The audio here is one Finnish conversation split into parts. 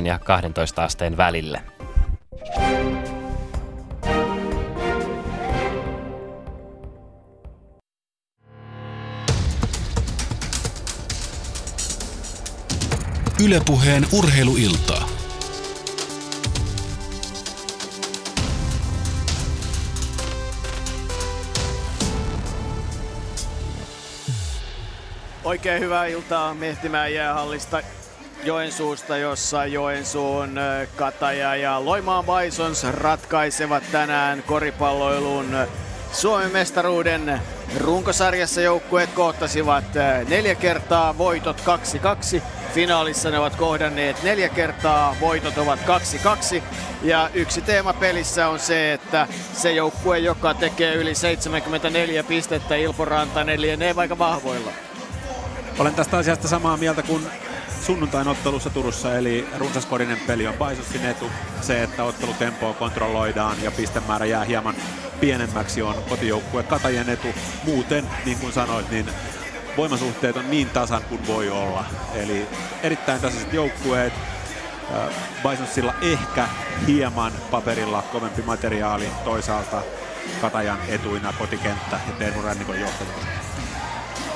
ja 12 asteen välille. Ylepuheen urheiluiltaa. Oikein hyvää iltaa Mehtimään jäähallista Joensuusta, jossa Joensuun Kataja ja Loimaan Bisons ratkaisevat tänään koripalloilun Suomen mestaruuden runkosarjassa joukkueet kohtasivat neljä kertaa, voitot 2-2. Finaalissa ne ovat kohdanneet neljä kertaa, voitot ovat 2-2. Ja yksi teema pelissä on se, että se joukkue, joka tekee yli 74 pistettä Ilpo Rantanen, lienee vaikka vahvoilla. Olen tästä asiasta samaa mieltä kuin sunnuntain ottelussa Turussa, eli runsaskorinen peli on Baisossin etu. Se, että ottelutempoa kontrolloidaan ja pistemäärä jää hieman pienemmäksi, on kotijoukkue Katajen etu. Muuten, niin kuin sanoit, niin voimasuhteet on niin tasan kuin voi olla. Eli erittäin tasaiset joukkueet. Bisonsilla ehkä hieman paperilla kovempi materiaali toisaalta Katajan etuina kotikenttä ja Teemu Rannikon johtajuus.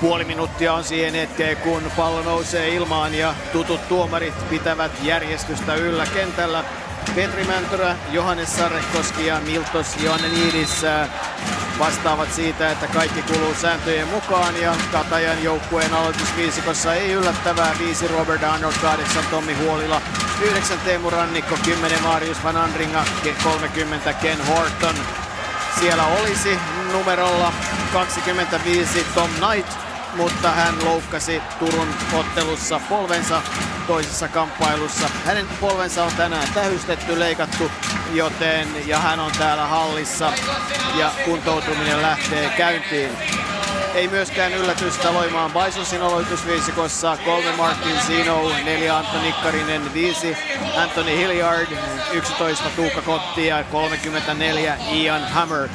Puoli minuuttia on siihen hetkeen, kun pallo nousee ilmaan ja tutut tuomarit pitävät järjestystä yllä kentällä. Petri Mäntyrä, Johannes Sarrekoski ja Miltos Joannenidis äh, vastaavat siitä, että kaikki kuluu sääntöjen mukaan ja Katajan joukkueen aloitusviisikossa ei yllättävää. Viisi Robert Arnold, kahdeksan Tommi Huolila, yhdeksän Teemu Rannikko, kymmenen Marius Van Andringa, 30 Ken Horton. Siellä olisi numerolla 25 Tom Knight, mutta hän loukkasi Turun ottelussa polvensa toisessa kamppailussa. Hänen polvensa on tänään tähystetty, leikattu, joten ja hän on täällä hallissa ja kuntoutuminen lähtee käyntiin. Ei myöskään yllätystä Loimaan Bisonsin aloitusviisikossa. Kolme Martin Zino, neljä Antoni Nikkarinen, viisi Anthony Hilliard, 11 Tuukka Kotti ja 34 Ian Hammer.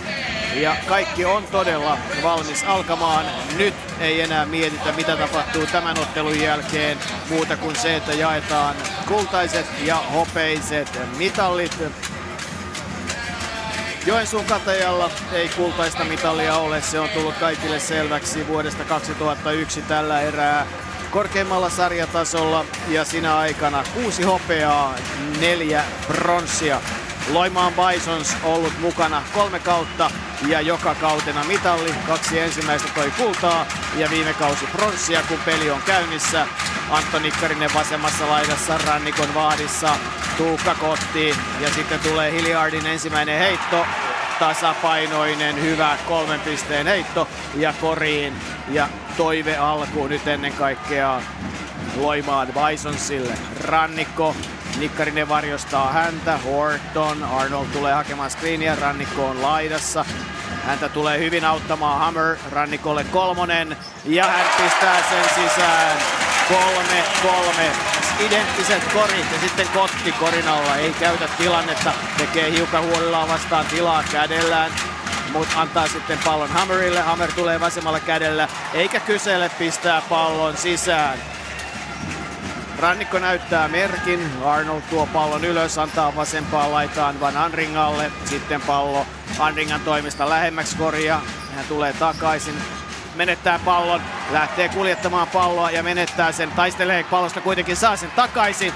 Ja kaikki on todella valmis alkamaan. Nyt ei enää mietitä, mitä tapahtuu tämän ottelun jälkeen, muuta kuin se, että jaetaan kultaiset ja hopeiset mitallit. Joensuun katajalla ei kultaista mitalia ole, se on tullut kaikille selväksi vuodesta 2001 tällä erää korkeimmalla sarjatasolla ja sinä aikana kuusi hopeaa, neljä pronssia. Loimaan Bisons ollut mukana kolme kautta ja joka kautena mitalli. Kaksi ensimmäistä toi kultaa ja viime kausi pronssia, kun peli on käynnissä. Antoni Karinen vasemmassa laidassa rannikon vaadissa. Tuukka Kotti ja sitten tulee Hilliardin ensimmäinen heitto. Tasapainoinen, hyvä kolmen pisteen heitto ja koriin. Ja toive alkuun nyt ennen kaikkea Loimaan Bisonsille. Rannikko Nikkarinen varjostaa häntä, Horton, Arnold tulee hakemaan screeniä, Rannikko on laidassa. Häntä tulee hyvin auttamaan Hammer, Rannikolle kolmonen ja hän pistää sen sisään. Kolme, kolme. Identtiset korit ja sitten Kotti korin alla. Ei käytä tilannetta, tekee hiukan huolillaan vastaan tilaa kädellään mutta antaa sitten pallon Hammerille. Hammer tulee vasemmalla kädellä, eikä kysele pistää pallon sisään. Rannikko näyttää merkin. Arnold tuo pallon ylös, antaa vasempaan laitaan Van Anringalle. Sitten pallo Anringan toimesta lähemmäksi koria. Hän tulee takaisin, menettää pallon, lähtee kuljettamaan palloa ja menettää sen. Taistelee pallosta kuitenkin saa sen takaisin.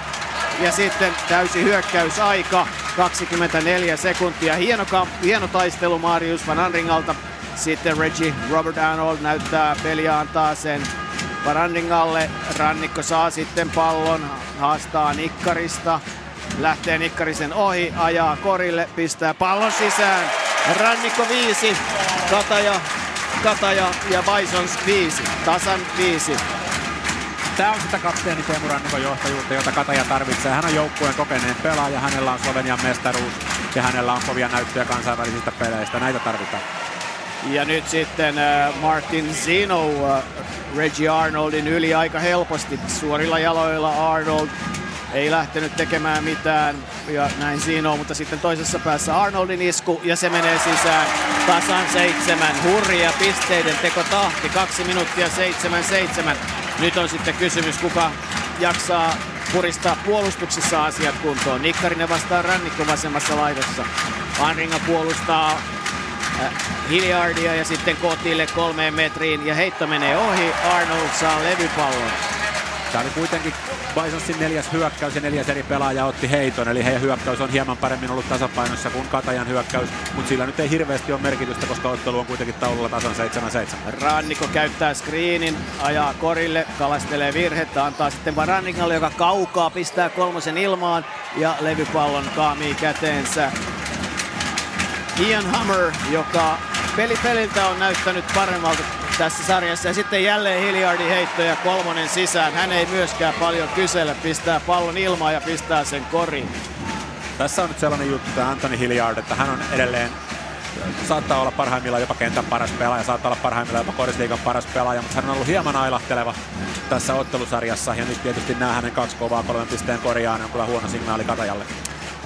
Ja sitten täysi hyökkäysaika, 24 sekuntia. Hieno, hieno taistelu Marius Van Anringalta. Sitten Reggie Robert Arnold näyttää peliä, antaa sen Barandingalle. Rannikko saa sitten pallon, haastaa Nikkarista. Lähtee Nikkarisen ohi, ajaa korille, pistää pallon sisään. Rannikko viisi, Kataja, Kataja ja Bisons viisi, tasan viisi. Tämä on sitä kapteeni Teemu Rannikon johtajuutta, jota Kataja tarvitsee. Hän on joukkueen kokeneen pelaaja, hänellä on Slovenian mestaruus ja hänellä on kovia näyttöjä kansainvälisistä peleistä. Näitä tarvitaan. Ja nyt sitten uh, Martin Zino uh, Reggie Arnoldin yli aika helposti. Suorilla jaloilla Arnold ei lähtenyt tekemään mitään ja näin on, mutta sitten toisessa päässä Arnoldin isku ja se menee sisään tasan seitsemän. Hurja pisteiden teko tahti, kaksi minuuttia seitsemän seitsemän. Nyt on sitten kysymys, kuka jaksaa puristaa puolustuksessa asiat kuntoon. Nikkarinen vastaa Rannikko vasemmassa laidassa. Anringa puolustaa äh, Hilliardia ja sitten Kotille kolmeen metriin ja heitto menee ohi. Arnold saa levypallon. Tämä oli kuitenkin Bisonsin neljäs hyökkäys ja neljäs eri pelaaja otti heiton, eli heidän hyökkäys on hieman paremmin ollut tasapainossa kuin Katajan hyökkäys, mutta sillä nyt ei hirveästi ole merkitystä, koska ottelu on kuitenkin taululla tasan 7-7. Ranniko käyttää screenin, ajaa korille, kalastelee virhettä, antaa sitten vaan Ranningalle, joka kaukaa pistää kolmosen ilmaan ja levypallon kaamii käteensä. Ian Hammer, joka peli peliltä on näyttänyt paremmalta tässä sarjassa. Ja sitten jälleen Hilliardin heitto ja kolmonen sisään. Hän ei myöskään paljon kysele, pistää pallon ilmaan ja pistää sen koriin. Tässä on nyt sellainen juttu, tämä Anthony Hilliard, että hän on edelleen saattaa olla parhaimmillaan jopa kentän paras pelaaja, saattaa olla parhaimmillaan jopa korisliikan paras pelaaja, mutta hän on ollut hieman ailahteleva tässä ottelusarjassa ja nyt tietysti nämä hänen kaksi kovaa kolmen pisteen korjaan on kyllä huono signaali Katajalle.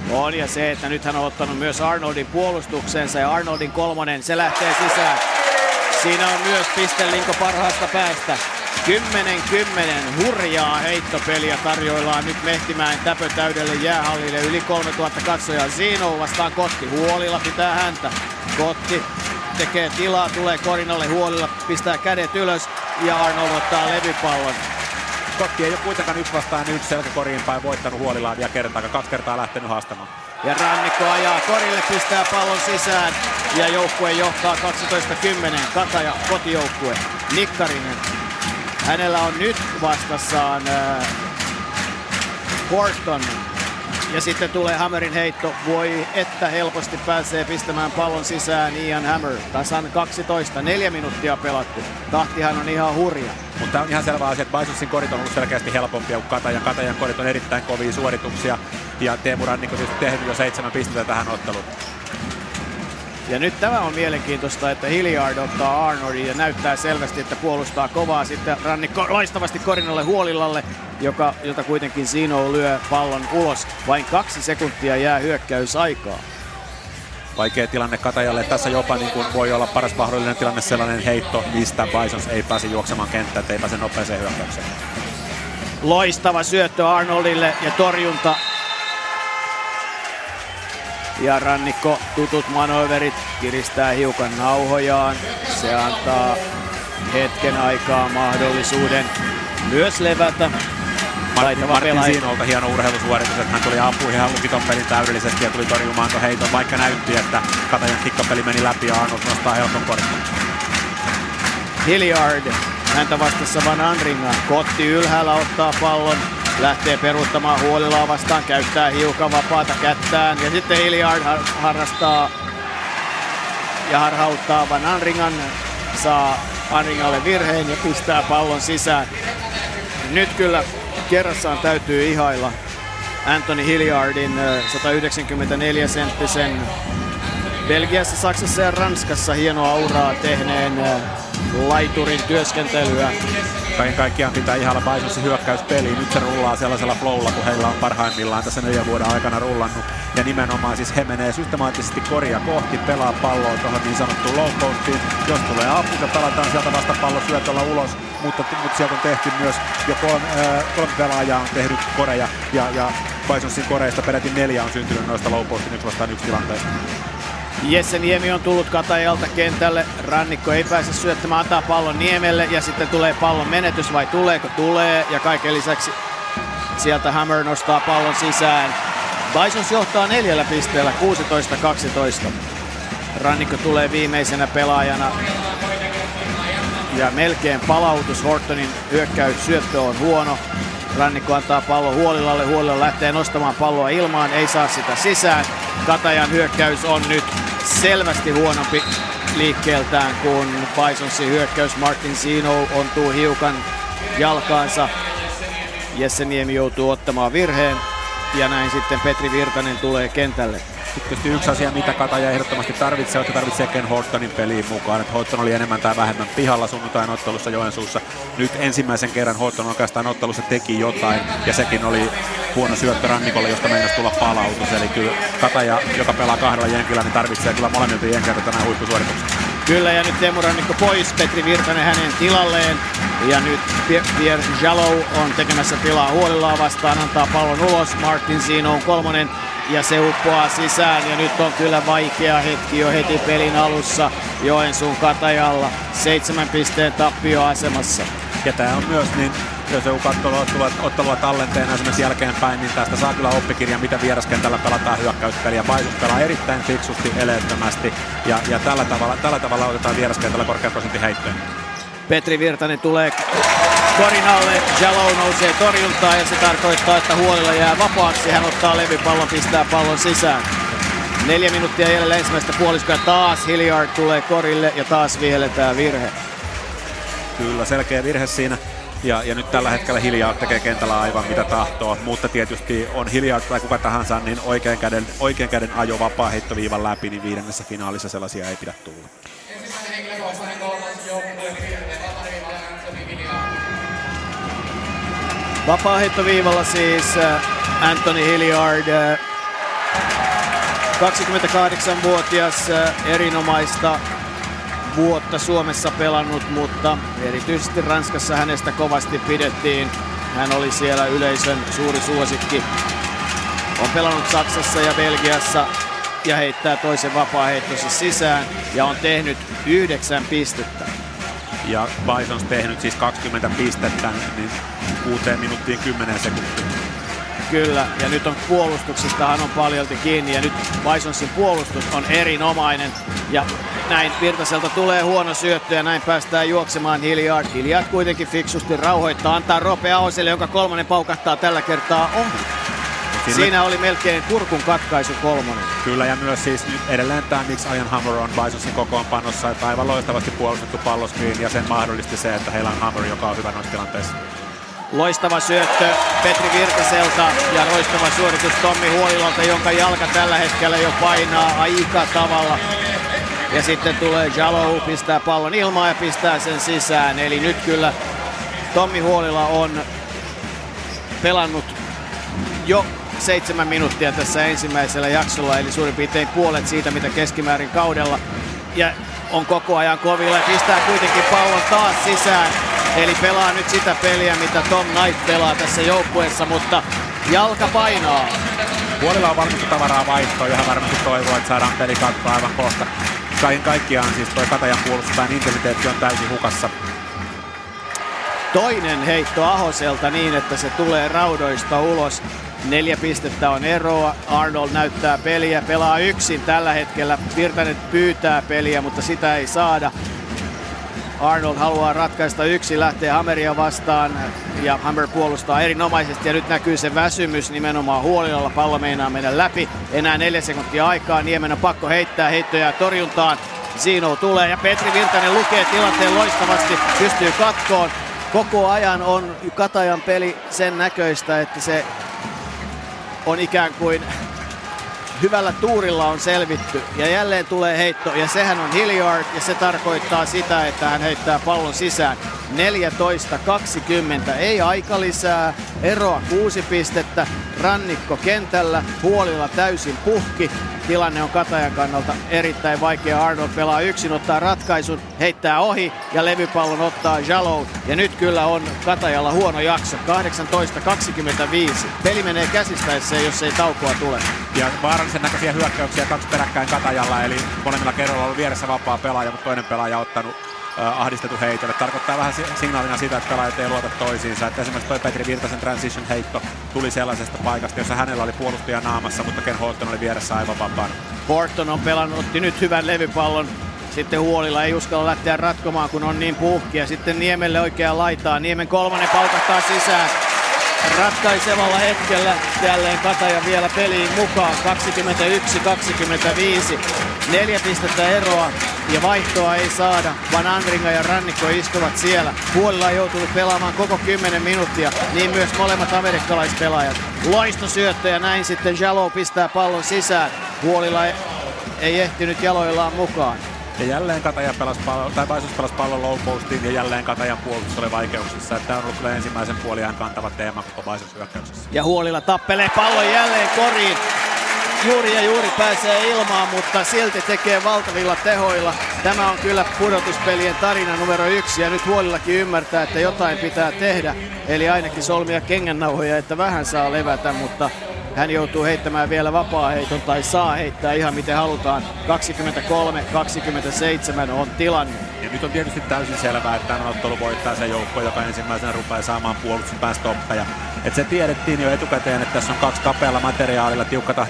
On ja se, että nyt hän on ottanut myös Arnoldin puolustuksensa ja Arnoldin kolmonen, se lähtee sisään. Siinä on myös pistelinko parhaasta päästä. 10-10 hurjaa heittopeliä tarjoillaan nyt Mehtimäen täpö täydelle jäähallille. Yli 3000 katsojaa. Zino vastaan Kotti. Huolilla pitää häntä. Kotti tekee tilaa, tulee Korinalle huolilla, pistää kädet ylös ja Arnold ottaa levypallon. Kotti ei ole kuitenkaan yksi vastaan yksi selkäkoriin päin voittanut huolillaan vielä kertaa, kaksi kertaa lähtenyt haastamaan. Ja Rannikko ajaa korille, pistää pallon sisään ja joukkue johtaa 12-10. Kataja kotijoukkue. Nikkarinen. Hänellä on nyt vastassaan äh, Horton. Ja sitten tulee Hammerin heitto. Voi että helposti pääsee pistämään pallon sisään Ian Hammer. Tasan 12, neljä minuuttia pelattu. Tahtihan on ihan hurja. Mutta on ihan selvä asia, että Bisonsin korit on ollut selkeästi helpompia kuin Katajan. Katajan korit on erittäin kovia suorituksia. Ja Teemu Rannikko tietysti tehnyt jo seitsemän pistettä tähän otteluun. Ja nyt tämä on mielenkiintoista, että Hilliard ottaa Arnoldin ja näyttää selvästi, että puolustaa kovaa sitten rannikko loistavasti Korinalle Huolilalle, joka, jota kuitenkin Sino lyö pallon ulos. Vain kaksi sekuntia jää hyökkäysaikaa. Vaikea tilanne Katajalle. Tässä jopa niin kuin voi olla paras mahdollinen tilanne sellainen heitto, mistä Bisons ei pääse juoksemaan kenttään, ei pääse nopeeseen hyökkäykseen. Loistava syöttö Arnoldille ja torjunta ja rannikko tutut manöverit kiristää hiukan nauhojaan. Se antaa hetken aikaa mahdollisuuden myös levätä. Martin, Martin Siinolta hieno urheilusuoritus, että hän tuli apuihin ja luki ton pelin täydellisesti ja tuli torjumaan ton heiton, vaikka näytti, että Katajan kikkapeli meni läpi ja Arnold nostaa helpon korin. Hilliard, häntä vastassa Van Andringa. Kotti ylhäällä ottaa pallon lähtee peruuttamaan huolilla vastaan, käyttää hiukan vapaata kättään ja sitten Hilliard har- harrastaa ja harhauttaa Van Anringan, saa Anringalle virheen ja pistää pallon sisään. Nyt kyllä kerrassaan täytyy ihailla Anthony Hilliardin 194 senttisen Belgiassa, Saksassa ja Ranskassa hienoa uraa tehneen laiturin työskentelyä kaiken kaikkiaan pitää ihailla Bisonsin hyökkäyspeliä. Nyt se rullaa sellaisella flowlla, kun heillä on parhaimmillaan tässä neljän vuoden aikana rullannut. Ja nimenomaan siis he menee systemaattisesti koria kohti, pelaa palloa tuohon niin sanottuun low postiin. Jos tulee apu, ja pelataan sieltä vasta pallo syötöllä ulos. Mutta, mutta sieltä on tehty myös jo kolme, äh, kolme pelaajaa on tehnyt koreja. Ja, ja Bisonsin koreista peräti neljä on syntynyt noista low postin yksi vastaan yksi tilanteesta. Jesse Niemi on tullut Katajalta kentälle. Rannikko ei pääse syöttämään, antaa pallon Niemelle ja sitten tulee pallon menetys vai tuleeko? Tulee ja kaiken lisäksi sieltä Hammer nostaa pallon sisään. Bisons johtaa neljällä pisteellä 16-12. Rannikko tulee viimeisenä pelaajana ja melkein palautus Hortonin hyökkäys syöttö on huono. Rannikko antaa pallo Huolilalle, Huolilla lähtee nostamaan palloa ilmaan, ei saa sitä sisään. Katajan hyökkäys on nyt selvästi huonompi liikkeeltään kuin Bisonsin hyökkäys. Martin Sino ontuu hiukan jalkaansa. Jesse Niemi joutuu ottamaan virheen ja näin sitten Petri Virtanen tulee kentälle. Sitten yksi asia, mitä Kataja ehdottomasti tarvitsee, että tarvitsee Ken Hortonin peliin mukaan. Että Horton oli enemmän tai vähemmän pihalla sunnuntain ottelussa Joensuussa. Nyt ensimmäisen kerran Horton oikeastaan ottelussa teki jotain, ja sekin oli huono syöttö Rannikolle, josta meinasi tulla palautus. Eli kyllä Kataja, joka pelaa kahdella jenkillä, niin tarvitsee kyllä molemmilta jenkeiltä tänään huippusuorituksen. Kyllä, ja nyt Teemu Rannikko pois, Petri Virtanen hänen tilalleen. Ja nyt Pierre Jalou on tekemässä tilaa huolillaan vastaan, antaa pallon ulos. Martin Sino on kolmonen ja se uppoaa sisään ja nyt on kyllä vaikea hetki jo heti pelin alussa Joensuun Katajalla. Seitsemän pisteen tappioasemassa. Ja tämä on myös niin jos joku katsoo ottelua, ottelua tallenteena esimerkiksi jälkeenpäin, niin tästä saa kyllä oppikirja, mitä vieraskentällä pelataan hyökkäyspeliä. Paisus pelaa erittäin fiksusti, eleettömästi ja, ja tällä, tavalla, tällä tavalla otetaan vieraskentällä korkean prosentin heittoja. Petri Virtanen tulee korin alle, Jalo nousee torjuntaan ja se tarkoittaa, että huolilla jää vapaaksi. Hän ottaa levypallon, pistää pallon sisään. Neljä minuuttia jäljellä ensimmäistä puoliskoa taas Hilliard tulee korille ja taas vihelletään virhe. Kyllä, selkeä virhe siinä. Ja, ja nyt tällä hetkellä Hiljaa tekee kentällä aivan mitä tahtoo, mutta tietysti on Hiljaa tai kuka tahansa, niin oikean käden, oikean käden ajo vapaa heittoviivan läpi, niin viidennessä finaalissa sellaisia ei pidä tulla. Vapaa-heittoviivalla siis äh, Anthony Hilliard, 28-vuotias, äh, äh, erinomaista vuotta Suomessa pelannut, mutta erityisesti Ranskassa hänestä kovasti pidettiin. Hän oli siellä yleisön suuri suosikki. On pelannut Saksassa ja Belgiassa ja heittää toisen vapaa-heittonsa sisään ja on tehnyt yhdeksän pistettä. Ja Bisons tehnyt siis 20 pistettä, niin 6 minuuttiin 10 sekuntia. Kyllä, ja nyt on puolustuksestahan on paljolti kiinni, ja nyt Bisonsin puolustus on erinomainen. Ja näin Virtaselta tulee huono syöttö, ja näin päästään juoksemaan Hilliard. Hilliard kuitenkin fiksusti rauhoittaa, antaa Rope Ahoselle, jonka kolmonen paukahtaa tällä kertaa ohi. Siinä, Siinä oli melkein kurkun katkaisu kolmonen. Kyllä, ja myös siis nyt edelleen tämä Nix Hammer on Bisonsin kokoonpanossa, että aivan loistavasti puolustettu palloskriin, ja sen mahdollisti se, että heillä on Hammer, joka on hyvä noissa tilanteissa. Loistava syöttö Petri Virtaselta ja loistava suoritus Tommi Huolilalta, jonka jalka tällä hetkellä jo painaa aika tavalla. Ja sitten tulee Jalo, pistää pallon ilmaan ja pistää sen sisään. Eli nyt kyllä Tommi Huolila on pelannut jo seitsemän minuuttia tässä ensimmäisellä jaksolla, eli suurin piirtein puolet siitä, mitä keskimäärin kaudella. Ja on koko ajan kovilla ja pistää kuitenkin pallon taas sisään. Eli pelaa nyt sitä peliä, mitä Tom Knight pelaa tässä joukkueessa, mutta jalka painaa. Puolella on varmasti tavaraa vaihtoa, johon varmasti toivoo, että saadaan peli katsoa aivan kohta. Kaiken kaikkiaan siis toi Katajan puolustuspään intensiteetti on täysin hukassa. Toinen heitto Ahoselta niin, että se tulee raudoista ulos. Neljä pistettä on eroa. Arnold näyttää peliä, pelaa yksin tällä hetkellä. Virtanen pyytää peliä, mutta sitä ei saada. Arnold haluaa ratkaista yksi, lähtee Hammeria vastaan ja Hammer puolustaa erinomaisesti ja nyt näkyy se väsymys nimenomaan huolilla. Pallo meinaa mennä läpi. Enää neljä sekuntia aikaa. Niemen on pakko heittää heittoja torjuntaan. Zino tulee ja Petri Virtanen lukee tilanteen loistavasti, pystyy katkoon. Koko ajan on Katajan peli sen näköistä, että se on ikään kuin hyvällä tuurilla on selvitty. Ja jälleen tulee heitto ja sehän on Hilliard ja se tarkoittaa sitä, että hän heittää pallon sisään. 14-20, ei aika lisää, eroa kuusi pistettä, rannikko kentällä, puolilla täysin puhki. Tilanne on Katajan kannalta erittäin vaikea. Arnold pelaa yksin, ottaa ratkaisun, heittää ohi ja levypallon ottaa Jalou. Ja nyt kyllä on Katajalla huono jakso, 18-25. Peli menee käsistä, jos ei taukoa tule. Ja vaarallisen näköisiä hyökkäyksiä kaksi peräkkäin Katajalla, eli molemmilla kerralla on vieressä vapaa pelaaja, mutta toinen pelaaja ottanut ahdistettu heitolle. Tarkoittaa vähän signaalina sitä, että pelaajat ei luota toisiinsa. Että esimerkiksi toi Petri Virtasen transition heitto tuli sellaisesta paikasta, jossa hänellä oli puolustaja naamassa, mutta Ken Horton oli vieressä aivan vapaana. Horton on pelannut, otti nyt hyvän levypallon sitten huolilla ei uskalla lähteä ratkomaan, kun on niin puhkia. Sitten Niemelle oikea laitaa. Niemen kolmannen paukahtaa sisään ratkaisevalla hetkellä jälleen Kataja vielä peliin mukaan. 21-25. Neljä pistettä eroa ja vaihtoa ei saada, vaan Andringa ja Rannikko istuvat siellä. Puolella on joutunut pelaamaan koko 10 minuuttia, niin myös molemmat amerikkalaispelaajat. Loistosyöttö ja näin sitten Jalo pistää pallon sisään. Puolilla ei, ei ehtinyt jaloillaan mukaan. Ja jälleen Kataja pelasi pallon, tai Paisus pelasi pallon low postiin ja jälleen Katajan puolustus oli vaikeuksissa. Tämä on ollut kyllä ensimmäisen puoliajan kantava teema koko Paisus hyökkäyksessä. Ja Huolilla tappelee pallon jälleen koriin. Juuri ja juuri pääsee ilmaan, mutta silti tekee valtavilla tehoilla. Tämä on kyllä pudotuspelien tarina numero yksi ja nyt huolillakin ymmärtää, että jotain pitää tehdä. Eli ainakin solmia kengännauhoja, että vähän saa levätä, mutta hän joutuu heittämään vielä vapaa-heiton tai saa heittää ihan miten halutaan. 23-27 on tilanne. Ja nyt on tietysti täysin selvää, että tämä ottelu voittaa se joukko, joka ensimmäisenä rupeaa saamaan puolustuksen stoppeja. Et se tiedettiin jo etukäteen, että tässä on kaksi kapealla materiaalilla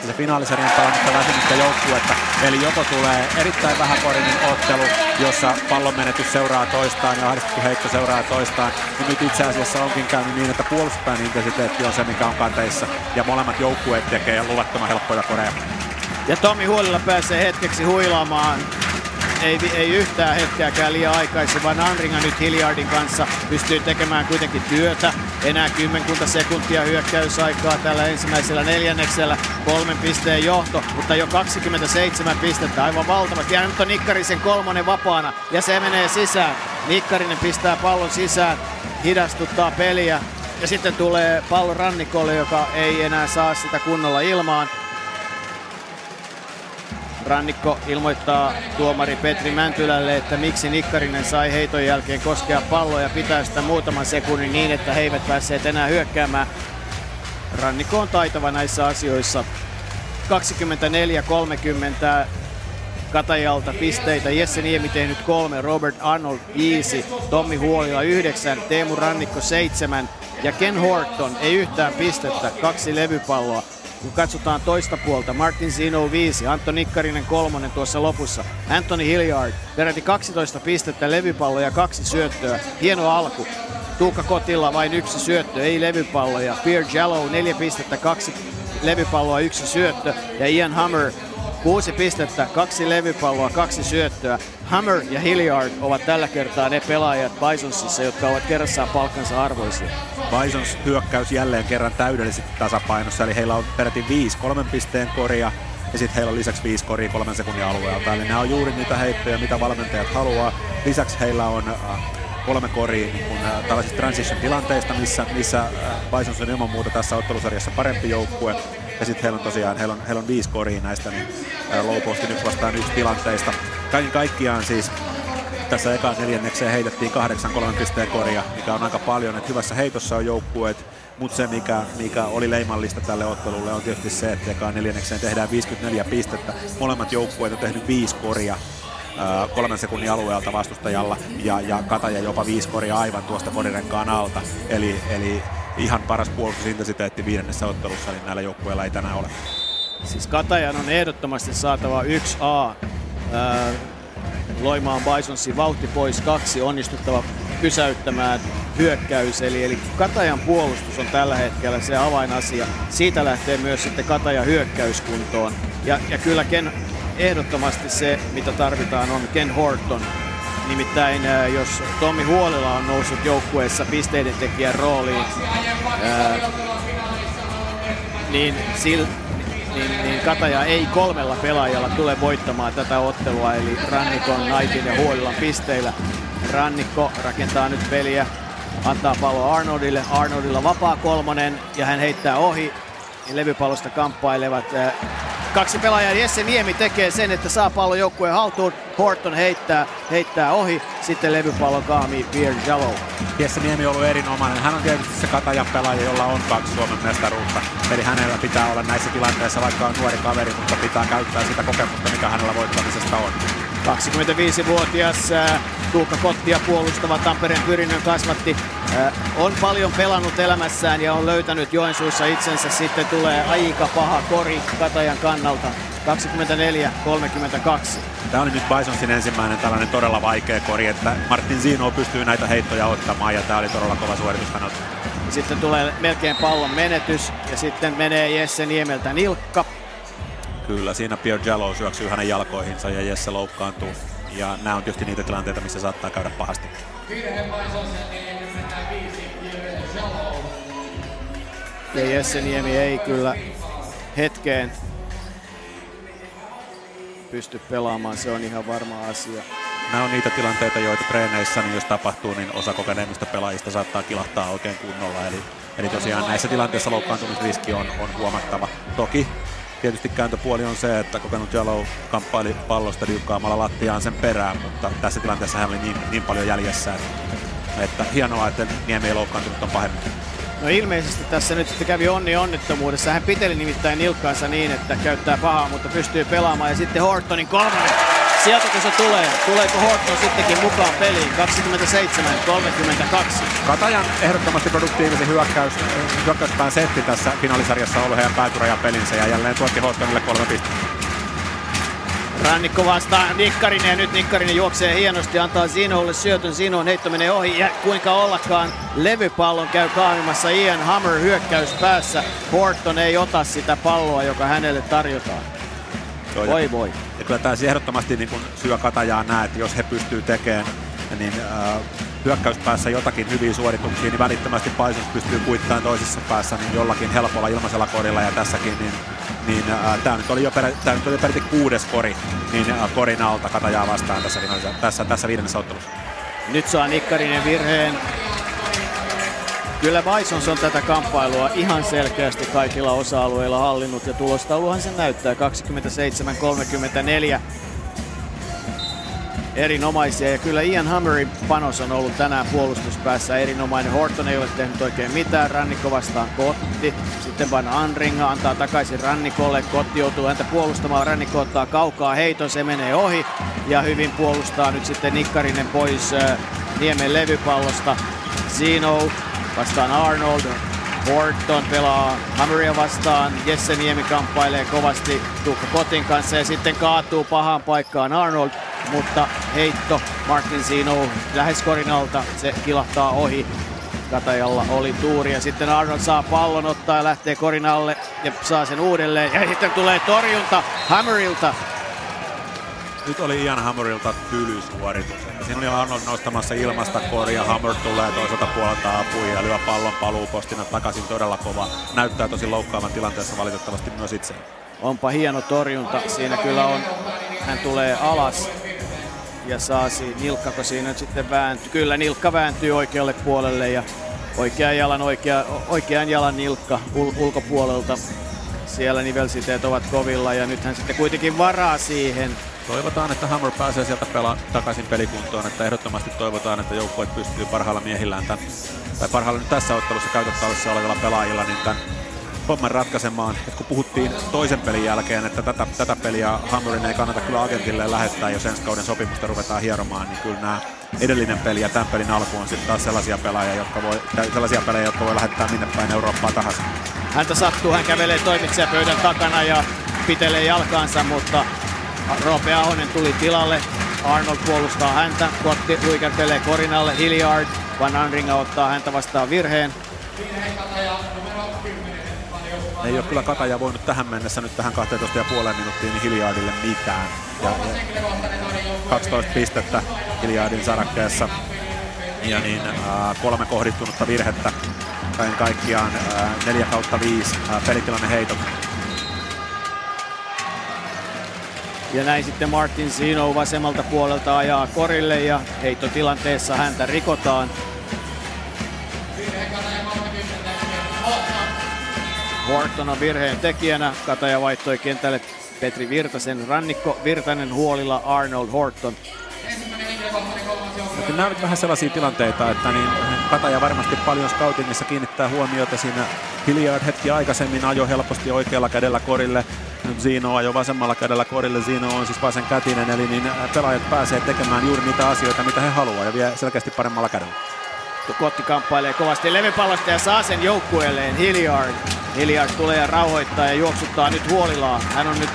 se finaalisarjan pelannutta väsymystä joukkuetta. Eli joko tulee erittäin vähäkorinen ottelu, jossa pallon menetys seuraa toistaan ja ahdistettu heitto seuraa toistaan. Ja nyt itse asiassa onkin käynyt niin, että puolustuspään intensiteetti on se, mikä on kanteissa. Ja molemmat joukkueet tekee luvattoman helppoja koreja. Ja Tomi Huolilla pääsee hetkeksi huilaamaan ei, ei yhtään hetkeäkään liian aikaisin, vaan Andringa nyt Hiljardin kanssa pystyy tekemään kuitenkin työtä. Enää kymmenkunta sekuntia hyökkäysaikaa tällä ensimmäisellä neljänneksellä. Kolmen pisteen johto, mutta jo 27 pistettä, aivan valtavasti. Ja nyt on Nikkarisen kolmonen vapaana ja se menee sisään. Nikkarinen pistää pallon sisään, hidastuttaa peliä. Ja sitten tulee pallo rannikolle, joka ei enää saa sitä kunnolla ilmaan. Rannikko ilmoittaa tuomari Petri Mäntylälle, että miksi Nikkarinen sai heiton jälkeen koskea palloa ja pitää sitä muutaman sekunnin niin, että he eivät päässeet enää hyökkäämään. Rannikko on taitava näissä asioissa. 24-30 Katajalta pisteitä. Jesse Niemi tehnyt kolme, Robert Arnold viisi, Tommi Huolila yhdeksän, Teemu Rannikko seitsemän ja Ken Horton ei yhtään pistettä, kaksi levypalloa. Kun katsotaan toista puolta, Martin Zino 5, Antto Nikkarinen kolmonen tuossa lopussa, Anthony Hilliard, peräti 12 pistettä, levypalloja, kaksi syöttöä, hieno alku. Tuukka Kotilla vain yksi syöttö, ei levypalloja. Pierre Jallow neljä pistettä, kaksi levypalloa, yksi syöttö. Ja Ian Hammer Kuusi pistettä, kaksi levypalloa, kaksi syöttöä. Hammer ja Hilliard ovat tällä kertaa ne pelaajat Bisonsissa, jotka ovat kerrassaan palkkansa arvoisia. Bisons hyökkäys jälleen kerran täydellisesti tasapainossa, eli heillä on peräti viisi kolmen pisteen koria ja sitten heillä on lisäksi viisi koria kolmen sekunnin alueelta. Eli nämä on juuri niitä heittoja, mitä valmentajat haluaa. Lisäksi heillä on äh, kolme koria niin kun, äh, tällaisista transition-tilanteista, missä, missä äh, Bisons on ilman muuta tässä ottelusarjassa parempi joukkue. Ja sitten heillä on tosiaan heillä on, heillä on viisi koria näistä niin, low yksi vastaan yksi tilanteista. Kaiken kaikkiaan siis tässä ekaan neljännekseen heitettiin kahdeksan kolmen pisteen koria, mikä on aika paljon. Et hyvässä heitossa on joukkueet, mutta se mikä, mikä oli leimallista tälle ottelulle on tietysti se, että ekaan neljännekseen tehdään 54 pistettä. Molemmat joukkueet on tehnyt viisi koria kolmen sekunnin alueelta vastustajalla ja, ja Kataja jopa viisi koria aivan tuosta korirenkaan alta. Eli, eli ihan paras puolustusintensiteetti viidennessä ottelussa, niin näillä joukkueilla ei tänään ole. Siis Katajan on ehdottomasti saatava 1A. Ää, Loimaan Bisonsin vauhti pois kaksi, onnistuttava pysäyttämään hyökkäys. Eli, eli Katajan puolustus on tällä hetkellä se avainasia. Siitä lähtee myös sitten Katajan hyökkäyskuntoon. Ja, ja kyllä Ken, ehdottomasti se, mitä tarvitaan, on Ken Horton, Nimittäin jos Tommi Huolila on noussut joukkueessa pisteiden tekijän rooliin, niin, sil, niin, niin Kataja ei kolmella pelaajalla tule voittamaan tätä ottelua, eli Rannikon, Naitin ja Huolilan pisteillä. Rannikko rakentaa nyt peliä, antaa pallo Arnoldille, Arnoldilla vapaa kolmonen ja hän heittää ohi. Levypallosta kamppailevat Kaksi pelaajaa, Jesse Niemi tekee sen, että saa pallon joukkueen haltuun. Horton heittää, heittää ohi, sitten levypallo kaami Pierre Jallow. Jesse Niemi on ollut erinomainen. Hän on tietysti se katajan pelaaja, jolla on kaksi Suomen mestaruutta. Eli hänellä pitää olla näissä tilanteissa, vaikka on nuori kaveri, mutta pitää käyttää sitä kokemusta, mikä hänellä voittamisesta on. 25-vuotias äh, Tuukka Kottia puolustava Tampereen Pyrinnön kasvatti äh, on paljon pelannut elämässään ja on löytänyt Joensuussa itsensä. Sitten tulee aika paha kori Katajan kannalta. 24-32. Tämä oli nyt Bisonsin ensimmäinen tällainen todella vaikea kori, että Martin Zino pystyy näitä heittoja ottamaan ja tämä oli todella kova suoritus häneltä. Sitten tulee melkein pallon menetys ja sitten menee Jesse Niemeltä nilkka. Kyllä, siinä Pierre Jallow syöksyy hänen jalkoihinsa ja Jesse loukkaantuu. Ja nämä on tietysti niitä tilanteita, missä saattaa käydä pahasti. Ja Jesse Niemi ei kyllä hetkeen pysty pelaamaan, se on ihan varma asia. Nämä on niitä tilanteita, joita treeneissä, niin jos tapahtuu, niin osa kokeneemmista pelaajista saattaa kilahtaa oikein kunnolla. Eli, eli tosiaan näissä tilanteissa loukkaantumisriski on, on huomattava. Toki Tietysti kääntöpuoli on se, että kokenut Jalo kamppaili pallosta diukkaamalla lattiaan sen perään, mutta tässä tilanteessa hän oli niin, niin paljon jäljessä, että, että hienoa, että Niemi ei loukkaantunut on pahemmin. No ilmeisesti tässä nyt sitten kävi onni onnettomuudessa. Hän piteli nimittäin nilkkaansa niin, että käyttää pahaa, mutta pystyy pelaamaan. Ja sitten Hortonin kolmannen. Sieltäkö se tulee? Tuleeko Horton sittenkin mukaan peliin? 27-32. Katajan ehdottomasti produktiivisen hyökkäys, hyökkäyspään setti tässä finaalisarjassa on ollut heidän päätyrajan pelinsä ja jälleen tuotti Hortonille kolme pistettä. Rannikko vastaa Nikkarinen ja nyt Nikkarinen juoksee hienosti, antaa Zinolle syötön. Zinon heitto menee ohi ja kuinka ollakaan levypallon käy kaamimassa Ian Hammer hyökkäys päässä. Horton ei ota sitä palloa, joka hänelle tarjotaan. Joo, voi ja, voi. Ja kyllä tämä ehdottomasti niin kun syö katajaa näe, että jos he pystyy tekemään niin äh, hyökkäyspäässä jotakin hyviä suorituksia, niin välittömästi Paisus pystyy kuittamaan toisessa päässä niin jollakin helpolla ilmaisella korilla ja tässäkin niin niin äh, tämä nyt oli jo, perä, tää nyt oli peräti kuudes kori, niin äh, korin alta Katajaa vastaan tässä, tässä, tässä viidennessä ottelussa. Nyt saa Nikkarinen virheen. Kyllä Bisons on tätä kamppailua ihan selkeästi kaikilla osa-alueilla hallinnut ja tulostauluhan se näyttää 27-34 erinomaisia. Ja kyllä Ian Hammerin panos on ollut tänään puolustuspäässä erinomainen. Horton ei ole tehnyt oikein mitään. Rannikko vastaan Kotti. Sitten Van Anringa antaa takaisin Rannikolle. Kotti joutuu häntä puolustamaan. Rannikko ottaa kaukaa heiton. Se menee ohi. Ja hyvin puolustaa nyt sitten Nikkarinen pois äh, Niemen levypallosta. Zino vastaan Arnold. Horton pelaa Hammeria vastaan. Jesse Niemi kamppailee kovasti Tuukka Kotin kanssa ja sitten kaatuu pahaan paikkaan Arnold mutta heitto Martin Zino lähes korinalta, se kilahtaa ohi. Katajalla oli tuuri ja sitten Arnold saa pallon ottaa ja lähtee korinalle ja saa sen uudelleen. Ja sitten tulee torjunta Hammerilta. Nyt oli Ian Hammerilta tylysuoritus. Siinä oli Arnold nostamassa ilmasta kori ja Hammer tulee toiselta puolelta apuun ja lyö pallon paluupostina takaisin todella kova. Näyttää tosi loukkaavan tilanteessa valitettavasti myös itse. Onpa hieno torjunta. Siinä kyllä on. Hän tulee alas ja saa siinä, nilkkako siinä sitten vääntyy. Kyllä nilkka vääntyy oikealle puolelle ja oikean jalan, oikea, oikean jalan nilkka ul, ulkopuolelta. Siellä nivelsiteet ovat kovilla ja nythän sitten kuitenkin varaa siihen. Toivotaan, että Hammer pääsee sieltä pelaa takaisin pelikuntoon, että ehdottomasti toivotaan, että joukkueet pystyy parhailla miehillään tämän, tai parhailla nyt tässä ottelussa käytettävissä olevilla pelaajilla niin tämän homman ratkaisemaan. Et kun puhuttiin toisen pelin jälkeen, että tätä, tätä peliä Hammerin ei kannata kyllä agentille lähettää, jos ensi kauden sopimusta ruvetaan hieromaan, niin kyllä nämä edellinen peli ja tämän pelin alku on sitten taas sellaisia pelaajia, jotka voi, sellaisia pelejä, jotka voi lähettää minne päin Eurooppaa tahansa. Häntä sattuu, hän kävelee toimitsijapöydän takana ja pitelee jalkaansa, mutta Roope Ahonen tuli tilalle. Arnold puolustaa häntä, Kotti luikertelee Korinalle, Hilliard, Van Anringa ottaa häntä vastaan virheen. Ei ole kyllä Kataja voinut tähän mennessä nyt tähän 12,5 minuuttiin niin Hilliardille mitään. Ja, ja 12 pistettä Hilliardin sarakkeessa ja niin äh, kolme kohdistunutta virhettä kaiken kaikkiaan äh, 4 kautta 5 äh, pelitilanne heitot. Ja näin sitten Martin Zino vasemmalta puolelta ajaa korille ja heittotilanteessa häntä rikotaan. Horton on virheen tekijänä. Kataja vaihtoi kentälle Petri Virtasen. Rannikko Virtanen huolilla Arnold Horton. Mutta nämä ovat vähän sellaisia tilanteita, että niin Kataja varmasti paljon scoutingissa kiinnittää huomiota siinä. Hilliard hetki aikaisemmin ajoi helposti oikealla kädellä korille. Nyt Zino ajoi vasemmalla kädellä korille. Zino on siis vasen kätinen, eli niin pelaajat pääsee tekemään juuri niitä asioita, mitä he haluaa ja vie selkeästi paremmalla kädellä. Kotti kamppailee kovasti levypallosta ja saa sen joukkueelleen Hilliard. Hilliard tulee ja rauhoittaa ja juoksuttaa nyt Huolilaa. Hän on nyt,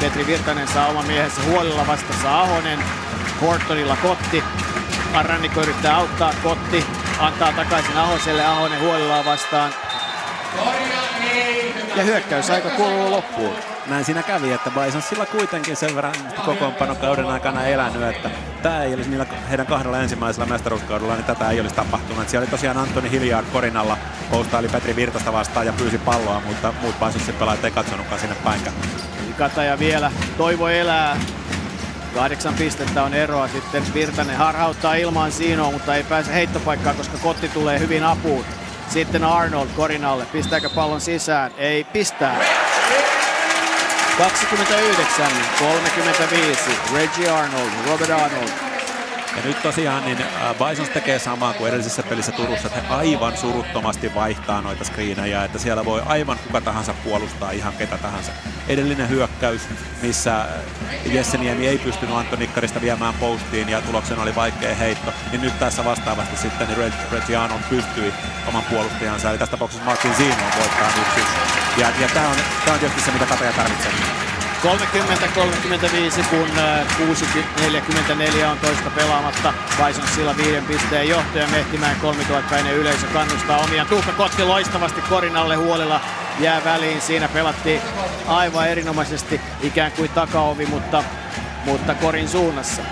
Petri Virtanen saa oman miehensä Huolilla vastassa Ahonen. Hortonilla Kotti. Rannikko yrittää auttaa Kotti. Antaa takaisin Ahoselle. Ahonen Huolilaa vastaan. Ja hyökkäys aika kuluu loppuun näin siinä kävi, että sillä kuitenkin sen verran kauden aikana elänyt, että tämä ei olisi niillä heidän kahdella ensimmäisellä mestaruuskaudella, niin tätä ei olisi tapahtunut. Et siellä oli tosiaan Antoni Hilliard korinalla, postaili Petri Virtasta vastaan ja pyysi palloa, mutta muut Bisonsin pelaajat ei katsonutkaan sinne päinkään. Kataja vielä, toivo elää. Kahdeksan pistettä on eroa sitten. Virtanen harhauttaa ilmaan Siinoa, mutta ei pääse heittopaikkaan, koska Kotti tulee hyvin apuun. Sitten Arnold Korinalle. Pistääkö pallon sisään? Ei pistää. 29, 35, Reggie Arnold, Robert Arnold. Ja nyt tosiaan niin äh, Bisons tekee samaa kuin edellisessä pelissä Turussa, että he aivan suruttomasti vaihtaa noita screenejä, että siellä voi aivan kuka tahansa puolustaa ihan ketä tahansa. Edellinen hyökkäys, missä äh, Jesse Niemi ei pystynyt Antonikkarista viemään postiin ja tuloksena oli vaikea heitto, niin nyt tässä vastaavasti sitten niin Reggie Arnold pystyi oman puolustajansa, eli tässä tapauksessa Martin Zino voittaa nyt Ja, ja tämä on, on tietysti se, mitä Kataja tarvitsee. 30-35, kun 6.44 äh, on toista pelaamatta. sillä viiden pisteen johtaja Mehtimäen 3000 yleisö kannustaa omia. Tuukka Kotti loistavasti korinalle huolella jää väliin. Siinä pelattiin aivan erinomaisesti ikään kuin takaovi, mutta, mutta korin suunnassa.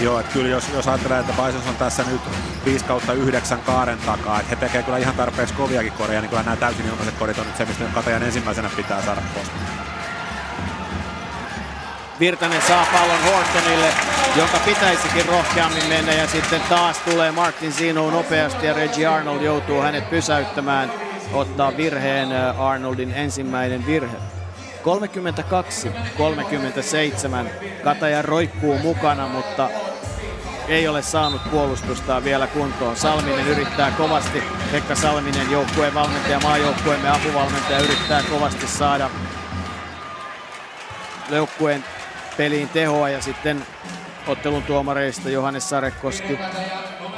Joo, että kyllä jos, jos ajattelee, että Bisons on tässä nyt 5 kautta 9 kaaren takaa, että he tekevät kyllä ihan tarpeeksi koviakin koreja, niin kyllä nämä täysin ilmaiset korit on nyt se, mistä Katajan ensimmäisenä pitää saada pois. Virtanen saa pallon Hortonille, jonka pitäisikin rohkeammin mennä ja sitten taas tulee Martin Zino nopeasti ja Reggie Arnold joutuu hänet pysäyttämään, ottaa virheen äh, Arnoldin ensimmäinen virhe. 32-37. Kataja roikkuu mukana, mutta ei ole saanut puolustustaa vielä kuntoon. Salminen yrittää kovasti, Pekka Salminen joukkueen valmentaja, maajoukkueemme apuvalmentaja yrittää kovasti saada joukkueen peliin tehoa ja sitten ottelun tuomareista Johannes Sarekoski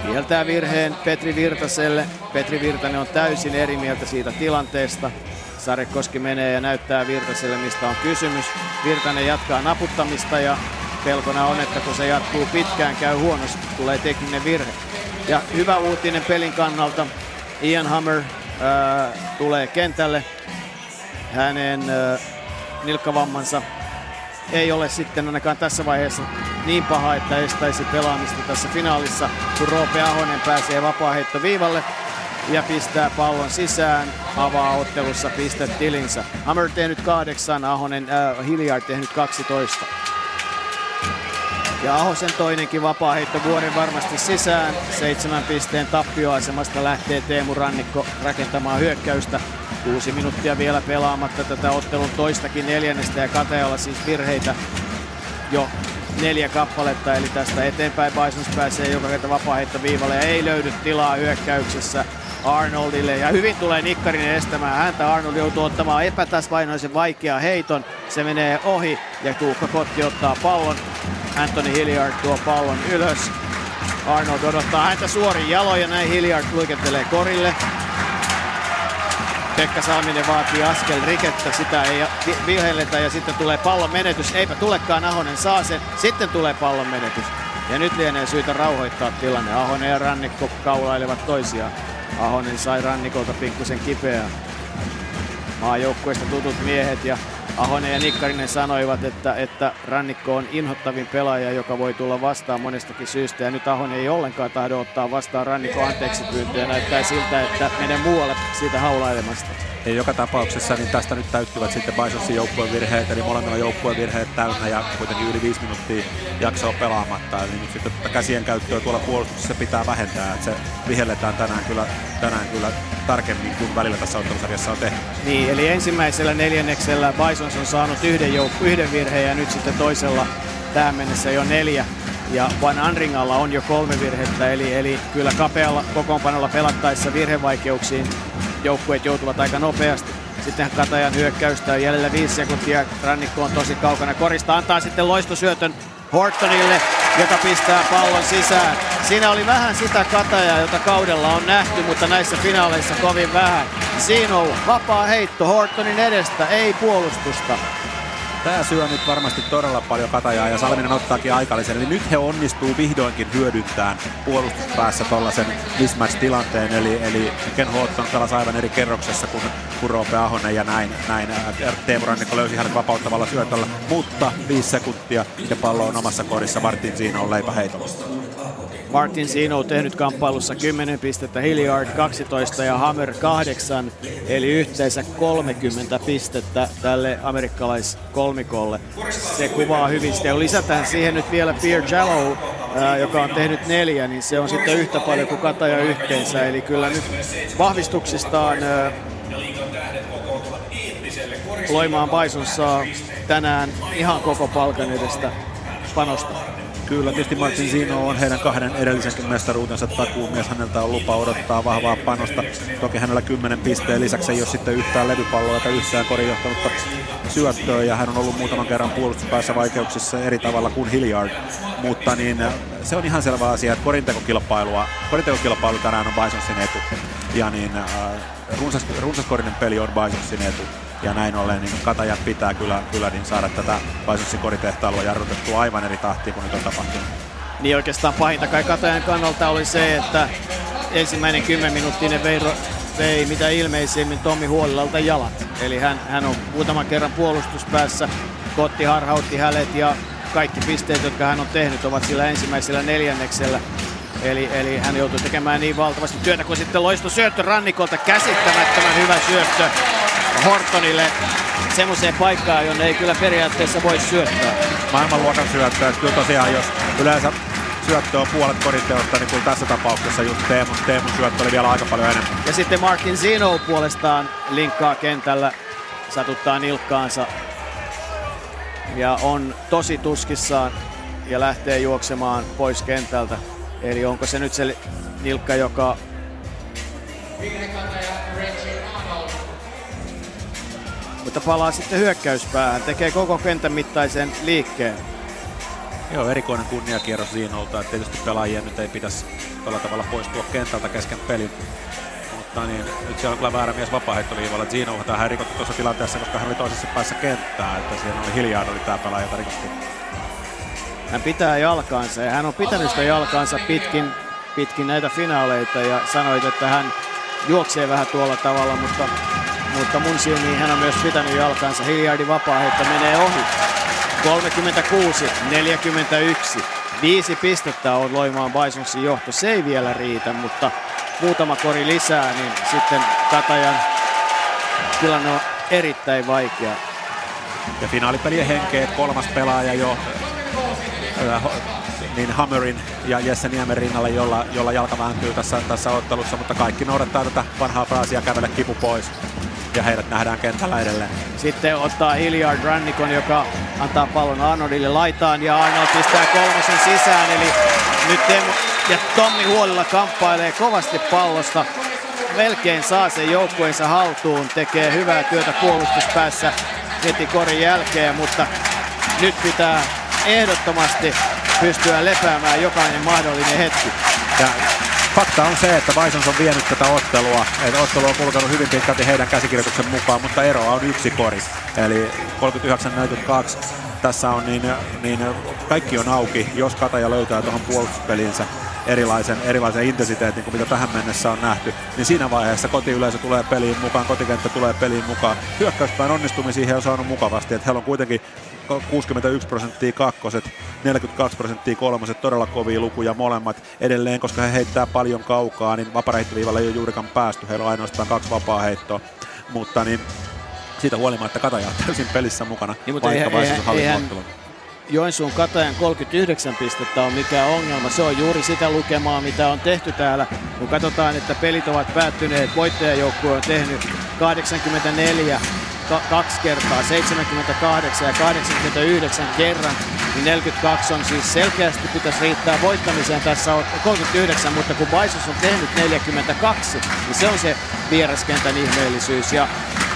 kieltää virheen Petri Virtaselle. Petri Virtanen on täysin eri mieltä siitä tilanteesta. Sarekoski menee ja näyttää Virtaselle, mistä on kysymys. Virtanen jatkaa naputtamista ja pelkona on, että kun se jatkuu pitkään, käy huonosti, tulee tekninen virhe. Ja hyvä uutinen pelin kannalta. Ian Hammer äh, tulee kentälle. Hänen äh, nilkkavammansa ei ole sitten ainakaan tässä vaiheessa niin paha, että estäisi pelaamista tässä finaalissa, kun Roope Ahonen pääsee vapaaheittoviivalle ja pistää pallon sisään, avaa ottelussa tilinsä. Hammer tehnyt kahdeksan, Ahonen, äh, Hilliard tehnyt 12. Ja Ahosen toinenkin vapaaheitto vuoden varmasti sisään. Seitsemän pisteen tappioasemasta lähtee Teemu Rannikko rakentamaan hyökkäystä. Kuusi minuuttia vielä pelaamatta tätä ottelun toistakin neljännestä ja Katealla siis virheitä jo neljä kappaletta, eli tästä eteenpäin Bisons pääsee joka kerta vapaa viivalle ja ei löydy tilaa hyökkäyksessä Arnoldille ja hyvin tulee Nikkarinen estämään häntä. Arnold joutuu ottamaan epätasvainoisen vaikea heiton. Se menee ohi ja Tuukka Kotti ottaa pallon. Anthony Hilliard tuo pallon ylös. Arnold odottaa häntä suorin jaloin ja näin Hilliard luikettelee korille. Pekka Salminen vaatii askel rikettä, sitä ei vihelletä ja sitten tulee pallon menetys. Eipä tulekaan, Ahonen saa sen, sitten tulee pallon menetys. Ja nyt lienee syytä rauhoittaa tilanne. Ahonen ja Rannikko kaulailevat toisiaan. Ahonen sai Rannikolta pikkusen kipeää. Maajoukkueesta tutut miehet ja Ahonen ja Nikkarinen sanoivat, että, että Rannikko on inhottavin pelaaja, joka voi tulla vastaan monestakin syystä. Ja nyt Ahonen ei ollenkaan tahdo ottaa vastaan Rannikko anteeksi pyyntöä. Näyttää siltä, että menee muualle siitä haulailemasta. Ja joka tapauksessa niin tästä nyt täyttyvät sitten Bisonsin joukkueen virheet, eli molemmilla joukkueen virheet täynnä ja kuitenkin yli viisi minuuttia jaksoa pelaamatta. Eli nyt sitten tätä käsien käyttöä tuolla puolustuksessa pitää vähentää, että se vihelletään tänään kyllä, tänään kyllä tarkemmin kuin välillä tässä ottelusarjassa on tehty. Niin, eli ensimmäisellä neljänneksellä Bisons on saanut yhden, jouk- yhden virheen ja nyt sitten toisella tähän mennessä jo neljä. Ja Van Anringalla on jo kolme virhettä, eli, eli kyllä kapealla kokoonpanolla pelattaessa virhevaikeuksiin joukkueet joutuvat aika nopeasti. Sitten Katajan hyökkäystä on jäljellä viisi sekuntia. Rannikko on tosi kaukana korista. Antaa sitten loistosyötön Hortonille, joka pistää pallon sisään. Siinä oli vähän sitä Katajaa, jota kaudella on nähty, mutta näissä finaaleissa kovin vähän. Siinä on vapaa heitto Hortonin edestä, ei puolustusta. Tämä syö nyt varmasti todella paljon katajaa ja Salminen ottaakin aikallisen. Eli nyt he onnistuu vihdoinkin hyödyntämään puolustuspäässä tuollaisen mismatch-tilanteen. Eli, eli Ken Horton pelasi aivan eri kerroksessa kuin, kuin Roope Ahonen ja näin. näin Teemu Rannikko löysi hänet vapauttavalla syötöllä, mutta viisi sekuntia ja pallo on omassa korissa. Martin siinä on leipäheitolla. Martin Sino tehnyt kamppailussa 10 pistettä, Hilliard 12 ja Hammer 8, eli yhteensä 30 pistettä tälle amerikkalaiskolmikolle. Se kuvaa hyvin sitä. Lisätään siihen nyt vielä Pierre Jallow, joka on tehnyt neljä, niin se on sitten yhtä paljon kuin Kataja yhteensä. Eli kyllä nyt vahvistuksistaan Loimaan Bison saa tänään ihan koko palkan edestä panosta. Kyllä, tietysti Martin Zino on heidän kahden edellisenkin mestaruutensa takuumies. Häneltä on lupa odottaa vahvaa panosta. Toki hänellä 10 pisteen lisäksi ei ole sitten yhtään levypalloa eikä yhtään korinjohtanutta syöttöä. Ja hän on ollut muutaman kerran puolustuspäässä vaikeuksissa eri tavalla kuin Hilliard. Mutta niin, se on ihan selvä asia, että korintekokilpailua, korintekokilpailu tänään on Bisonsin etu. Ja niin, äh, runsas, runsaskorinen peli on Bisonsin etu ja näin ollen niin Katajat pitää kyllä, kyllä niin saada tätä Bisonsin koritehtailua jarrutettua aivan eri tahtiin kuin nyt on tapahtunut. Niin oikeastaan pahinta kai Katajan kannalta oli se, että ensimmäinen 10 minuuttinen vei, vei mitä ilmeisimmin Tommi Huolilalta jalat. Eli hän, hän on muutaman kerran puolustuspäässä, Kotti harhautti hälet ja kaikki pisteet, jotka hän on tehnyt, ovat sillä ensimmäisellä neljänneksellä. Eli, eli hän joutui tekemään niin valtavasti työtä, kun sitten loisto syöttö rannikolta, käsittämättömän hyvä syöttö Hortonille semmoiseen paikkaan, jonne ei kyllä periaatteessa voi syöttää. Maailmanluokan syöttöä. Kyllä tosiaan, jos yleensä syöttö on puolet koriteosta, niin kuin tässä tapauksessa just Teemun, Teemun syöttö oli vielä aika paljon enemmän. Ja sitten Martin Zino puolestaan linkkaa kentällä, satuttaa nilkkaansa ja on tosi tuskissaan ja lähtee juoksemaan pois kentältä. Eli onko se nyt se nilkka, joka mutta palaa sitten hyökkäyspäähän, tekee koko kentän mittaisen liikkeen. Joo, erikoinen kunniakierros Ziinolta, että tietysti pelaajien nyt ei pitäisi tällä tavalla poistua kentältä kesken pelin. Mutta niin, nyt siellä on kyllä väärä mies vapaaheittoviivalla. Zino tähän rikottu tuossa tilanteessa, koska hän oli toisessa päässä kenttää, että siinä oli hiljaa oli tämä pelaaja, jota rikottiin. Hän pitää jalkaansa ja hän on pitänyt sitä jalkaansa pitkin, pitkin näitä finaaleita ja sanoit, että hän juoksee vähän tuolla tavalla, mutta mutta mun silmiin hän on myös pitänyt jalkansa. Hiljardin vapaaheitto menee ohi. 36, 41. Viisi pistettä on Loimaan Bisonsin johto. Se ei vielä riitä, mutta muutama kori lisää, niin sitten Katajan tilanne on erittäin vaikea. Ja finaalipelien henkeet, kolmas pelaaja jo niin Hammerin ja Jesse Niemen rinnalle, jolla, jolla jalka vääntyy tässä, tässä ottelussa, mutta kaikki noudattaa tätä vanhaa fraasia kävele kipu pois ja heidät nähdään kentällä edelleen. Sitten ottaa Hilliard Rannikon, joka antaa pallon Arnoldille laitaan ja Arnold pistää kolmosen sisään. Eli nyt Teemu ja Tommi Huolilla kamppailee kovasti pallosta. Melkein saa sen joukkueensa haltuun, tekee hyvää työtä puolustuspäässä heti korin jälkeen, mutta nyt pitää ehdottomasti pystyä lepäämään jokainen mahdollinen hetki. Ja fakta on se, että Bisons on vienyt tätä ottelua. Että ottelu on kulkenut hyvin pitkälti heidän käsikirjoituksen mukaan, mutta eroa on yksi kori. Eli 39-42 tässä on niin, niin kaikki on auki, jos Kataja löytää tuohon puolustuspelinsä erilaisen, erilaisen intensiteetin kuin mitä tähän mennessä on nähty, niin siinä vaiheessa kotiyleisö tulee peliin mukaan, kotikenttä tulee peliin mukaan. Hyökkäyspään onnistumisiin on saanut mukavasti, että heillä on kuitenkin 61 prosenttia kakkoset, 42 prosenttia kolmoset, todella kovia lukuja molemmat. Edelleen, koska he heittää paljon kaukaa, niin vapareittoviivalla ei ole juurikaan päästy, heillä on ainoastaan kaksi vapaa heittoa, mutta niin siitä huolimatta Kataja on täysin pelissä mukana, niin, mutta vaikka eihän, eihän, Joensuun Katajan 39 pistettä on mikä ongelma. Se on juuri sitä lukemaa, mitä on tehty täällä. Kun katsotaan, että pelit ovat päättyneet, voittajajoukkue on tehnyt 84 kaksi kertaa, 78 ja 89 kerran, niin 42 on siis selkeästi pitäisi riittää voittamiseen. Tässä on 39, mutta kun Baisus on tehnyt 42, niin se on se vieraskentän ihmeellisyys. Ja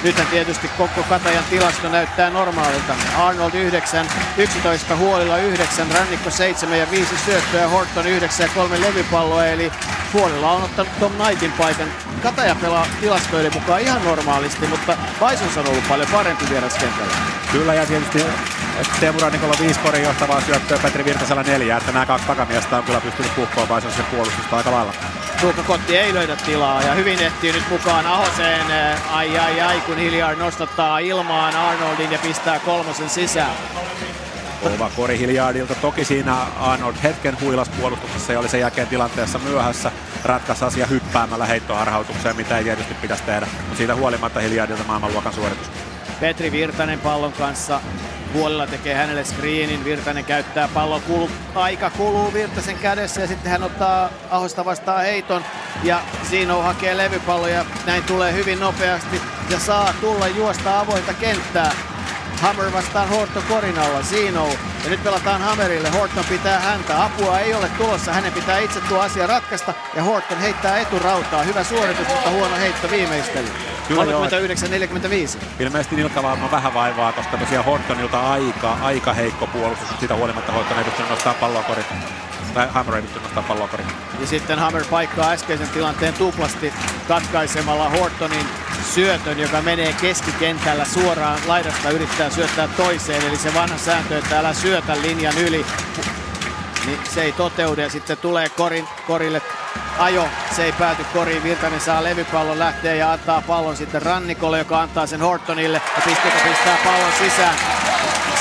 nythän tietysti koko Katajan tilasto näyttää normaalilta. Arnold 9, 11 huolilla 9, Rannikko 7 ja 5 syöttöä, Horton 9 ja 3 levypalloa, eli huolilla on ottanut Tom Knightin paikan. Kataja pelaa tilastoiden mukaan ihan normaalisti, mutta Bison on ollut paljon parempi vieraskentällä. Kyllä ja tietysti Teemu Rannikolla viisi korin johtavaa syöttöä, Petri Virtasella neljä, että nämä kaksi takamiestä on kyllä pystynyt puhkoon sen puolustusta aika lailla. Tuukka Kotti ei löydä tilaa ja hyvin ehtii nyt mukaan Ahoseen. Ai ai ai kun Hilliard nostattaa ilmaan Arnoldin ja pistää kolmosen sisään. Kova kori Hilliardilta. Toki siinä Arnold hetken huilas puolustuksessa ja oli sen jälkeen tilanteessa myöhässä. Ratkaisi asia hyppäämällä heittoarhautukseen, mitä ei tietysti pitäisi tehdä. Mutta siitä huolimatta Hilliardilta maailmanluokan suoritus. Petri Virtanen pallon kanssa puolella tekee hänelle screenin. Virtanen käyttää pallon, kulu, aika kuluu Virtasen kädessä ja sitten hän ottaa Ahosta vastaan heiton ja Zino hakee levypallo ja näin tulee hyvin nopeasti ja saa tulla juosta avointa kenttää. Hammer vastaan Horton korin alla, Zeno. Ja nyt pelataan Hammerille, Horton pitää häntä. Apua ei ole tulossa, hänen pitää itse tuo asia ratkaista. Ja Horton heittää eturautaa. Hyvä suoritus, mutta huono heitto viimeistely. 39-45. Ilmeisesti Nilkka varmaan vähän vaivaa, koska tosiaan Hortonilta aika, aika heikko puolustus. Sitä huolimatta Horton ei pystynyt nostaa palloa korin. Tai Hammer ei pystynyt nostaa palloa korin. Ja sitten Hammer paikkaa äskeisen tilanteen tuplasti katkaisemalla Hortonin syötön, joka menee keskikentällä suoraan laidasta yrittää syöttää toiseen. Eli se vanha sääntö, että älä syötä linjan yli, niin se ei toteudu ja sitten tulee korin, korille ajo. Se ei pääty koriin. Virtanen saa levypallon, lähtee ja antaa pallon sitten Rannikolle, joka antaa sen Hortonille. Ja pistekö pistää pallon sisään.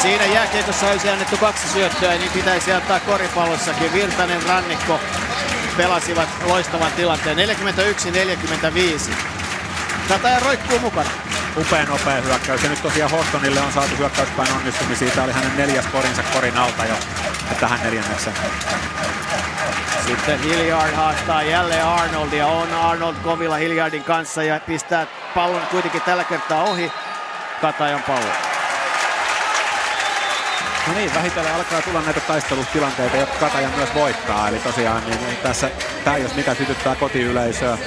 Siinä jääkiekossa olisi annettu kaksi syöttöä, niin pitäisi antaa koripallossakin. Virtanen, Rannikko pelasivat loistavan tilanteen. 41-45. Kataja roikkuu mukana. Upea nopea hyökkäys. Ja nyt tosiaan Hortonille on saatu hyökkäyspäin onnistumisia. Siitä oli hänen neljäs korinsa korin alta jo tähän neljännekseen. Sitten Hilliard haastaa jälleen Arnoldia. On Arnold kovilla Hilliardin kanssa ja pistää pallon kuitenkin tällä kertaa ohi Katajan pallo. No niin, vähitellen alkaa tulla näitä taistelutilanteita, jotka Kataja myös voittaa. Eli tosiaan niin tässä tämä jos mikä sytyttää kotiyleisöä.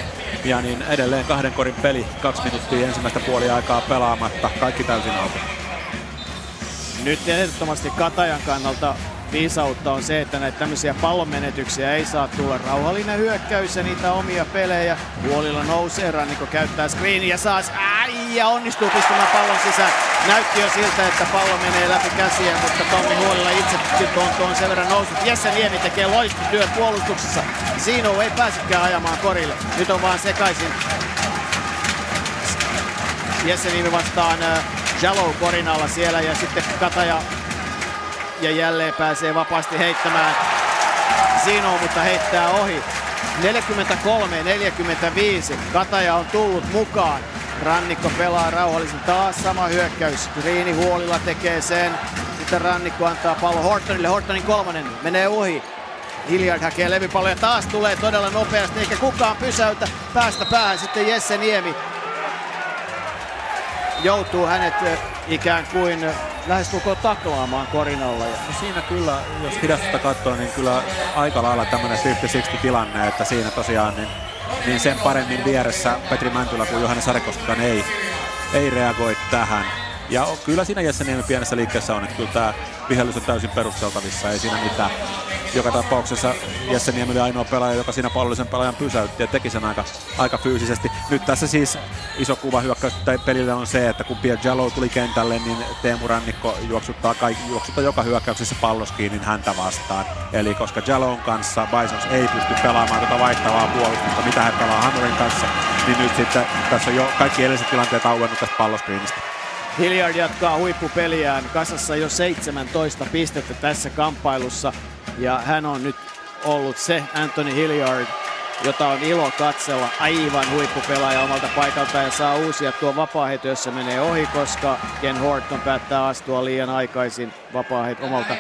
Ja niin edelleen kahden korin peli, kaksi minuuttia ensimmäistä puoliaikaa pelaamatta, kaikki täysin auki. Nyt ehdottomasti Katajan kannalta viisautta on se, että näitä tämmöisiä pallonmenetyksiä ei saa tulla. Rauhallinen hyökkäys ja niitä omia pelejä. Huolilla nousee, Ranniko käyttää screenia ja saa ai, ja onnistuu pistämään pallon sisään. Näytti jo siltä, että pallo menee läpi käsiä, mutta Tommi Huolilla itse on tuon sen verran noussut. Jesse Niemi tekee loistotyön puolustuksessa. Sino ei pääsekään ajamaan korille. Nyt on vaan sekaisin. Jesse Niemi vastaan äh, Jalo korinalla siellä ja sitten Kataja ja jälleen pääsee vapaasti heittämään Sino, mutta heittää ohi. 43-45. Kataja on tullut mukaan. Rannikko pelaa rauhallisen taas sama hyökkäys. Riini huolilla tekee sen. Sitten Rannikko antaa pallo Hortonille. Hortonin kolmonen menee ohi. Hilliard hakee levypalloja. Taas tulee todella nopeasti eikä kukaan pysäytä. Päästä päähän sitten Jesse Niemi. Joutuu hänet ikään kuin lähestulkoon taklaamaan korin alla. No siinä kyllä, jos hidastusta katsoo, niin kyllä aika lailla tämmöinen 50-60 tilanne, että siinä tosiaan niin, niin sen paremmin vieressä Petri Mäntylä kuin Johannes Sarikoskakaan ei, ei reagoi tähän. Ja kyllä siinä Jesse pienessä liikkeessä on, että kyllä tämä vihellys on täysin perusteltavissa, ei siinä mitään. Joka tapauksessa Jesse Niemi oli ainoa pelaaja, joka siinä pallollisen pelaajan pysäytti ja teki sen aika, aika fyysisesti. Nyt tässä siis iso kuva hyökkäys tai on se, että kun Pierre Jallo tuli kentälle, niin Teemu Rannikko juoksuttaa, kaikki, juoksuttaa joka hyökkäyksessä pallos kiinni häntä vastaan. Eli koska Jallon kanssa Bisons ei pysty pelaamaan tuota vaihtavaa puolustusta, mitä he pelaa Hammerin kanssa, niin nyt sitten tässä on jo kaikki edelliset tilanteet auennut tästä palloskriinistä. Hilliard jatkaa huippupeliään kasassa jo 17 pistettä tässä kamppailussa. Ja hän on nyt ollut se Anthony Hilliard, jota on ilo katsella. Aivan huippupelaaja omalta paikalta ja saa uusia. Tuo vapaa jossa menee ohi, koska Ken Horton päättää astua liian aikaisin. Vapaa omalta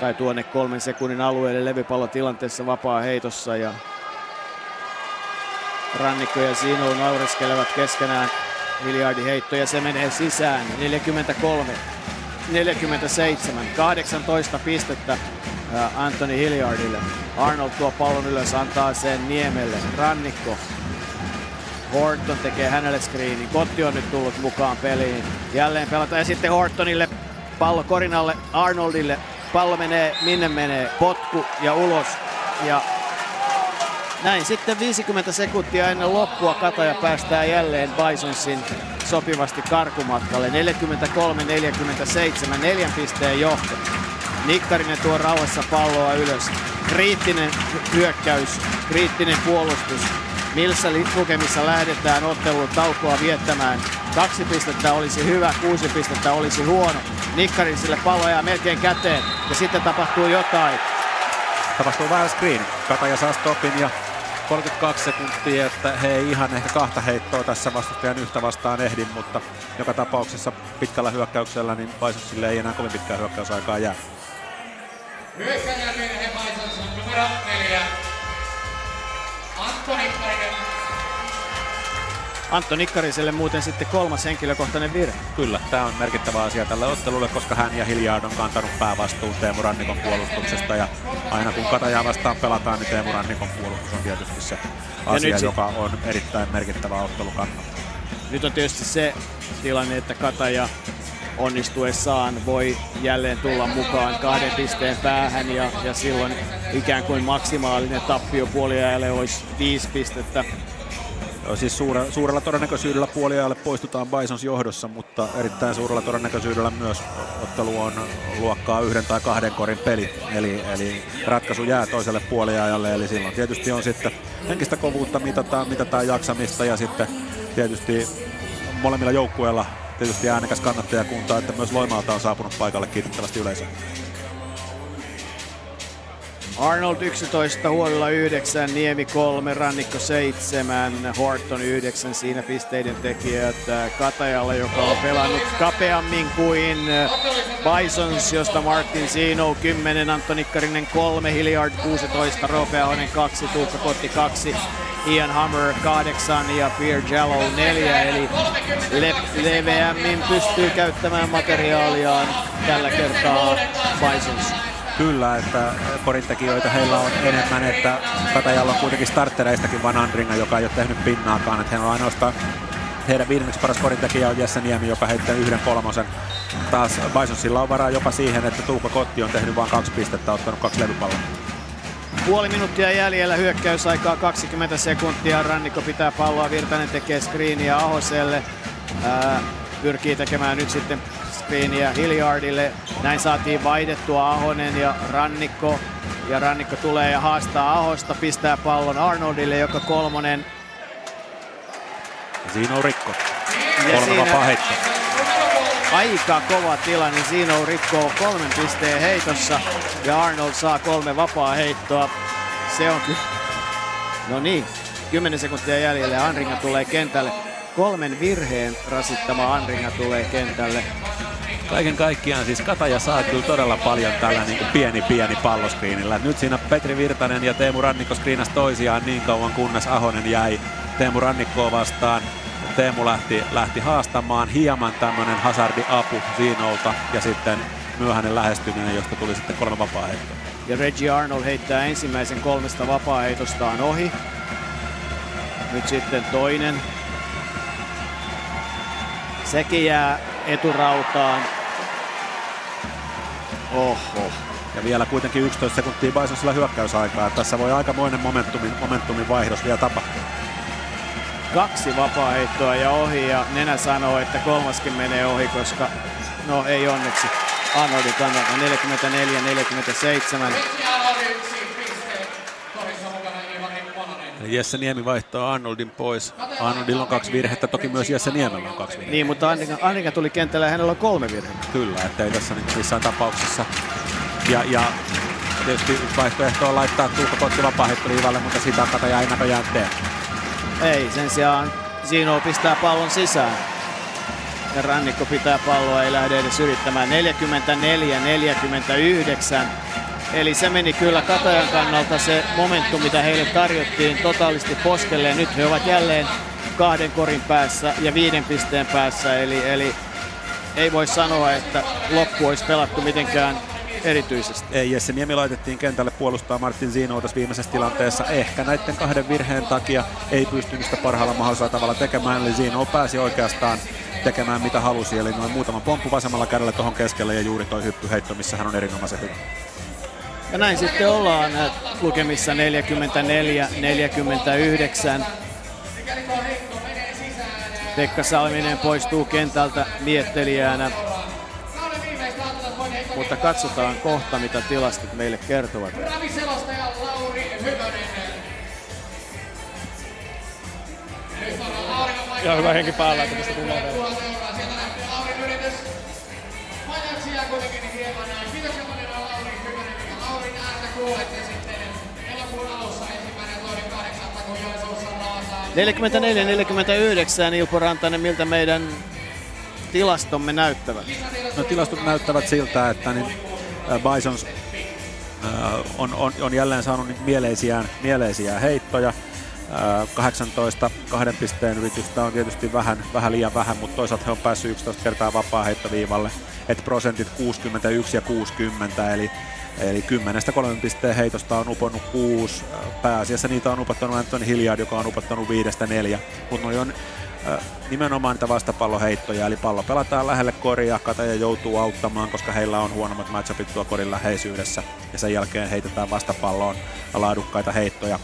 tai tuonne kolmen sekunnin alueelle levypallotilanteessa vapaa heitossa ja Rannikko ja Sino naureskelevat keskenään Miljardin heitto ja se menee sisään. 43, 47, 18 pistettä Anthony Hilliardille. Arnold tuo pallon ylös, antaa sen Niemelle. Rannikko. Horton tekee hänelle screenin. Kotti on nyt tullut mukaan peliin. Jälleen pelataan ja sitten Hortonille pallo Korinalle, Arnoldille. Pallo menee, minne menee, potku ja ulos. Ja näin sitten 50 sekuntia ennen loppua Kataja päästää jälleen Bisonsin sopivasti karkumatkalle. 43-47, neljän pisteen johto. Nikkarinen tuo rauhassa palloa ylös. Kriittinen hyökkäys, kriittinen puolustus. Missä lukemissa lähdetään ottelun taukoa viettämään. Kaksi pistettä olisi hyvä, kuusi pistettä olisi huono. Nikkarin sille pallo jää melkein käteen ja sitten tapahtuu jotain. Tapahtuu vähän screen. Kataja saa stopin ja 32 sekuntia, että he ei ihan ehkä kahta heittoa tässä vastustajan yhtä vastaan ehdi, mutta joka tapauksessa pitkällä hyökkäyksellä niin Bisonsille ei enää kovin pitkää hyökkäysaikaa jää. Hyökkäjän virhe Bisons on numero neljä. Antoni Karinen. Antto Nikkariselle muuten sitten kolmas henkilökohtainen virhe. Kyllä, tämä on merkittävä asia tälle ottelulle, koska hän ja Hiljaard on kantanut päävastuun Teemu Rannikon puolustuksesta ja aina kun Katajaa vastaan pelataan, niin Teemu Rannikon puolustus on tietysti se asia, joka on erittäin merkittävä ottelu kannalta. Nyt on tietysti se tilanne, että Kataja onnistuessaan voi jälleen tulla mukaan kahden pisteen päähän ja, ja silloin ikään kuin maksimaalinen tappio puoliajalle olisi viisi pistettä. Siis suure, suurella todennäköisyydellä puoliajalle poistutaan Bisons johdossa, mutta erittäin suurella todennäköisyydellä myös ottelu on luokkaa yhden tai kahden korin peli. Eli, eli ratkaisu jää toiselle puoliajalle, eli silloin tietysti on sitten henkistä kovuutta, mitataan, mitataan jaksamista ja sitten tietysti molemmilla joukkueilla tietysti äänekäs kannattajakunta, että myös Loimaalta on saapunut paikalle kiitettävästi yleisöä. Arnold 11, Huolilla 9, Niemi 3, Rannikko 7, Horton 9, siinä pisteiden tekijät Katajalla, joka on pelannut kapeammin kuin Bisons, josta Martin Sino 10, Antto Nikkarinen 3, Hilliard 16, Roope Ahonen 2, Tuukka Kotti 2, Ian Hammer 8 ja Pierre Jallow 4, eli le- leveämmin pystyy käyttämään materiaaliaan tällä kertaa Bisons. Kyllä, että korintekijöitä heillä on enemmän, että Katajalla on kuitenkin startereistakin Van Andringa, joka ei ole tehnyt pinnaakaan, että heillä on ainoastaan heidän viidenneksi paras korintekijä on Jesse Niemi, joka heittää yhden kolmosen. Taas Bisonsilla on varaa jopa siihen, että Tuukka Kotti on tehnyt vain kaksi pistettä, ottanut kaksi levypalloa. Puoli minuuttia jäljellä, hyökkäysaikaa 20 sekuntia. Rannikko pitää palloa, Virtanen tekee screeniä Ahoselle. Ää, pyrkii tekemään nyt sitten screeniä Hilliardille. Näin saatiin vaihdettua Ahonen ja Rannikko. Ja Rannikko tulee ja haastaa Ahosta, pistää pallon Arnoldille, joka kolmonen. Siinä on rikko. Ja Kolme siinä heitto. aika kova tilanne. Siinä on rikkoo kolmen pisteen heitossa ja Arnold saa kolme vapaa heittoa. Se on kyllä... No niin, 10 sekuntia jäljellä ja Anringa tulee kentälle. Kolmen virheen rasittama Anringa tulee kentälle. Kaiken kaikkiaan siis Kataja saa kyllä todella paljon tällä niin kuin pieni pieni palloskriinillä. Nyt siinä Petri Virtanen ja Teemu Rannikko skriinas toisiaan niin kauan kunnes Ahonen jäi Teemu Rannikkoa vastaan. Teemu lähti, lähti haastamaan hieman tämmönen hazardi apu Ziinolta ja sitten myöhäinen lähestyminen, josta tuli sitten kolme vapaa heittoa. Ja Reggie Arnold heittää ensimmäisen kolmesta vapaa-heitostaan ohi. Nyt sitten toinen. Sekin jää eturautaan. Oho. Ja vielä kuitenkin 11 sekuntia Bisonsilla hyökkäysaikaa. Tässä voi aikamoinen momentumin, momentumin vaihdos vielä tapahtua. Kaksi vapaa-heittoa ja ohi ja Nenä sanoo, että kolmaskin menee ohi, koska no ei onneksi. Arnoldin kannalta 44-47. Eli Jesse Niemi vaihtaa Arnoldin pois. Arnoldilla on kaksi virhettä, toki myös Jesse Niemellä on kaksi virhettä. Niin, mutta Annika, Annika tuli kentälle ja hänellä on kolme virhettä. Kyllä, ettei tässä niin missään tapauksessa. Ja, ja tietysti yksi vaihtoehto on laittaa Tuukka Kotti vapaa-heittoliivalle, mutta sitä Kataja ei näköjään tee. Ei, sen sijaan Zino pistää pallon sisään. Ja Rannikko pitää palloa, ei lähde edes yrittämään. 44-49. Eli se meni kyllä Katajan kannalta se momentum, mitä heille tarjottiin totaalisti poskelle. Nyt he ovat jälleen kahden korin päässä ja viiden pisteen päässä. Eli, eli ei voi sanoa, että loppu olisi pelattu mitenkään erityisesti. Ei, Jesse Niemi laitettiin kentälle puolustaa Martin Zinoa tässä viimeisessä tilanteessa. Ehkä näiden kahden virheen takia ei pystynyt sitä parhaalla mahdollisella tavalla tekemään. Eli Zino pääsi oikeastaan tekemään mitä halusi. Eli noin muutama pomppu vasemmalla kädellä tuohon keskelle ja juuri toi hyppyheitto, missä hän on erinomaisen hyvä. Ja näin sitten ollaan äh, lukemissa 44-49. Pekka Salminen poistuu kentältä miettelijänä. Mutta katsotaan kohta, mitä tilastot meille kertovat. Raviselostaja Lauri Hyvönen. Ja hyvä henki päällä, että tästä tulee vielä. 44-49 Ilpo Rantanen, miltä meidän tilastomme näyttävät? No, tilastot näyttävät siltä, että niin äh, Bisons äh, on, on, on jälleen saanut niitä mieleisiään, mieleisiä heittoja. 18 kahden pisteen yritystä on tietysti vähän, vähän liian vähän, mutta toisaalta he on päässyt 11 kertaa vapaa heittoviivalle, että prosentit 61 ja 60, eli Eli kymmenestä kolmen pisteen heitosta on uponnut kuusi. Pääasiassa niitä on upottanut Anthony Hilliard, joka on upottanut viidestä neljä. Mutta on nimenomaan niitä vastapalloheittoja, eli pallo pelataan lähelle koria, Kataja joutuu auttamaan, koska heillä on huonommat matchupit tuo korin läheisyydessä, ja sen jälkeen heitetään vastapalloon laadukkaita heittoja.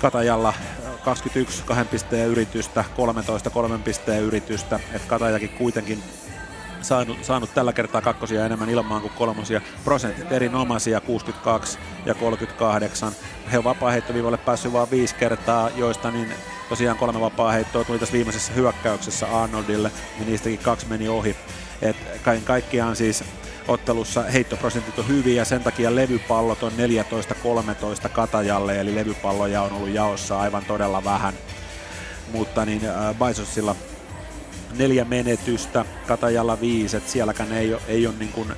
Katajalla 21 kahden pisteen yritystä, 13 kolmen pisteen yritystä, että Katajakin kuitenkin saanut, saanut tällä kertaa kakkosia enemmän ilmaan kuin kolmosia. Prosentit erinomaisia, 62 ja 38. He on vapaa-heittoviivalle päässyt vain viisi kertaa, joista niin tosiaan kolme vapaa-heittoa tuli tässä viimeisessä hyökkäyksessä Arnoldille, niin niistäkin kaksi meni ohi. Et kaiken kaikkiaan siis ottelussa heittoprosentit on hyviä ja sen takia levypallot on 14-13 Katajalle, eli levypalloja on ollut jaossa aivan todella vähän. Mutta niin äh, Bisonsilla neljä menetystä, Katajalla viisi, että sielläkään ei ole, ei ole niin kuin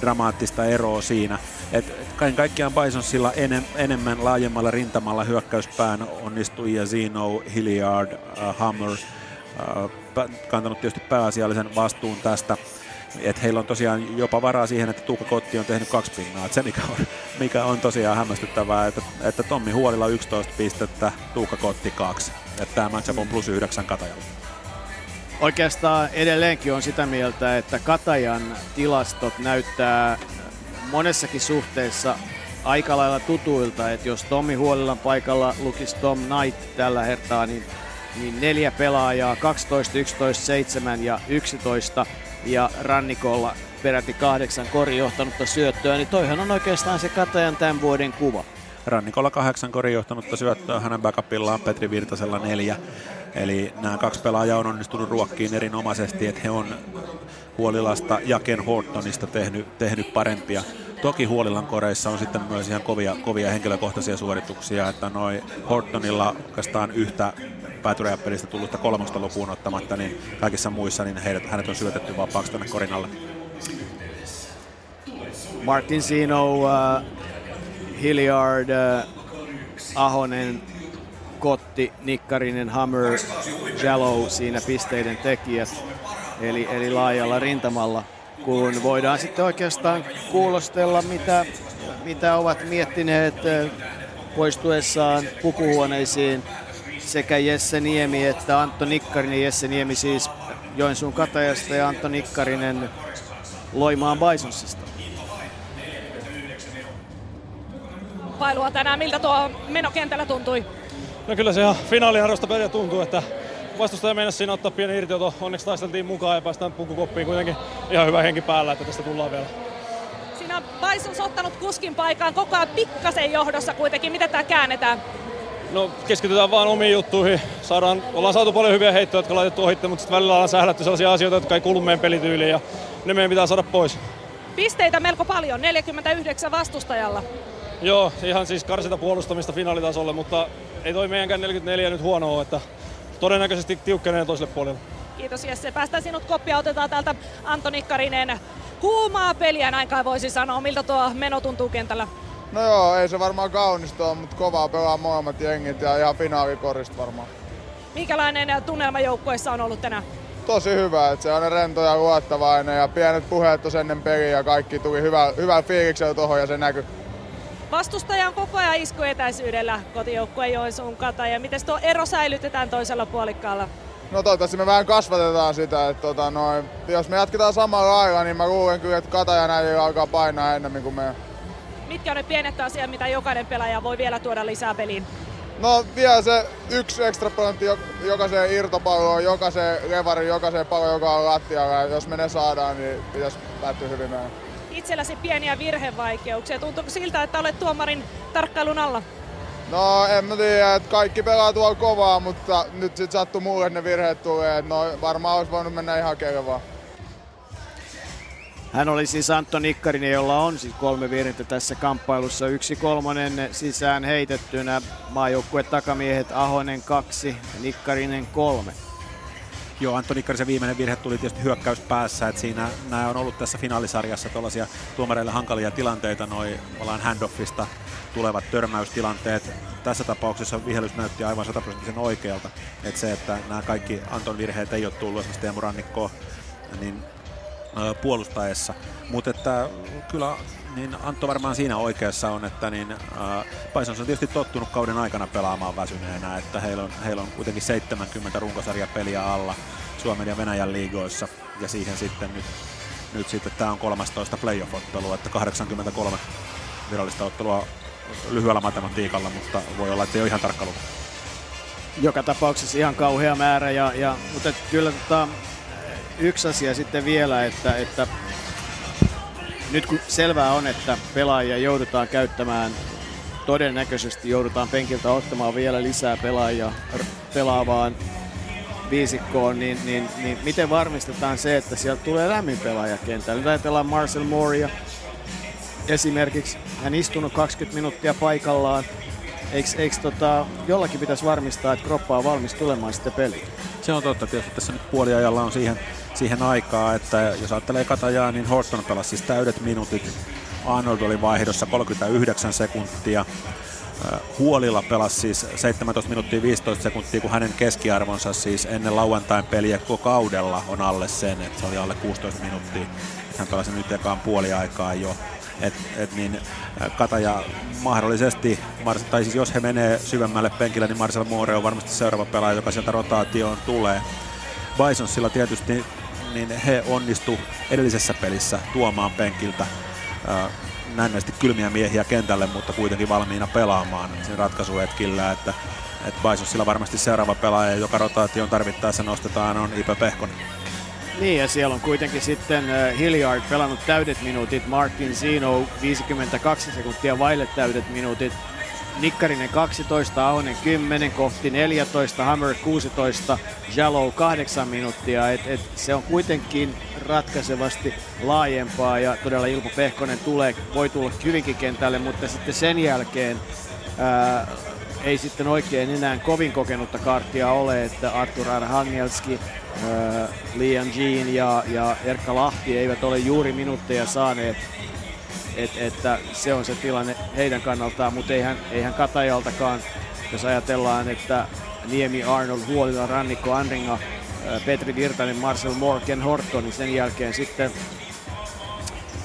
dramaattista eroa siinä. Et kaiken kaikkiaan Bisonsilla enem, enemmän laajemmalla rintamalla hyökkäyspään onnistui ja Zeno, Hilliard, uh, Hammer uh, kantanut tietysti pääasiallisen vastuun tästä. Et heillä on tosiaan jopa varaa siihen, että Tuukka Kotti on tehnyt kaksi pinnaa. Et se mikä on, mikä on tosiaan hämmästyttävää, että, että Tommi Huolilla 11 pistettä, Tuukka Kotti 2. Että tämä matchup on plus 9 Katajalla. Oikeastaan edelleenkin on sitä mieltä, että Katajan tilastot näyttää monessakin suhteessa aika lailla tutuilta, että jos Tommi Huolilan paikalla lukisi Tom Knight tällä hertaa, niin, niin neljä pelaajaa, 12, 11, 7 ja 11 ja rannikolla peräti kahdeksan korijohtanutta syöttöä, niin toihan on oikeastaan se Katajan tämän vuoden kuva. Rannikolla kahdeksan korijohtanutta syöttöä, hänen backupillaan Petri Virtasella neljä. Eli nämä kaksi pelaajaa on onnistunut ruokkiin erinomaisesti, että he on Huolilasta ja Ken Hortonista tehnyt, tehnyt parempia. Toki Huolilan koreissa on sitten myös ihan kovia, kovia henkilökohtaisia suorituksia, että noin Hortonilla oikeastaan yhtä päätyräjäpelistä tullutta kolmosta lukuun ottamatta, niin kaikissa muissa niin heidät, hänet on syötetty vapaaksi tänne korinalle. Martin Sino, uh, Hilliard, uh, Ahonen, Kotti, Nikkarinen, Hammer, Jallow siinä pisteiden tekijät. Eli, eli laajalla rintamalla, kun voidaan sitten oikeastaan kuulostella, mitä, mitä ovat miettineet poistuessaan pukuhuoneisiin sekä Jesse Niemi että Antto Nikkarinen. Jesse Niemi siis Joensuun Katajasta ja Antto Nikkarinen Loimaan Bisonsista. Pailua tänään, miltä tuo menokentällä tuntui? No kyllä se ihan finaaliharjoista peliä tuntuu, että vastustaja meinasi siinä ottaa pieni irtioto. Onneksi taisteltiin mukaan ja päästään pukukoppiin kuitenkin ihan hyvä henki päällä, että tästä tullaan vielä. Siinä on Bisons ottanut kuskin paikan koko ajan pikkasen johdossa kuitenkin. Miten tämä käännetään? No keskitytään vaan omiin juttuihin. Saadaan, ollaan saatu paljon hyviä heittoja, jotka on laitettu ohitte, mutta sitten välillä ollaan sählätty sellaisia asioita, jotka ei kuulu meidän pelityyliin ja ne meidän pitää saada pois. Pisteitä melko paljon, 49 vastustajalla. Joo, ihan siis karsita puolustamista finaalitasolle, mutta ei toi meidänkään 44 nyt huono ole, että todennäköisesti tiukkenee toiselle puolelle. Kiitos Jesse. Päästään sinut koppia. Otetaan täältä Antoni Karinen. Kuumaa peliä näin kai voisi sanoa. Miltä tuo meno tuntuu kentällä? No joo, ei se varmaan kaunista ole, mutta kovaa pelaa molemmat jengit ja ihan finaalikorista varmaan. Minkälainen tunnelma joukkueessa on ollut tänään? Tosi hyvä, että se on rento ja luottavainen ja pienet puheet ennen peliä ja kaikki tuli hyvä, hyvä fiiliksellä tuohon ja se näkyy. Vastustaja on koko ajan iskuetäisyydellä kotijoukkueen Joensuun kata ja miten tuo ero säilytetään toisella puolikkaalla? No toivottavasti me vähän kasvatetaan sitä, että tota, noin, jos me jatketaan samalla lailla, niin mä luulen kyllä, että kata ja näin alkaa painaa enemmän kuin me. Mitkä on ne pienet asiat, mitä jokainen pelaaja voi vielä tuoda lisää peliin? No vielä se yksi ekstra pointti jokaiseen irtopalloon, jokaiseen levarin, jokaiseen palloon, joka on lattialla. Jos me ne saadaan, niin pitäisi päättyä hyvin meidän itselläsi pieniä virhevaikeuksia. Tuntuuko siltä, että olet tuomarin tarkkailun alla? No en mä tiedä, että kaikki pelaa tuolla kovaa, mutta nyt sit sattuu mulle, että ne virheet tulee. No varmaan olisi voinut mennä ihan kelvaa. Hän oli siis Antto Nikkarinen, jolla on siis kolme virhettä tässä kamppailussa. Yksi kolmonen sisään heitettynä. Maajoukkue takamiehet Ahonen kaksi, Nikkarinen kolme. Joo, Antoni Karisen viimeinen virhe tuli tietysti hyökkäys päässä, että siinä nämä on ollut tässä finaalisarjassa tuollaisia tuomareille hankalia tilanteita, noin ollaan handoffista tulevat törmäystilanteet. Tässä tapauksessa vihellys näytti aivan sataprosenttisen oikealta. Että se, että nämä kaikki Anton virheet ei ole tullut esimerkiksi Teemu Rannikko niin puolustaessa. Mutta että kyllä niin Antto varmaan siinä oikeassa on, että niin, äh, Paisons on tietysti tottunut kauden aikana pelaamaan väsyneenä, että heillä on, heillä on kuitenkin 70 runkosarjapeliä alla Suomen ja Venäjän liigoissa ja siihen sitten nyt, nyt sitten tämä on 13 playoff-ottelu, että 83 virallista ottelua lyhyellä matematiikalla, mutta voi olla, että ei ole ihan tarkka luku. Joka tapauksessa ihan kauhea määrä, ja, ja, mutta kyllä tota, yksi asia sitten vielä, että, että nyt kun selvää on, että pelaajia joudutaan käyttämään, todennäköisesti joudutaan penkiltä ottamaan vielä lisää pelaajia pelaavaan viisikkoon, niin, niin, niin miten varmistetaan se, että sieltä tulee lämmin pelaaja kentällä? Nyt ajatellaan Marcel Mooria esimerkiksi. Hän istunut 20 minuuttia paikallaan. Eikö, eikö tota, jollakin pitäisi varmistaa, että kroppa on valmis tulemaan sitten peliin? Se on totta. Tietysti tässä nyt puoliajalla on siihen siihen aikaan, että jos ajattelee Katajaa, niin Horton pelasi siis täydet minuutit. Arnold oli vaihdossa 39 sekuntia. Huolilla pelasi siis 17 minuuttia 15 sekuntia, kun hänen keskiarvonsa siis ennen lauantain peliä koko kaudella on alle sen, että se oli alle 16 minuuttia. Hän pelasi nyt ekaan puoliaikaa jo. Et, et niin Kataja mahdollisesti, tai siis jos he menee syvemmälle penkille, niin Marcel Moore on varmasti seuraava pelaaja, joka sieltä rotaatioon tulee. Bisonsilla tietysti niin he onnistu edellisessä pelissä tuomaan penkiltä näennäisesti kylmiä miehiä kentälle, mutta kuitenkin valmiina pelaamaan sen ratkaisuhetkillä, että että Bisonsilla varmasti seuraava pelaaja, joka rotaation tarvittaessa nostetaan, on Ipe Pehkonen. Niin, ja siellä on kuitenkin sitten Hilliard pelannut täydet minuutit, Martin Zino 52 sekuntia vaille täydet minuutit, Nikkarinen 12, Ahonen 10, kohti 14, Hammer 16, Jalo 8 minuuttia. Et, et se on kuitenkin ratkaisevasti laajempaa ja todella Ilpo Pehkonen tulee, voi tulla hyvinkin kentälle, mutta sitten sen jälkeen ää, ei sitten oikein enää kovin kokenutta karttia ole, että Artur Arhangelski, Liam Jean ja, ja Erkka Lahti eivät ole juuri minuutteja saaneet et, että se on se tilanne heidän kannaltaan, mutta eihän, eihän Katajaltakaan, jos ajatellaan, että Niemi, Arnold, Huolila, Rannikko, Andringa, Petri Virtanen, Marcel Moore, Ken Horton, niin sen jälkeen sitten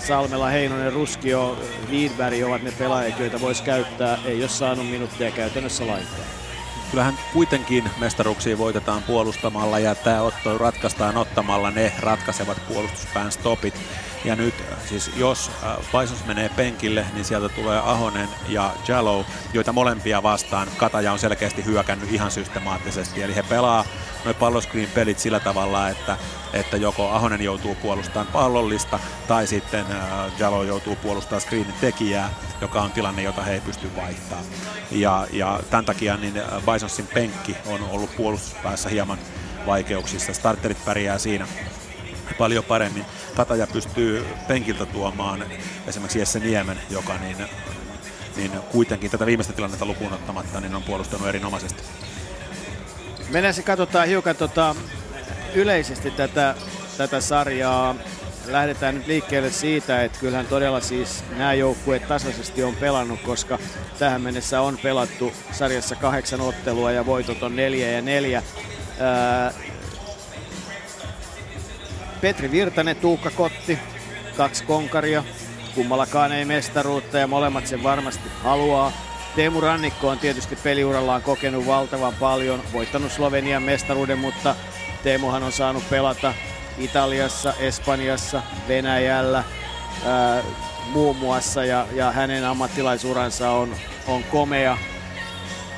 Salmela, Heinonen, Ruskio, Wienberg ovat ne pelaajat, joita voisi käyttää. Ei ole saanut minuutteja käytännössä lainkaan. Kyllähän kuitenkin mestaruuksia voitetaan puolustamalla ja tämä otto ratkaistaan ottamalla ne ratkaisevat puolustuspään stopit. Ja nyt siis jos Paisons äh, menee penkille, niin sieltä tulee Ahonen ja Jallow, joita molempia vastaan Kataja on selkeästi hyökännyt ihan systemaattisesti. Eli he pelaa noin palloscreen pelit sillä tavalla, että, että joko Ahonen joutuu puolustamaan pallollista tai sitten äh, Jallow joutuu puolustamaan screenin tekijää, joka on tilanne, jota he ei pysty vaihtamaan. Ja, ja tämän takia niin Bisonsin penkki on ollut puolustuspäässä hieman vaikeuksissa. Starterit pärjää siinä paljon paremmin. Kataja pystyy penkiltä tuomaan esimerkiksi Jesse Niemen, joka niin, niin kuitenkin tätä viimeistä tilannetta lukuun ottamatta niin on puolustanut erinomaisesti. Mennään se katsotaan hiukan tota, yleisesti tätä, tätä sarjaa. Lähdetään nyt liikkeelle siitä, että kyllähän todella siis nämä joukkueet tasaisesti on pelannut, koska tähän mennessä on pelattu sarjassa kahdeksan ottelua ja voitot on neljä ja neljä. Ää, Petri Virtanen, Tuukka Kotti, kaksi konkaria. Kummallakaan ei mestaruutta ja molemmat sen varmasti haluaa. Teemu Rannikko on tietysti peliurallaan kokenut valtavan paljon, voittanut Slovenian mestaruuden, mutta Teemuhan on saanut pelata Italiassa, Espanjassa, Venäjällä ää, muun muassa ja, ja hänen ammattilaisuransa on, on komea.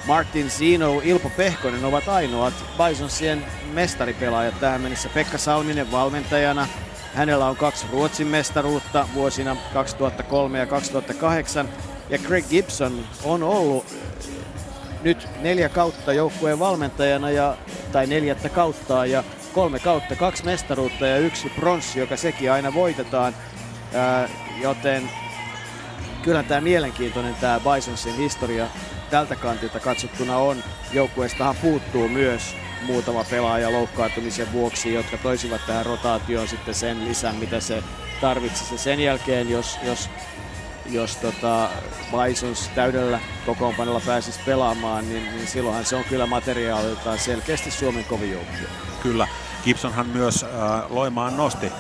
Martin Zino, Ilpo Pehkonen ovat ainoat Bisonsien mestaripelaajat tähän mennessä. Pekka Salminen valmentajana. Hänellä on kaksi Ruotsin mestaruutta vuosina 2003 ja 2008. Ja Greg Gibson on ollut nyt neljä kautta joukkueen valmentajana ja, tai neljättä kautta ja kolme kautta, kaksi mestaruutta ja yksi pronssi, joka sekin aina voitetaan. Ää, joten kyllä tämä mielenkiintoinen tämä Bisonsin historia tältä kantilta katsottuna on. Joukkueestahan puuttuu myös muutama pelaaja loukkaantumisen vuoksi, jotka toisivat tähän rotaatioon sitten sen lisän, mitä se tarvitsisi. Sen jälkeen, jos, jos jos tota Bisons täydellä kokoonpanolla pääsisi pelaamaan, niin, niin silloinhan se on kyllä materiaaliltaan selkeästi Suomen kovin joukkue. Kyllä. Gibsonhan myös äh, Loimaan nosti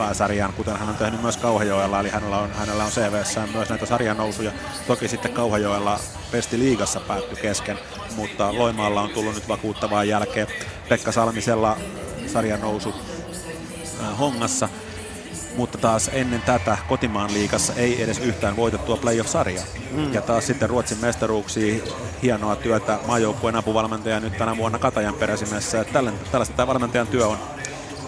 pääsarjaan, kuten hän on tehnyt myös Kauhajoella, eli hänellä on, hänellä on CVssään myös näitä sarjanousuja. Toki sitten Kauhajoella Pesti liigassa päättyi kesken, mutta Loimaalla on tullut nyt vakuuttavaa jälkeen. Pekka Salmisella sarjanousu äh, hongassa, mutta taas ennen tätä kotimaan liigassa ei edes yhtään voitettua playoff-sarjaa. Mm. Ja taas sitten Ruotsin mestaruuksia hienoa työtä maajoukkueen apuvalmentaja nyt tänä vuonna Katajan peräsimessä. Tällaista tämä valmentajan työ on.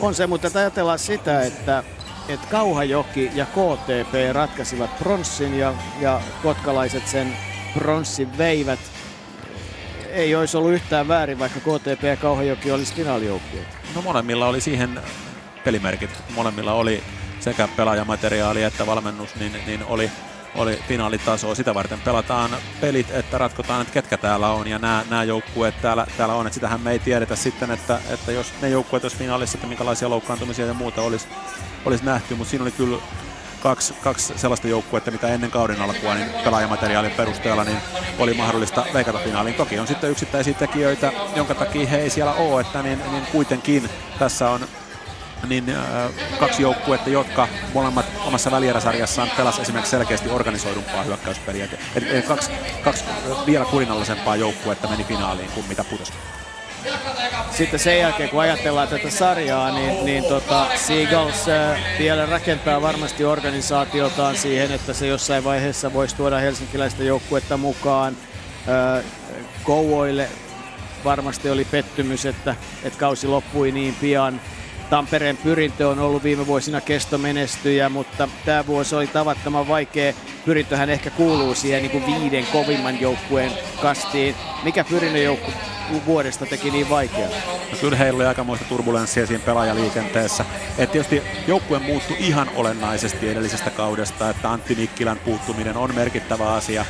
On se, mutta ajatellaan sitä, että, että Kauhajoki ja KTP ratkaisivat pronssin ja, ja kotkalaiset sen pronssin veivät. Ei olisi ollut yhtään väärin, vaikka KTP ja Kauhajoki olisi finaalijoukkueet. No molemmilla oli siihen pelimerkit. Molemmilla oli sekä pelaajamateriaali että valmennus, niin, niin oli, oli finaalitasoa. Sitä varten pelataan pelit, että ratkotaan, että ketkä täällä on ja nämä, nämä joukkueet täällä, täällä on. Että sitähän me ei tiedetä sitten, että, että jos ne joukkueet olisi finaalissa, että minkälaisia loukkaantumisia ja muuta olisi, olisi nähty. Mutta siinä oli kyllä kaksi, kaksi sellaista joukkuetta, mitä ennen kauden alkua niin pelaajamateriaalin perusteella niin oli mahdollista veikata finaaliin. Toki on sitten yksittäisiä tekijöitä, jonka takia he ei siellä ole, että niin, niin kuitenkin tässä on niin kaksi joukkuetta, jotka molemmat omassa välieräsarjassaan pelasi esimerkiksi selkeästi organisoidumpaa hyökkäyspeliä. Et, et, kaksi, kaksi vielä kurinallisempaa joukkuetta meni finaaliin kuin mitä putosi. Sitten sen jälkeen, kun ajatellaan tätä sarjaa, niin, niin tota, Seagulls vielä rakentaa varmasti organisaatiotaan siihen, että se jossain vaiheessa voisi tuoda helsinkiläistä joukkuetta mukaan. Kouvoille varmasti oli pettymys, että, että kausi loppui niin pian. Tampereen pyrintö on ollut viime vuosina kestomenestyjä, mutta tämä vuosi oli tavattoman vaikea. Pyrintöhän ehkä kuuluu siihen niin kuin viiden kovimman joukkueen kastiin. Mikä pyrinnön joukku vuodesta teki niin vaikeaa? No kyllä heillä oli aikamoista turbulenssia siinä pelaajaliikenteessä. Et tietysti joukkue muuttui ihan olennaisesti edellisestä kaudesta, että Antti Nikkilän puuttuminen on merkittävä asia.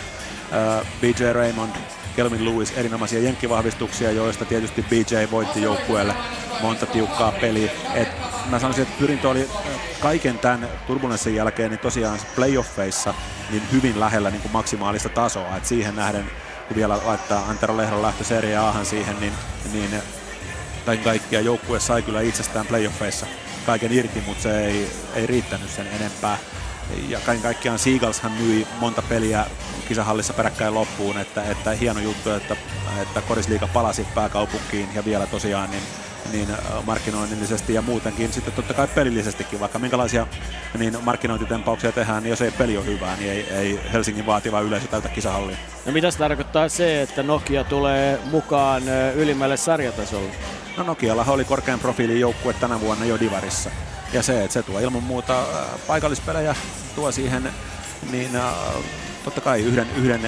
BJ Raymond Kelvin Lewis erinomaisia jenkkivahvistuksia, joista tietysti BJ voitti joukkueelle monta tiukkaa peliä. Et mä sanoisin, että pyrintö oli kaiken tämän turbulenssin jälkeen niin tosiaan playoffeissa niin hyvin lähellä niin kuin maksimaalista tasoa. Et siihen nähden, kun vielä laittaa Antero Lehdon lähtö Serie siihen, niin, niin kaiken kaikkiaan joukkue sai kyllä itsestään playoffeissa kaiken irti, mutta se ei, ei riittänyt sen enempää. Ja kaiken kaikkiaan Seagalshan myi monta peliä kisahallissa peräkkäin loppuun, että, että hieno juttu, että, että Korisliiga palasi pääkaupunkiin ja vielä tosiaan niin niin markkinoinnillisesti ja muutenkin sitten totta kai pelillisestikin, vaikka minkälaisia niin markkinointitempauksia tehdään, niin jos ei peli ole hyvää, niin ei, ei Helsingin vaativa yleisö täytä kisahallia. No mitä se tarkoittaa se, että Nokia tulee mukaan ylimmälle sarjatasolle? No Nokialla oli korkean profiilin joukkue tänä vuonna jo Divarissa. Ja se, että se tuo ilman muuta paikallispelejä, tuo siihen niin totta kai yhden, yhden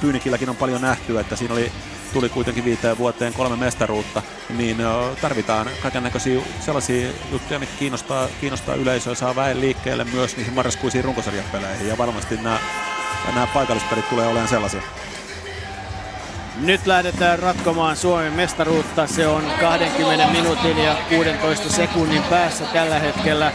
Pyynikilläkin on paljon nähty, että siinä oli, tuli kuitenkin viiteen vuoteen kolme mestaruutta, niin tarvitaan kaiken näköisiä sellaisia juttuja, mitkä kiinnostaa, kiinnostaa yleisöä, saa väen liikkeelle myös niihin marraskuisiin runkosarjapeleihin, ja varmasti nämä, nämä paikallispelit tulee olemaan sellaisia. Nyt lähdetään ratkomaan Suomen mestaruutta. Se on 20 minuutin ja 16 sekunnin päässä tällä hetkellä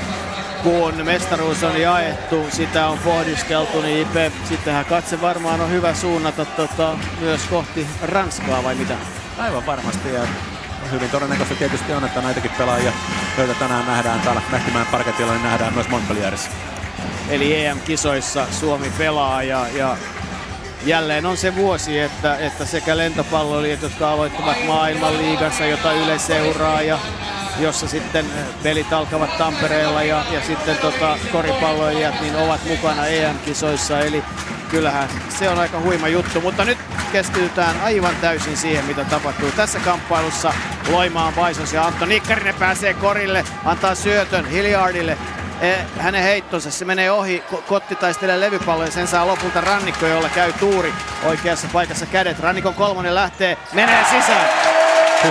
kun mestaruus on jaettu, sitä on pohdiskeltu, niin Ipe, sittenhän katse varmaan on hyvä suunnata tota, myös kohti Ranskaa vai mitä? Aivan varmasti ja hyvin todennäköistä tietysti on, että näitäkin pelaajia, joita tänään nähdään täällä Mähtimään parketilla, niin nähdään myös Montpellierissä. Eli EM-kisoissa Suomi pelaa ja, ja jälleen on se vuosi, että, että sekä lentopalloilijat, jotka aloittavat maailmanliigassa, jota Yle seuraa ja jossa sitten pelit alkavat Tampereella ja, ja sitten tota, koripalloilijat niin ovat mukana EM-kisoissa. Eli kyllähän se on aika huima juttu, mutta nyt keskitytään aivan täysin siihen, mitä tapahtuu tässä kamppailussa. Loimaan Baisos ja Antto Nikkarinen pääsee korille, antaa syötön Hilliardille. E, hänen heittonsa, se menee ohi, Kotti taistelee levypallo ja sen saa lopulta Rannikko, jolla käy tuuri oikeassa paikassa kädet. Rannikon kolmonen lähtee, menee sisään. 47-49.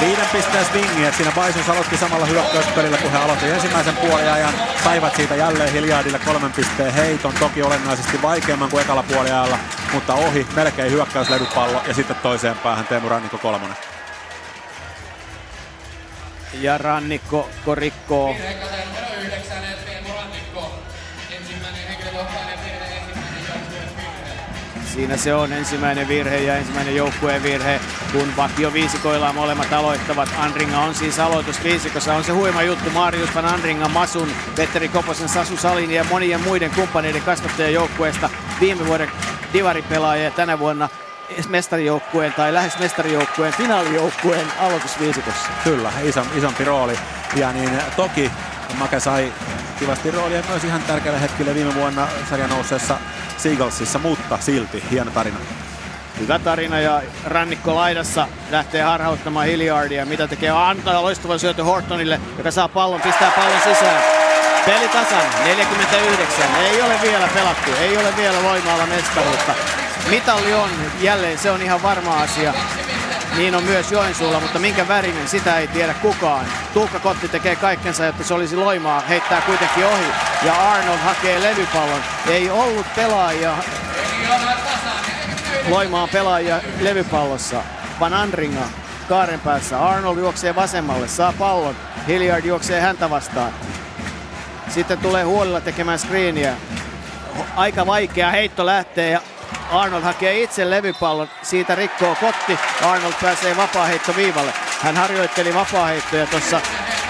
Viiden pisteen swingi, että siinä Baisus aloitti samalla hyökkäyspelillä, kun he aloitti ensimmäisen puoliajan. Saivat siitä jälleen Hiljaadille kolmen pisteen heiton, toki olennaisesti vaikeamman kuin ekalla puoliajalla, mutta ohi, melkein hyökkäyslevypallo ja sitten toiseen päähän Teemu Rannikko kolmonen. Ja Rannikko rikkoo Siinä se on ensimmäinen virhe ja ensimmäinen joukkueen virhe, kun vakio viisikoillaan molemmat aloittavat. Andringa on siis aloitus viisikossa. On se huima juttu. Marius van Andringa, Masun, Petteri Koposen, Sasu Salin ja monien muiden kumppaneiden kasvattajajoukkueesta viime vuoden divaripelaaja ja tänä vuonna mestarijoukkueen tai lähes mestarijoukkueen finaalijoukkueen aloitusviisikossa. Kyllä, iso, isompi rooli. Ja niin toki Make sai kivasti roolia myös ihan tärkeällä hetkellä viime vuonna sarjan nousseessa Seagullsissa, mutta silti hieno tarina. Hyvä tarina ja rannikko laidassa lähtee harhauttamaan Hilliardia. Mitä tekee? Antaa loistavan syötö Hortonille, joka saa pallon, pistää pallon sisään. Peli tasan, 49. Ei ole vielä pelattu, ei ole vielä voimalla mestaruutta. Mitalli on jälleen, se on ihan varma asia. Niin on myös Joensuulla, mutta minkä värinen, sitä ei tiedä kukaan. Tuukka Kotti tekee kaikkensa, jotta se olisi loimaa, heittää kuitenkin ohi. Ja Arnold hakee levypallon. Ei ollut pelaajia, loimaan pelaajia levypallossa. Van Andringa kaaren päässä. Arnold juoksee vasemmalle, saa pallon. Hilliard juoksee häntä vastaan. Sitten tulee huolella tekemään screeniä. Aika vaikea heitto lähtee ja Arnold hakee itse levypallon, siitä rikkoo Kotti. Arnold pääsee vapaaheitto viivalle. Hän harjoitteli vapaaheittoja tuossa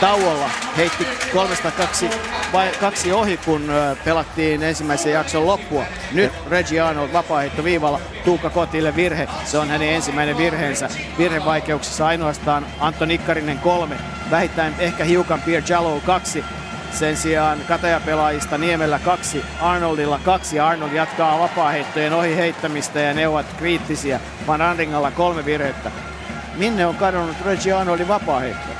tauolla. Heitti kolmesta kaksi, vai, kaksi ohi, kun pelattiin ensimmäisen jakson loppua. Nyt Reggie Arnold vapaaheitto viivalla. Tuukka Kotille virhe. Se on hänen ensimmäinen virheensä. Virhevaikeuksissa ainoastaan Antto Nikkarinen kolme. Vähittäin ehkä hiukan Pierre Jallow kaksi. Sen sijaan katajapelaajista Niemellä kaksi, Arnoldilla kaksi. Arnold jatkaa vapaaheittojen ohi heittämistä ja ne ovat kriittisiä. Van Andringalla kolme virhettä. Minne on kadonnut Reggie Arnoldin vapaaheitto?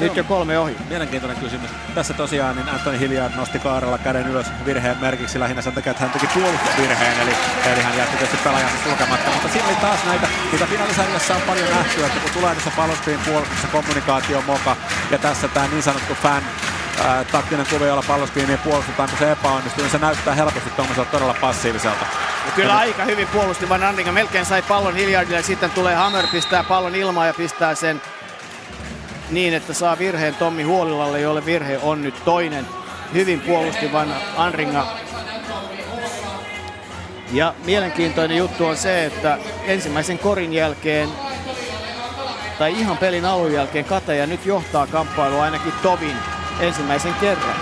Nyt jo kolme ohi. Mielenkiintoinen kysymys. Tässä tosiaan niin Anthony Hilliard nosti kaarella käden ylös virheen merkiksi lähinnä sen takia, että hän teki puolustusvirheen, eli, eli hän jätti tietysti pelaajansa sulkematta. Mutta siinä oli taas näitä, mitä finaalisarjassa on paljon nähty, että kun tulee tässä palospiin puolustuksessa kommunikaatio moka, ja tässä tämä niin sanottu fan taktinen kuvio, jolla palloskiiniä puolustetaan, kun se epäonnistuu, niin se näyttää helposti tuommoiselta todella passiiviselta. Ja kyllä aika hyvin puolusti Van Andringa. Melkein sai pallon Hilliardille ja sitten tulee Hammer, pistää pallon ilmaan ja pistää sen niin, että saa virheen Tommi Huolilalle, jolle virhe on nyt toinen. Hyvin puolusti Van Andringa. Ja mielenkiintoinen juttu on se, että ensimmäisen korin jälkeen tai ihan pelin alun jälkeen Kataja nyt johtaa kamppailua ainakin Tovin ensimmäisen kerran.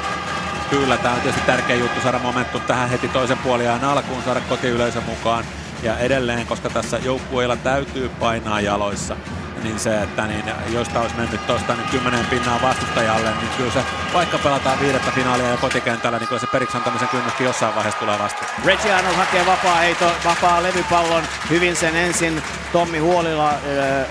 Kyllä, tämä on tietysti tärkeä juttu saada momentum tähän heti toisen puoliajan alkuun, saada kotiyleisö mukaan. Ja edelleen, koska tässä joukkueilla täytyy painaa jaloissa, niin se, että niin, jos tämä olisi mennyt tuosta niin kymmenen pinnaa vastustajalle, niin kyllä se, vaikka pelataan viidettä finaalia ja kotikentällä, niin kyllä se periksi antamisen kynnyskin jossain vaiheessa tulee vastaan. Reggie Arnold hakee vapaa heito, vapaa levypallon. Hyvin sen ensin Tommi Huolila äh,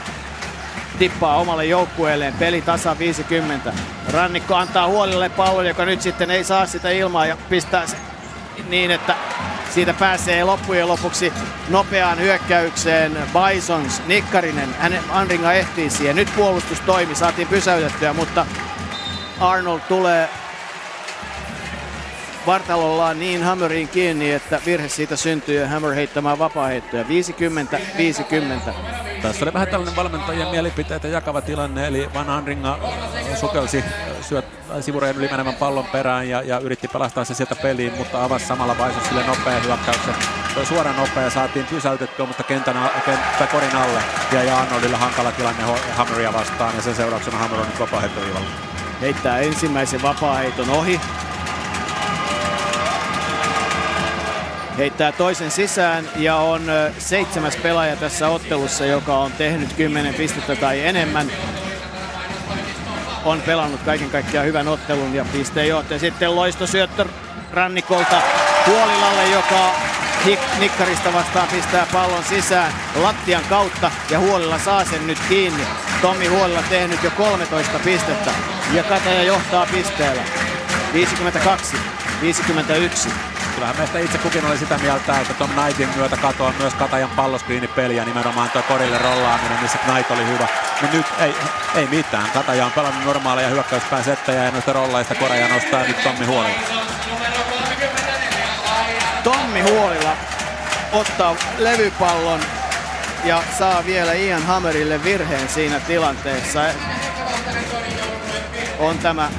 tippaa omalle joukkueelleen. Peli tasa 50. Rannikko antaa Huolille pallon, joka nyt sitten ei saa sitä ilmaa ja pistää se niin, että siitä pääsee loppujen lopuksi nopeaan hyökkäykseen Bisons, Nikkarinen, hänen Andringa ehtii siihen. Nyt puolustus toimi, saatiin pysäytettyä, mutta Arnold tulee vartalollaan niin Hammeriin kiinni, että virhe siitä syntyy ja Hammer heittämään vapaaheittoja. 50-50. Tässä oli vähän tällainen valmentajien mielipiteitä jakava tilanne, eli Van Andringa sukelsi syöt, sivureen yli menevän pallon perään ja, ja yritti pelastaa se sieltä peliin, mutta avasi samalla Vaisosille nopea hyökkäyksen. Toi suora nopea saatiin pysäytettyä, mutta kentän, kenttä korin alle ja, ja Arnoldilla hankala tilanne Hammeria vastaan ja sen seurauksena Hammer on nyt vapaaheittoviivalla. Heittää ensimmäisen vapaaheiton ohi. Heittää toisen sisään ja on seitsemäs pelaaja tässä ottelussa, joka on tehnyt 10 pistettä tai enemmän. On pelannut kaiken kaikkiaan hyvän ottelun ja pisteen johtaja. Sitten loistosyöttö rannikolta Huolilalle, joka Nikkarista vastaan pistää pallon sisään lattian kautta ja Huolilla saa sen nyt kiinni. Tommi Huolilla tehnyt jo 13 pistettä ja Kataja johtaa pisteellä. 52, 51 kyllähän meistä itse kukin oli sitä mieltä, että Tom Knightin myötä katoaa myös Katajan palloskriinipeli ja nimenomaan tuo korille rollaaminen, missä Knight oli hyvä. Mutta nyt ei, ei mitään. Kataja on pelannut normaaleja hyökkäyspään settejä ja noista rollaista Koreja nostaa nyt Tommi Huolilla. Tommi Huolilla ottaa levypallon ja saa vielä Ian Hammerille virheen siinä tilanteessa. On tämä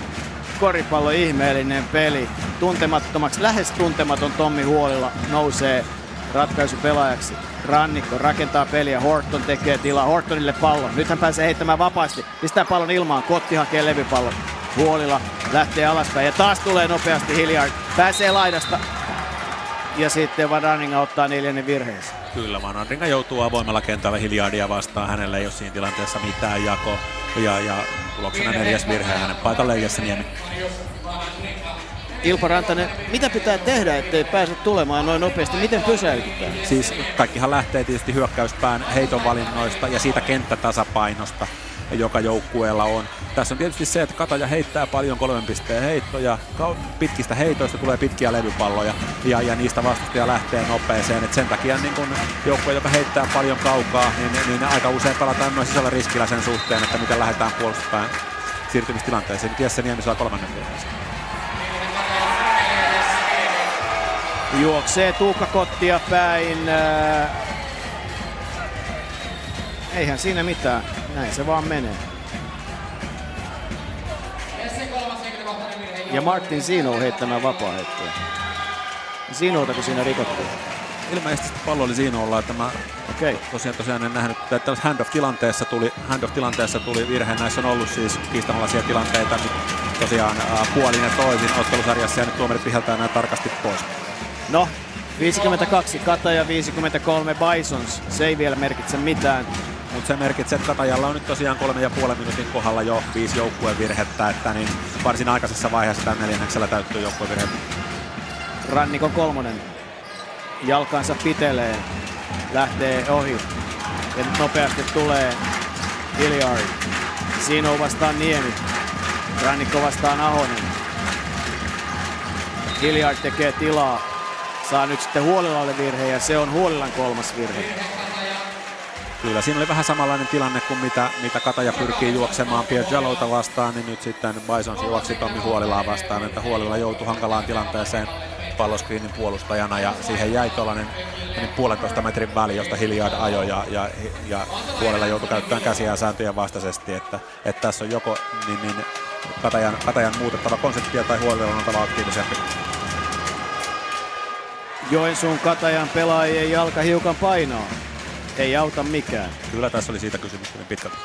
koripallo ihmeellinen peli tuntemattomaksi, lähes tuntematon Tommi Huolilla nousee ratkaisupelaajaksi. Rannikko rakentaa peliä, Horton tekee tilaa Hortonille pallon. Nyt hän pääsee heittämään vapaasti, pistää pallon ilmaan, Kotti hakee levypallon. Huolila lähtee alaspäin ja taas tulee nopeasti Hilliard. Pääsee laidasta ja sitten Van Ranninga ottaa neljännen virheensä. Kyllä, Van Ranninga joutuu avoimella kentällä Hilliardia vastaan. Hänellä ei ole siinä tilanteessa mitään jako. Ja, ja tuloksena neljäs virhe hänen paikalleen Niemi. Ilpo Rantanen, mitä pitää tehdä, ettei pääse tulemaan noin nopeasti? Miten pysäytetään? Siis kaikkihan lähtee tietysti hyökkäyspään heiton valinnoista ja siitä kenttätasapainosta joka joukkueella on. Tässä on tietysti se, että Kataja heittää paljon kolmen pisteen heittoja, pitkistä heitoista tulee pitkiä levypalloja ja, ja niistä vastustaja lähtee nopeeseen. Et sen takia niin kun joukkue, joka heittää paljon kaukaa, niin, niin aika usein pelataan myös isolla riskillä sen suhteen, että miten lähdetään puolustuspäin siirtymistilanteeseen. Kiessä Niemi saa kolmannen virheensä. Juoksee Tuukka Kottia päin. Äh, eihän siinä mitään. Näin se vaan menee. Ja Martin Sino heittämään vapaa heittoja. kun siinä rikottiin? Ilmeisesti pallo oli Zinolla, että mä okay. tosiaan, tosiaan en nähnyt, että tällaisessa handoff-tilanteessa tuli, handoff-tilanteessa tuli virhe. Näissä on ollut siis kiistanalaisia tilanteita nyt tosiaan puolin ja toisin ottelusarjassa ja nyt tuomarit viheltää nämä tarkasti pois. No, 52 Kata ja 53 Bisons. Se ei vielä merkitse mitään. Mutta se merkitsee, että Katajalla on nyt tosiaan kolme ja puolen minuutin kohdalla jo viisi joukkueen virhettä, että niin varsin aikaisessa vaiheessa tämän neljänneksellä täyttyy joukkueen virhe. Rannikon kolmonen jalkansa pitelee, lähtee ohi ja nyt nopeasti tulee Hilliard. Sino vastaan Niemi, Rannikko vastaan Ahonen. Hilliard tekee tilaa, saa nyt sitten Huolilalle virhe ja se on Huolilan kolmas virhe. Kyllä, siinä oli vähän samanlainen tilanne kuin mitä, mitä Kataja pyrkii juoksemaan Pierre Jalota vastaan, niin nyt sitten Bison juoksi Tommi Huolilaa vastaan, että Huolila joutui hankalaan tilanteeseen palloskriinin puolustajana ja siihen jäi tuollainen puolentoista metrin väli, josta Hilliard ajoi ja, ja, ja Huolilla joutui käyttämään käsiä sääntöjen vastaisesti, että, että tässä on joko niin, niin Katajan, Katajan muutettava konseptia tai Huolilla on oltava aktiivisempi. Joensuun Katajan pelaajien jalka hiukan painoa. Ei auta mikään. Kyllä tässä oli siitä kysymys hyvin pitkälti.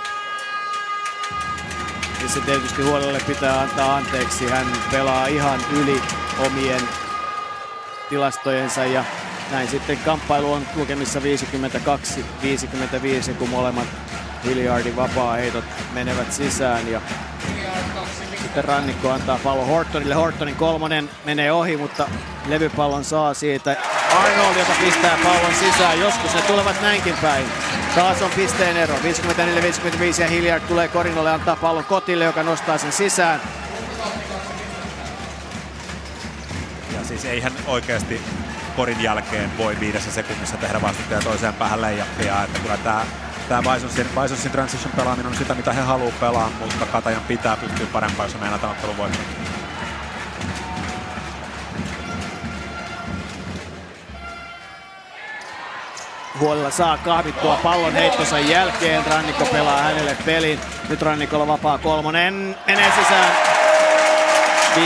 se tietysti huolelle pitää antaa anteeksi. Hän pelaa ihan yli omien tilastojensa ja näin sitten kamppailu on lukemissa 52-55, kun molemmat Hilliardin vapaa-heitot menevät sisään ja sitten rannikko antaa pallon Hortonille. Hortonin kolmonen menee ohi, mutta levypallon saa siitä Arnold, joka pistää pallon sisään. Joskus ne tulevat näinkin päin. Taas on pisteen ero. 54-55 ja Hilliard tulee Korinolle antaa pallon Kotille, joka nostaa sen sisään. Ja siis eihän oikeasti korin jälkeen voi viidessä sekunnissa tehdä vastustaja toiseen päähän leijappia. Että kyllä tämä tämä Bisonsin, Bisonsin transition pelaaminen on sitä, mitä he haluaa pelaa, mutta Katajan pitää pystyä parempaan, jos meinataan ottelun voittaa. Huolella saa kahvittua pallon heittonsa jälkeen. Rannikko pelaa hänelle pelin. Nyt Rannikolla vapaa kolmonen. Menee sisään. 57-57.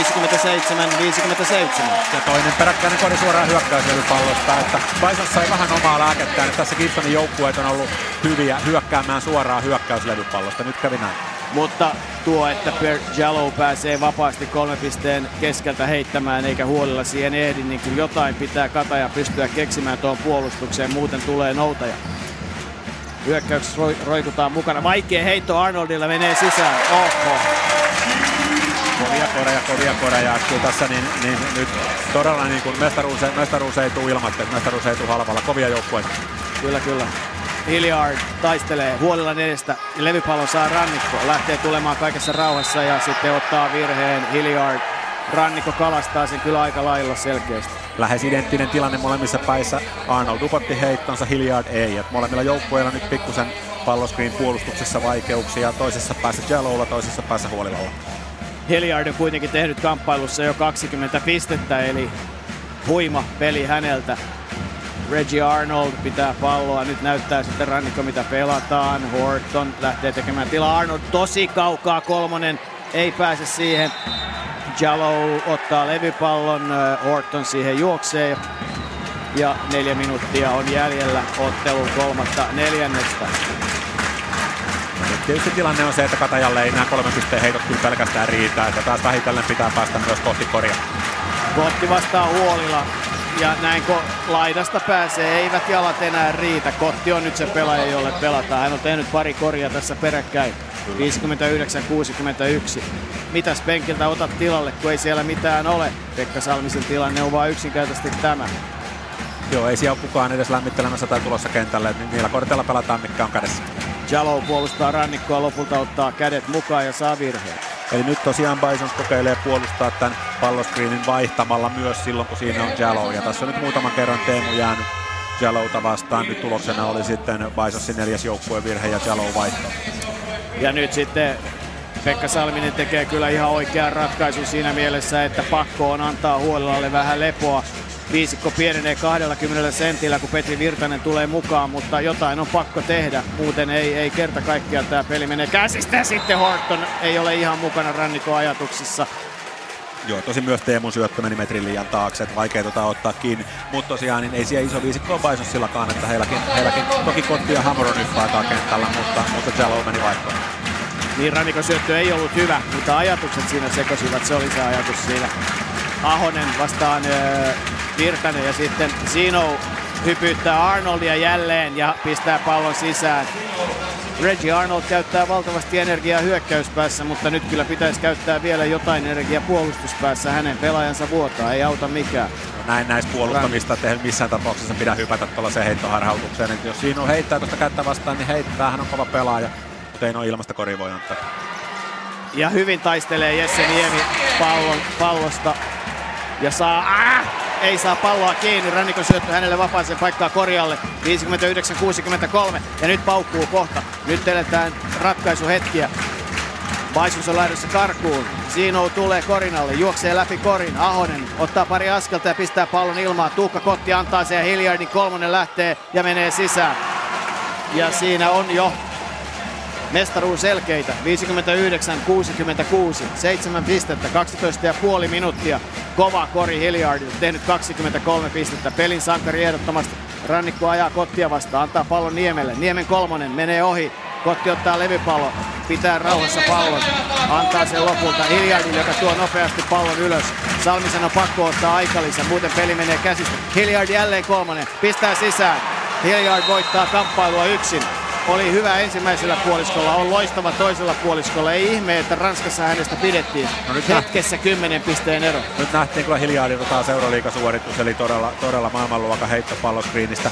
Ja toinen peräkkäinen kori suoraan hyökkäyspallosta, että Bison sai vähän omaa lääkettään. Tässä Gibsonin joukkueet on ollut hyviä hyökkäämään suoraan hyökkäyslevypallosta. Nyt kävi näin. Mutta tuo, että Per Jallow pääsee vapaasti kolme pisteen keskeltä heittämään eikä huolella siihen ehdi, niin kyllä jotain pitää Kataja pystyä keksimään tuon puolustukseen, muuten tulee noutaja. Hyökkäyksessä roikutaan mukana. Vaikea heitto Arnoldilla menee sisään. Oho. Kovia koreja, kovia koreja. Kyllä tässä niin, niin nyt todella niin kuin mestaruus, mestaruus ei tule ilmatteeksi, mestaruus ei tule halvalla. Kovia joukkueita. Kyllä, kyllä. Hilliard taistelee huolella edestä. Levypallon saa Rannikko. Lähtee tulemaan kaikessa rauhassa ja sitten ottaa virheen Hilliard. Rannikko kalastaa sen kyllä aika lailla selkeästi. Lähes identtinen tilanne molemmissa päissä. Arnold upotti heittonsa, Hilliard ei. Et molemmilla joukkueilla nyt pikkusen palloskriin puolustuksessa vaikeuksia. Toisessa päässä Jallowlla, toisessa päässä Huolilalla. Hilliard on kuitenkin tehnyt kamppailussa jo 20 pistettä, eli huima peli häneltä. Reggie Arnold pitää palloa. Nyt näyttää sitten rannikko, mitä pelataan. Horton lähtee tekemään tilaa. Arnold tosi kaukaa. Kolmonen ei pääse siihen. Jallow ottaa levypallon. Horton siihen juoksee. ja neljä minuuttia on jäljellä ottelun kolmatta neljännestä. Tietysti tilanne on se, että Katajalle ei nämä kolmen pisteen heitot kyllä pelkästään riitä, että taas vähitellen pitää päästä myös kohti korjaa. Kotti vastaa Huolilla ja näin kun laidasta pääsee, eivät jalat enää riitä. Kotti on nyt se pelaaja, jolle pelataan. Hän on tehnyt pari korjaa tässä peräkkäin. 59-61. Mitäs penkiltä otat tilalle, kun ei siellä mitään ole? Pekka Salmisen tilanne on vain yksinkertaisesti tämä. Joo, ei siellä ole kukaan edes lämmittelemässä tai tulossa kentälle, niin niillä korteilla pelataan, mikä on kädessä. Jalo puolustaa rannikkoa, lopulta ottaa kädet mukaan ja saa virheen. Eli nyt tosiaan Bison kokeilee puolustaa tämän palloskriinin vaihtamalla myös silloin, kun siinä on Jalo. Ja tässä on nyt muutaman kerran Teemu jäänyt Jalota vastaan. Nyt tuloksena oli sitten Bisonsin neljäs joukkueen virhe ja Jalo vaihto. Ja nyt sitten Pekka Salminen tekee kyllä ihan oikean ratkaisun siinä mielessä, että pakko on antaa Huolilalle vähän lepoa. Viisikko pienenee 20 sentillä, kun Petri Virtanen tulee mukaan, mutta jotain on pakko tehdä. Muuten ei, ei kerta kaikkiaan tämä peli menee käsistä. Ja sitten Horton ei ole ihan mukana rannikon ajatuksissa. Joo, tosi myös Teemun syöttö meni metrin liian taakse, että vaikea tota ottaa kiinni. Mutta tosiaan niin ei siellä iso viisikko ole Bisonsillakaan, että heilläkin, heilläkin toki Kotti ja Hammer on yhtä kentällä, mutta, mutta Jalo meni vaihtoon. Niin rannikon syöttö ei ollut hyvä, mutta ajatukset siinä sekosivat, se oli se ajatus siinä. Ahonen vastaan äh, Virtanen ja sitten Zino hypyttää Arnoldia jälleen ja pistää pallon sisään. Reggie Arnold käyttää valtavasti energiaa hyökkäyspäässä, mutta nyt kyllä pitäisi käyttää vielä jotain energiaa puolustuspäässä. Hänen pelaajansa vuotaa, ei auta mikään. Näin näistä puolustamista, että missään tapauksessa pidä hypätä tuollaiseen heittoharhautukseen. Et jos siinä on heittää tuosta kättä vastaan, niin heittää, hän on kova pelaaja, mutta ei noin ilmasta kori voi antaa. Ja hyvin taistelee Jesse Niemi pallon, pallosta ja saa, äh, ei saa palloa kiinni. Rannikon syöttö hänelle vapaaseen paikkaa korjalle. 59-63 ja nyt paukkuu kohta. Nyt eletään ratkaisuhetkiä. Baisus on lähdössä karkuun. Sino tulee Korinalle, juoksee läpi Korin. Ahonen ottaa pari askelta ja pistää pallon ilmaan. Tuukka Kotti antaa sen ja Hiljardin kolmonen lähtee ja menee sisään. Ja siinä on jo mestaruus selkeitä. 59-66, 7 pistettä, 12,5 minuuttia. Kova Kori Hilliard tehnyt 23 pistettä. Pelin sankari ehdottomasti. Rannikko ajaa Kottia vastaan, antaa pallon Niemelle. Niemen kolmonen menee ohi. Kotti ottaa levypallo, pitää rauhassa pallon, antaa sen lopulta Hiljardille, joka tuo nopeasti pallon ylös. Salmisen on pakko ottaa aikalisä, muuten peli menee käsistä. Hilliard jälleen kolmonen, pistää sisään. Hilliard voittaa kamppailua yksin oli hyvä ensimmäisellä puoliskolla, on loistava toisella puoliskolla. Ei ihme, että Ranskassa hänestä pidettiin. No nyt Hetkessä kymmenen pisteen ero. Nyt nähtiin kyllä Hiljaadilta taas Euroliigasuoritus, eli todella, todella maailmanluokan heitto palloskriinistä.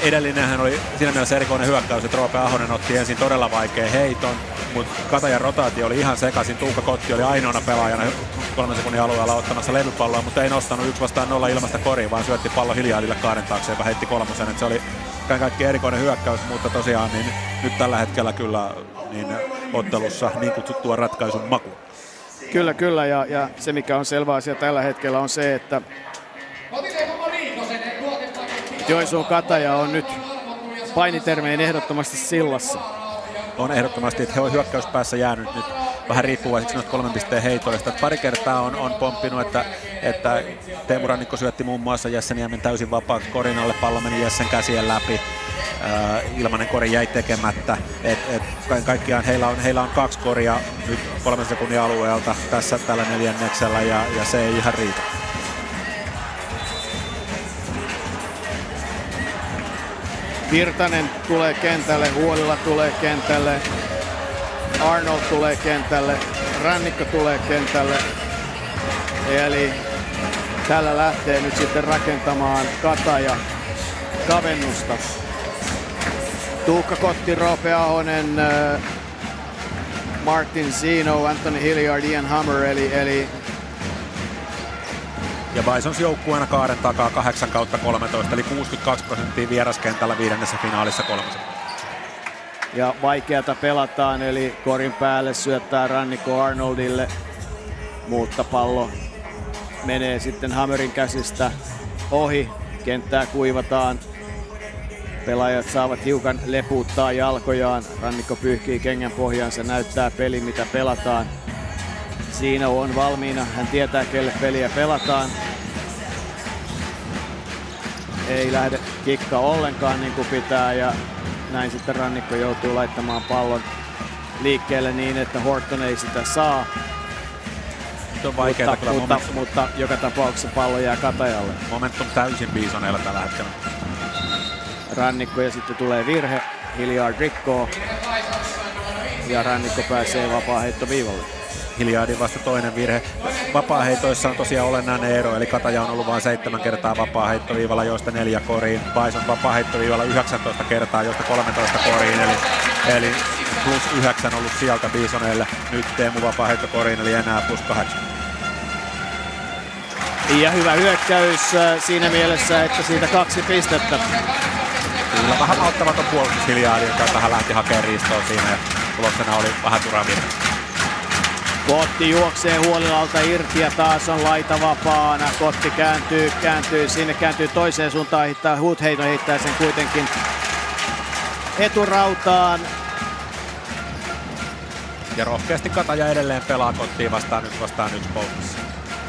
Edellinenhän oli siinä mielessä erikoinen hyökkäys, että Roope Ahonen otti ensin todella vaikea heiton, mutta Katajan rotaatio oli ihan sekaisin. Tuukka Kotti oli ainoana pelaajana kolmen sekunnin alueella ottamassa levypalloa, mutta ei nostanut yksi vastaan nolla ilmasta koriin, vaan syötti pallo Hiljaadille kaaren taakse, joka heitti kolmosen. Et se oli kaikki erikoinen hyökkäys, mutta tosiaan niin nyt tällä hetkellä kyllä niin ottelussa niin kutsuttua ratkaisun maku. Kyllä, kyllä. Ja, ja se, mikä on selvä asia tällä hetkellä, on se, että Joensuun Kataja on nyt painitermeen ehdottomasti sillassa. On ehdottomasti, että he on hyökkäyspäässä jäänyt nyt vähän riippuvaiseksi noista kolmen pisteen heitoista. Pari kertaa on, on pomppinut, että, että Teemu Rannikko syötti muun muassa Jessen Niemen täysin vapaaksi korinalle, pallo meni Jessen käsien läpi. Uh, ilmanen kori jäi tekemättä. Et, et, kaikkiaan heillä on, heillä on kaksi koria nyt kolmen sekunnin alueelta tässä tällä neljänneksellä ja, ja se ei ihan riitä. Virtanen tulee kentälle, Huolilla tulee kentälle, Arnold tulee kentälle, Rannikko tulee kentälle. Eli tällä lähtee nyt sitten rakentamaan Kataja kavennusta. Tuukka Kotti, Roope Ahonen, äh, Martin Zino, Anthony Hilliard, Ian Hammer, eli, eli ja Bisons joukkueena kaaren takaa 8 kautta 13, eli 62 prosenttia vieraskentällä viidennessä finaalissa kolmosen. Ja vaikeata pelataan, eli korin päälle syöttää Rannikko Arnoldille, mutta pallo menee sitten Hammerin käsistä ohi. Kenttää kuivataan. Pelaajat saavat hiukan leputtaa jalkojaan. Rannikko pyyhkii kengän pohjansa, näyttää peli mitä pelataan. Siinä on valmiina, hän tietää kelle peliä pelataan. ei lähde kikka ollenkaan niin kuin pitää ja näin sitten rannikko joutuu laittamaan pallon liikkeelle niin, että Horton ei sitä saa. Nyt on vaikeaa mutta, kyllä mutta, mutta, joka tapauksessa pallo jää katajalle. momentum täysin Bisoneilla tällä hetkellä. Rannikko ja sitten tulee virhe. Hilliard rikkoo ja rannikko pääsee vapaa viivalle. Hiljaardin vasta toinen virhe. Vapaaheitoissa on tosiaan olennainen ero, eli Kataja on ollut vain seitsemän kertaa vapaaheittoviivalla, joista neljä koriin. Bison vapaaheittoviivalla 19 kertaa, joista 13 koriin, eli, eli plus 9 ollut sieltä Bisoneille. Nyt Teemu vapaaheitto eli enää plus 8. Ja hyvä hyökkäys äh, siinä mielessä, että siitä kaksi pistettä. Kyllä vähän auttamaton puolustus Hiljaardin, joka vähän lähti hakemaan riistoa siinä ja tuloksena oli vähän turavirhe. Kotti juoksee huolilalta irti ja taas on laita vapaana. Kotti kääntyy, kääntyy sinne, kääntyy toiseen suuntaan, hittää Hutheito heittää sen kuitenkin eturautaan. Ja rohkeasti Kataja edelleen pelaa Kottiin vastaan nyt vastaan yksi poussissa.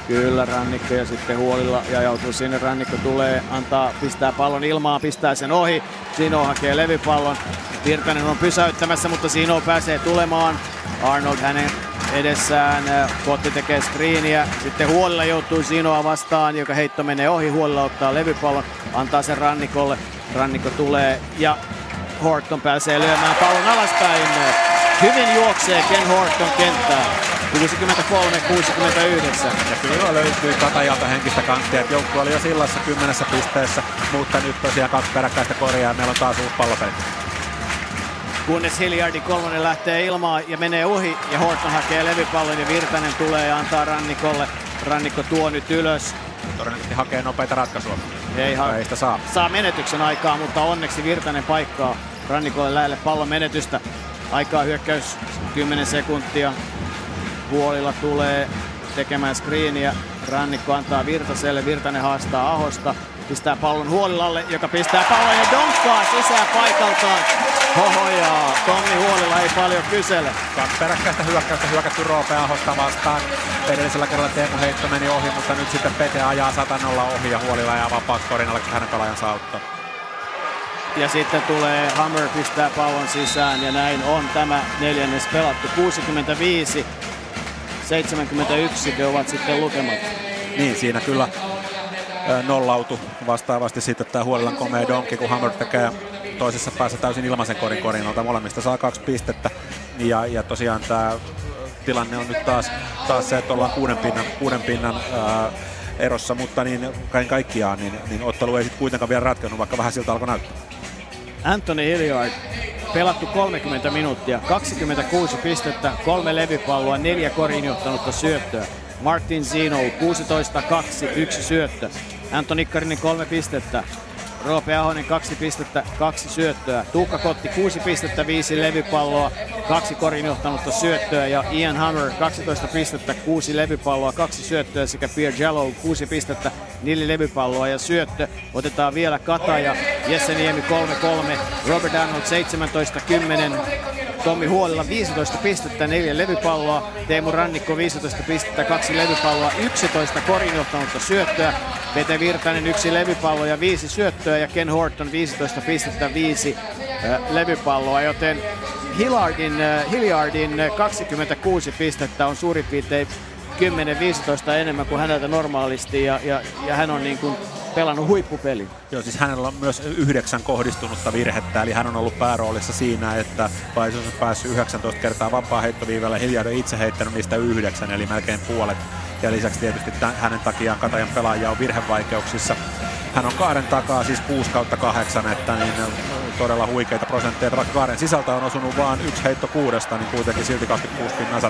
Kyllä Rannikko ja sitten huolilla ja joutuu sinne. Rannikko tulee, antaa, pistää pallon ilmaan, pistää sen ohi. Sino hakee levypallon. Virtanen on pysäyttämässä, mutta Sino pääsee tulemaan. Arnold hänen edessään. Kotti tekee screeniä. Sitten Huolilla joutuu Sinoa vastaan, joka heitto menee ohi. Huolilla ottaa levypallon, antaa sen Rannikolle. Rannikko tulee ja Horton pääsee lyömään pallon alaspäin. Hyvin juoksee Ken Horton kenttään. 63-69. Ja kyllä löytyy Katajalta henkistä kanttia, että joukkue oli jo sillassa kymmenessä pisteessä, mutta nyt tosiaan kaksi peräkkäistä korjaa ja meillä on taas uusi pallopeli. Kunnes Hilliardin kolmonen lähtee ilmaan ja menee ohi ja Horton hakee levypallon ja Virtanen tulee ja antaa Rannikolle. Rannikko tuo nyt ylös. Todennäköisesti hakee nopeita ratkaisua. Ei, ha- ei sitä saa. Saa menetyksen aikaa, mutta onneksi Virtanen paikkaa Rannikolle lähelle pallon menetystä. Aikaa hyökkäys 10 sekuntia. Huolilla tulee tekemään screeniä. Rannikko antaa Virtaselle. Virtanen haastaa Ahosta. Pistää pallon Huolilalle, joka pistää pallon ja donkkaa sisään paikaltaan. Hohojaa, Tommi Huolilla ei paljon kysele. Kaksi peräkkäistä hyökkäystä hyökätty Roope Ahosta vastaan. Edellisellä kerralla Teemu Heitto meni ohi, mutta nyt sitten Pete ajaa satanolla ohi ja Huolilla jää vapaaksi korin alle, kun hänen pelaajansa auttaa. Ja sitten tulee Hammer pistää pallon sisään ja näin on tämä neljännes pelattu. 65 71 ovat sitten lukemat. Niin, siinä kyllä nollautu vastaavasti sitten tämä huolella komea donki, kun Hammer tekee toisessa päässä täysin ilmaisen korin korinalta. Molemmista saa kaksi pistettä. Ja, ja tosiaan tämä tilanne on nyt taas, taas se, että ollaan kuuden pinnan, kuuden pinnan ää, erossa, mutta niin kaiken kaikkiaan niin, niin ottelu ei sitten kuitenkaan vielä ratkennut, vaikka vähän siltä alkoi näyttää. Anthony Hilliard, pelattu 30 minuuttia, 26 pistettä, kolme levypalloa, neljä korin johtanutta syöttöä. Martin Zino 16-2, yksi syöttö. Antoni Nikkarinen kolme pistettä. Roope Ahonen kaksi pistettä, kaksi syöttöä. Tuukka Kotti kuusi pistettä, viisi levypalloa, kaksi korin johtanutta syöttöä ja Ian Hammer 12 pistettä, kuusi levypalloa, kaksi syöttöä sekä Pierre Jallow kuusi pistettä, neljä levypalloa ja syöttö. Otetaan vielä Kata ja Jesse Niemi 3-3, Robert Arnold 17-10, Tommi Huolilla 15 pistettä, neljä levypalloa. Teemu Rannikko 15 pistettä, kaksi levypalloa, 11 korin johtanutta syöttöä. Pete Virtanen yksi levypallo ja viisi syöttöä ja Ken Horton 15 pistettä, viisi äh, levypalloa, joten Hillardin, Hilliardin 26 pistettä on suurin piirtein 10-15 enemmän kuin häneltä normaalisti ja, ja, ja hän on niin kuin pelannut huippupeli. Joo, siis hänellä on myös yhdeksän kohdistunutta virhettä, eli hän on ollut pääroolissa siinä, että Paisos on päässyt 19 kertaa vapaa heittoviivalle, Hilliard on itse heittänyt niistä yhdeksän, eli melkein puolet. Ja lisäksi tietysti tämän, hänen takiaan Katajan pelaaja on virhevaikeuksissa. Hän on kaaren takaa siis 6 kautta 8, että niin todella huikeita prosentteja. Kaaren sisältä on osunut vain yksi heitto kuudesta, niin kuitenkin silti 26 pinnan.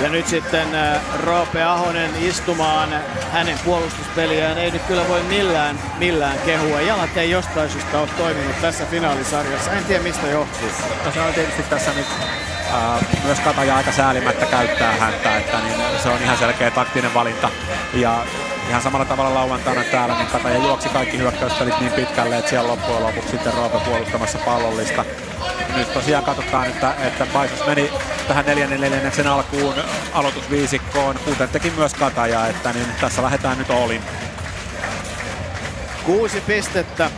Ja nyt sitten äh, Roope Ahonen istumaan hänen puolustuspeliään. Ei nyt kyllä voi millään, millään kehua. Jalat ei jostain syystä ole toiminut tässä finaalisarjassa. En tiedä mistä johtuu. No se on tietysti tässä nyt äh, myös Kataja aika säälimättä käyttää häntä, että niin se on ihan selkeä taktinen valinta. Ja ihan samalla tavalla lauantaina täällä, niin Kataja juoksi kaikki hyökkäyspelit niin pitkälle, että siellä loppujen lopuksi sitten Roope puolustamassa pallollista. Nyt tosiaan katsotaan, että, että Paisus meni tähän neljännen neljänneksen alkuun aloitusviisikkoon, kuten teki myös Kataja, että niin tässä lähdetään nyt olin. Kuusi pistettä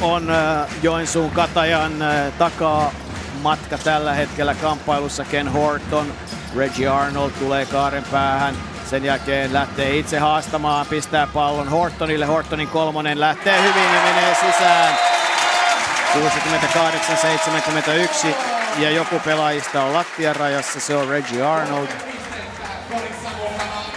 on äh, Joensuun Katajan äh, takaa matka tällä hetkellä kamppailussa Ken Horton. Reggie Arnold tulee kaaren päähän. Sen jälkeen lähtee itse haastamaan, pistää pallon Hortonille. Hortonin kolmonen lähtee hyvin ja menee sisään. 68-71 ja joku pelaajista on lattian rajassa, se on Reggie Arnold.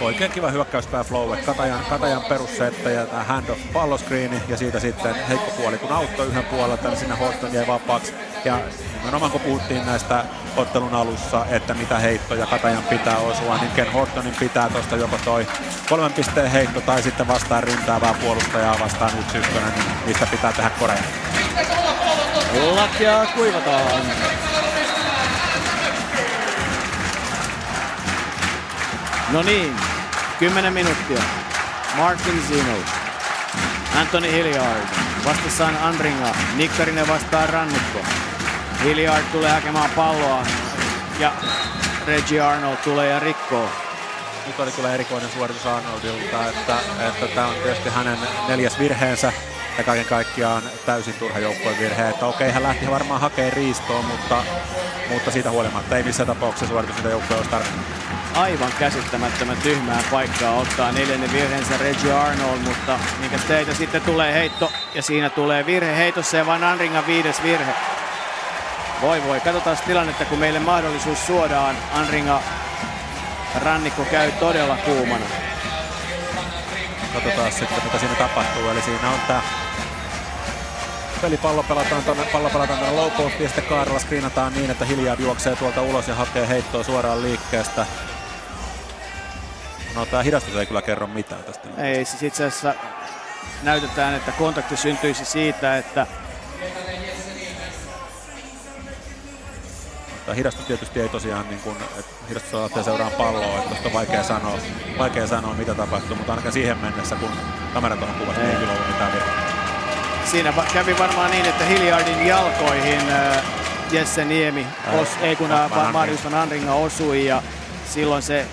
Oikein kiva hyökkäyspää flow, Katajan, Katajan perussettäjä, tämä handoff palloskriini ja siitä sitten heikko puoli, kun auttoi yhden puolella, tänne sinne Horton jäi vapaaksi. Ja nimenomaan kun puhuttiin näistä ottelun alussa, että mitä heittoja Katajan pitää osua, niin Ken Hortonin pitää tuosta joko toi kolmen pisteen heitto tai sitten vastaan ryntäävää puolustajaa vastaan yksi ykkönen, niin niistä pitää tehdä korea. Lakia kuivataan. No niin, 10 minuuttia. Martin Zino. Anthony Hilliard. Vastassaan Andringa. Nikkarinen vastaa Rannikko. Hilliard tulee hakemaan palloa. Ja Reggie Arnold tulee ja rikkoo. Nyt oli kyllä erikoinen suoritus Arnoldilta, että, että tämä on tietysti hänen neljäs virheensä ja kaiken kaikkiaan täysin turha joukkueen virhe. Että okei, hän lähti varmaan hakemaan riistoa, mutta, mutta siitä huolimatta ei missään tapauksessa suoritus, mitä joukkue olisi tarvinnut. Aivan käsittämättömän tyhmää paikkaa ottaa neljännen virheensä Reggie Arnold, mutta minkä teitä sitten tulee heitto ja siinä tulee virhe heitossa ja Van Anringan viides virhe. Voi voi, katsotaan tilannetta, kun meille mahdollisuus suodaan. Anringa rannikko käy todella kuumana. Katsotaan sitten, mitä siinä tapahtuu. Eli siinä on tämä pelipallo pelataan tuonne, pallo pelataan tuonne low postiin ja sitten Kaarella screenataan niin, että Hilliard juoksee tuolta ulos ja hakee heittoa suoraan liikkeestä. No tämä hidastus ei kyllä kerro mitään tästä. Ei, siis itse asiassa näytetään, että kontakti syntyisi siitä, että Tämä hidastus tietysti ei tosiaan, niin kuin, että hidastus lähtee seuraan palloa, että tuosta on vaikea sanoa, vaikea sanoa, mitä tapahtuu, mutta ainakaan siihen mennessä, kun kamera tuohon kuvasi, niin ei kyllä ollut mitään virheitä. Siinä kävi varmaan niin, että Hilliardin jalkoihin äh, Jesse Niemi, os, ei kun äh, Marius van Andringa osui ja silloin se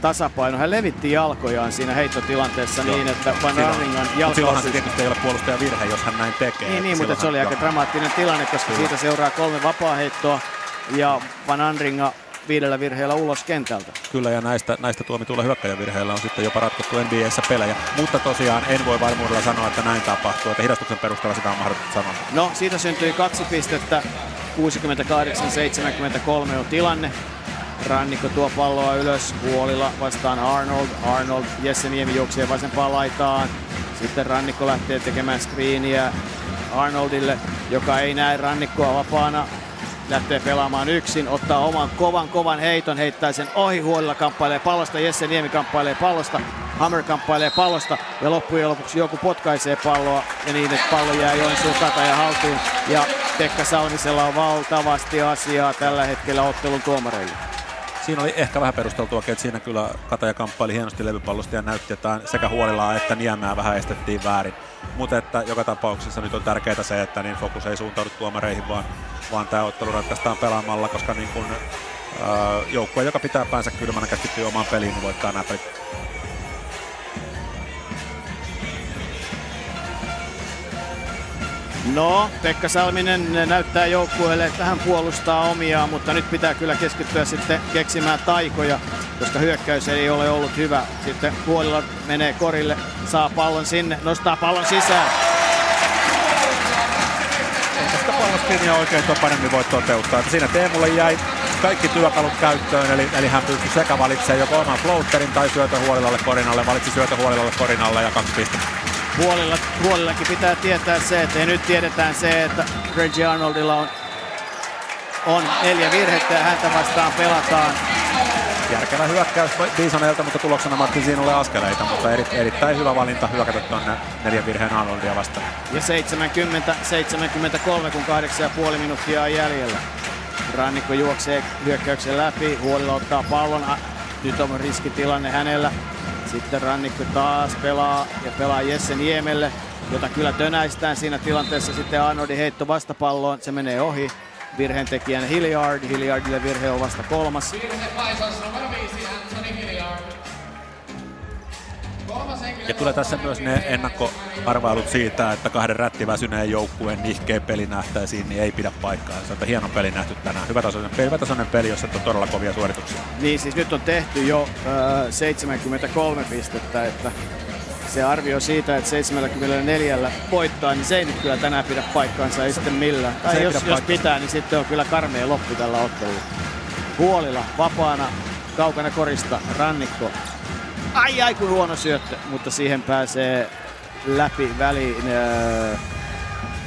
tasapaino. Hän levitti jalkojaan siinä heittotilanteessa Joo. niin, että Van Arningan jalka... Silloinhan se tietysti ei ole puolustaja virhe, jos hän näin tekee. Niin, niin mutta se oli aika dramaattinen tilanne, koska Kyllä. siitä seuraa kolme vapaa-heittoa ja Van Andringa viidellä virheellä ulos kentältä. Kyllä, ja näistä, näistä tuomituilla hyökkäjävirheillä on sitten jopa ratkottu NBAssä pelejä. Mutta tosiaan en voi varmuudella sanoa, että näin tapahtuu, että hidastuksen perusteella sitä on mahdollista sanoa. No, siitä syntyi kaksi pistettä. 68-73 on tilanne. Rannikko tuo palloa ylös, Huolilla vastaan Arnold. Arnold, Jesse Niemi juoksee vasempaan laitaan. Sitten Rannikko lähtee tekemään screeniä Arnoldille, joka ei näe Rannikkoa vapaana. Lähtee pelaamaan yksin, ottaa oman kovan kovan heiton, heittää sen ohi Huolilla, kamppailee pallosta, Jesse Niemi kamppailee pallosta, Hammer kamppailee pallosta ja loppujen lopuksi joku potkaisee palloa ja niin, että pallo jää Joensuun ja haltuun. Ja Pekka Salmisella on valtavasti asiaa tällä hetkellä ottelun tuomareille siinä oli ehkä vähän perusteltua, että siinä kyllä Kataja kamppaili hienosti levypallosta ja näytti, että sekä Huolilaa että Niemeä vähän estettiin väärin. Mutta että joka tapauksessa nyt on tärkeää se, että niin fokus ei suuntaudu tuomareihin, vaan, vaan tämä ottelu ratkaistaan pelaamalla, koska niin kun, äh, joukkue, joka pitää päänsä kylmänä keskittyy omaan peliin, niin voittaa nämä. No, Pekka Salminen näyttää joukkueelle, että hän puolustaa omiaan, mutta nyt pitää kyllä keskittyä sitten keksimään taikoja, koska hyökkäys ei ole ollut hyvä. Sitten puolella menee korille, saa pallon sinne, nostaa pallon sisään. Tästä palloskirjaa oikein tuo paremmin voi toteuttaa. Siinä Teemulle jäi kaikki työkalut käyttöön, eli, eli hän pystyi sekä valitsemaan joko oman floaterin tai syötä huolilalle korinalle, valitsi syötä huolilalle korinalle ja kaksi pistettä. Huolilla, huolillakin pitää tietää se, että nyt tiedetään se, että Reggie Arnoldilla on, on neljä virhettä ja häntä vastaan pelataan. Järkevä hyökkäys Bisonelta, mutta tuloksena Martin Siinolle askeleita, mutta eri, erittäin hyvä valinta hyökätä tuonne neljän virheen Arnoldia vastaan. Ja 70-73, kun 8,5 minuuttia on jäljellä. Rannikko juoksee hyökkäyksen läpi, Huolilla ottaa pallon, nyt on riskitilanne hänellä. Sitten Rannikko taas pelaa ja pelaa Jesse Niemelle, jota kyllä tönäistään siinä tilanteessa. Sitten Arnoldin heitto vastapalloon, se menee ohi. Virheen tekijän Hilliard, Hilliardille virhe on vasta kolmas. Virhe Paisas numero Ja kyllä tässä myös ne ennakkoarvailut siitä, että kahden rättiväsyneen joukkueen nihkeen peli nähtäisiin, niin ei pidä paikkaa. Se on hieno peli nähty tänään. Hyvätasoinen peli, hyvätasoinen peli jossa on todella kovia suorituksia. Niin siis nyt on tehty jo äh, 73 pistettä, että se arvio siitä, että 74 voittaa, niin se ei nyt kyllä tänään pidä paikkaansa, ei sitten millään. Se Tai jos, jos pitää, niin sitten on kyllä karmea loppu tällä ottelulla. Huolilla, vapaana, kaukana korista, rannikko. Ai ai kun huono syöttö, mutta siihen pääsee läpi väliin äh,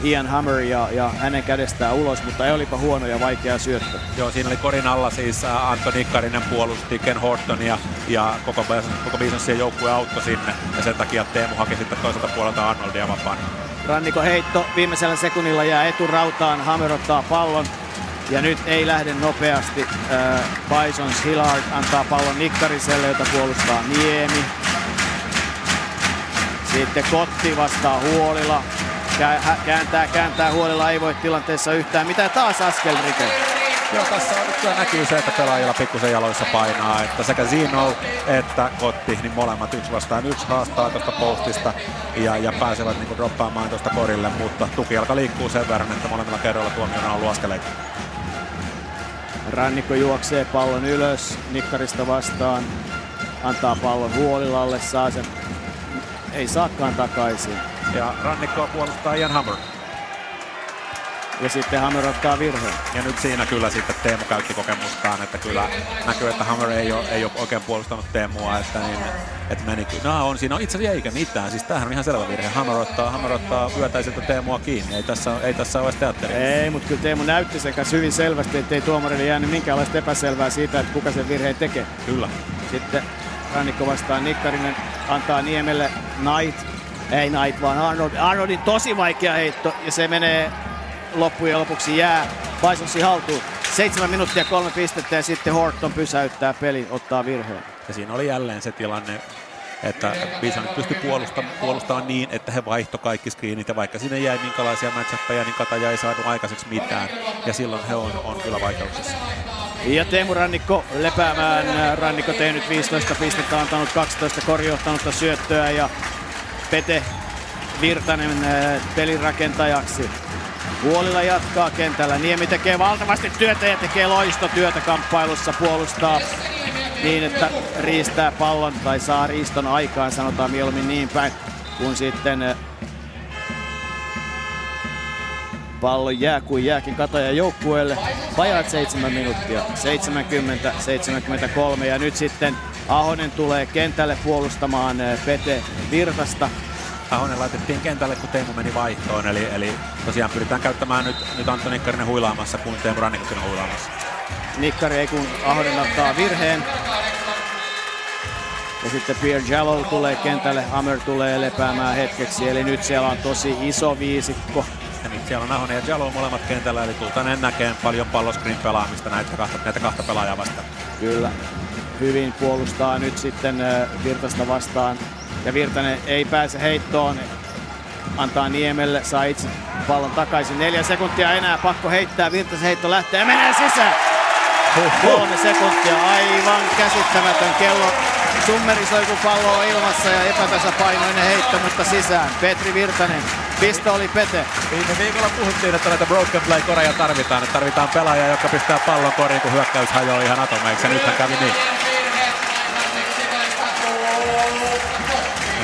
Ian Hammer ja, ja hänen kädestään ulos, mutta ei olipa huono ja vaikea syöttö. Joo, siinä oli korin alla siis ä, Antto Nikkarinen puolusti Ken Hortonia ja koko, koko Bisonsien joukkue auttoi sinne. Ja sen takia Teemu haki sitten toiselta puolelta Arnoldia vapaan. Rannikon heitto viimeisellä sekunnilla jää eturautaan, Hammer ottaa pallon. Ja nyt ei lähde nopeasti. Äh, Bisons Hillard antaa pallon Nikkariselle, jota puolustaa Niemi. Sitten Kotti vastaa hä- kääntää, kääntää Huolila, ei voi tilanteessa yhtään mitään. Taas askel Rike. Joo, tässä on, kyllä näkyy se, että pelaajilla pikkusen jaloissa painaa, että sekä Zino että Kotti, niin molemmat yksi vastaan yksi haastaa tuosta postista ja, ja pääsevät niin droppaamaan tuosta korille, mutta tukijalka liikkuu sen verran, että molemmilla kerroilla tuomiona on ollut askeleita. Rannikko juoksee pallon ylös Nikkarista vastaan. Antaa pallon Huolilalle, saa sen. Ei saakaan takaisin. Ja rannikkoa puolustaa Ian Hammer. Ja sitten Hammer ottaa virheen. Ja nyt siinä kyllä sitten Teemu käytti kokemustaan, että kyllä näkyy, että Hammer ei ole, ei ole oikein puolustanut Teemua, että, niin, että meni kyllä. No on siinä, on itse asiassa eikä mitään, siis tämähän on ihan selvä virhe. Hammer ottaa, Hammer ottaa vyötäiseltä Teemua kiinni, ei tässä, ei tässä ole teatteri. Ei, mutta kyllä Teemu näytti sen kanssa hyvin selvästi, ettei tuomarille jäänyt minkäänlaista epäselvää siitä, että kuka sen virheen tekee. Kyllä. Sitten Rannikko vastaan Nikkarinen antaa Niemelle Knight. Ei Knight, vaan Arnold. Arnoldin tosi vaikea heitto ja se menee loppujen lopuksi jää Bisonsin haltuun. Seitsemän minuuttia kolme pistettä ja sitten Horton pysäyttää pelin, ottaa virheen. Ja siinä oli jälleen se tilanne, että Bisonit pystyi puolustamaan, puolustamaan niin, että he vaihto kaikki screenit ja vaikka sinne jäi minkälaisia matchappeja, niin Kataja ei saanut aikaiseksi mitään. Ja silloin he on, on kyllä vaikeuksissa. Ja Teemu Rannikko lepäämään. Rannikko tehnyt 15 pistettä, antanut 12 korjohtanutta syöttöä ja Pete Virtanen äh, Huolilla jatkaa kentällä. Niemi tekee valtavasti työtä ja tekee loistotyötä kamppailussa. Puolustaa niin, että riistää pallon tai saa riiston aikaan, sanotaan mieluummin niin päin. Kun sitten äh, pallo jää kuin jääkin kataja joukkueelle. Vajaat 7 minuuttia, 70-73 ja nyt sitten Ahonen tulee kentälle puolustamaan äh, Pete Virtasta. Ahonen laitettiin kentälle, kun Teemu meni vaihtoon, eli, eli tosiaan pyritään käyttämään nyt, nyt Antto Nikkarinen huilaamassa, kun Teemu Rannikkokin on huilaamassa. Nikkari ei kun Ahonen ottaa virheen. Ja sitten Pierre Jallow tulee kentälle, Hammer tulee lepäämään hetkeksi, eli nyt siellä on tosi iso viisikko. Ja nyt siellä on Ahonen ja Jalo molemmat kentällä, eli tultaneen näkeen paljon palloskrin pelaamista näitä kahta, näitä kahta pelaajaa vastaan. Kyllä, hyvin puolustaa nyt sitten Virtasta vastaan. Ja Virtanen ei pääse heittoon, antaa Niemelle, saa itse pallon takaisin. Neljä sekuntia enää, pakko heittää, Virtasen heitto lähtee ja menee sisään. Kolme sekuntia, aivan käsittämätön kello. Summerisoi kun pallo on ilmassa ja epätasapainoinen heitto, mutta sisään. Petri Virtanen, pisto oli Pete. Viime viikolla puhuttiin, että näitä broken play koreja tarvitaan. Että tarvitaan pelaajia, jotka pistää pallon koriin, kun hyökkäys hajoaa ihan atomeiksi. Ja nythän kävi niin.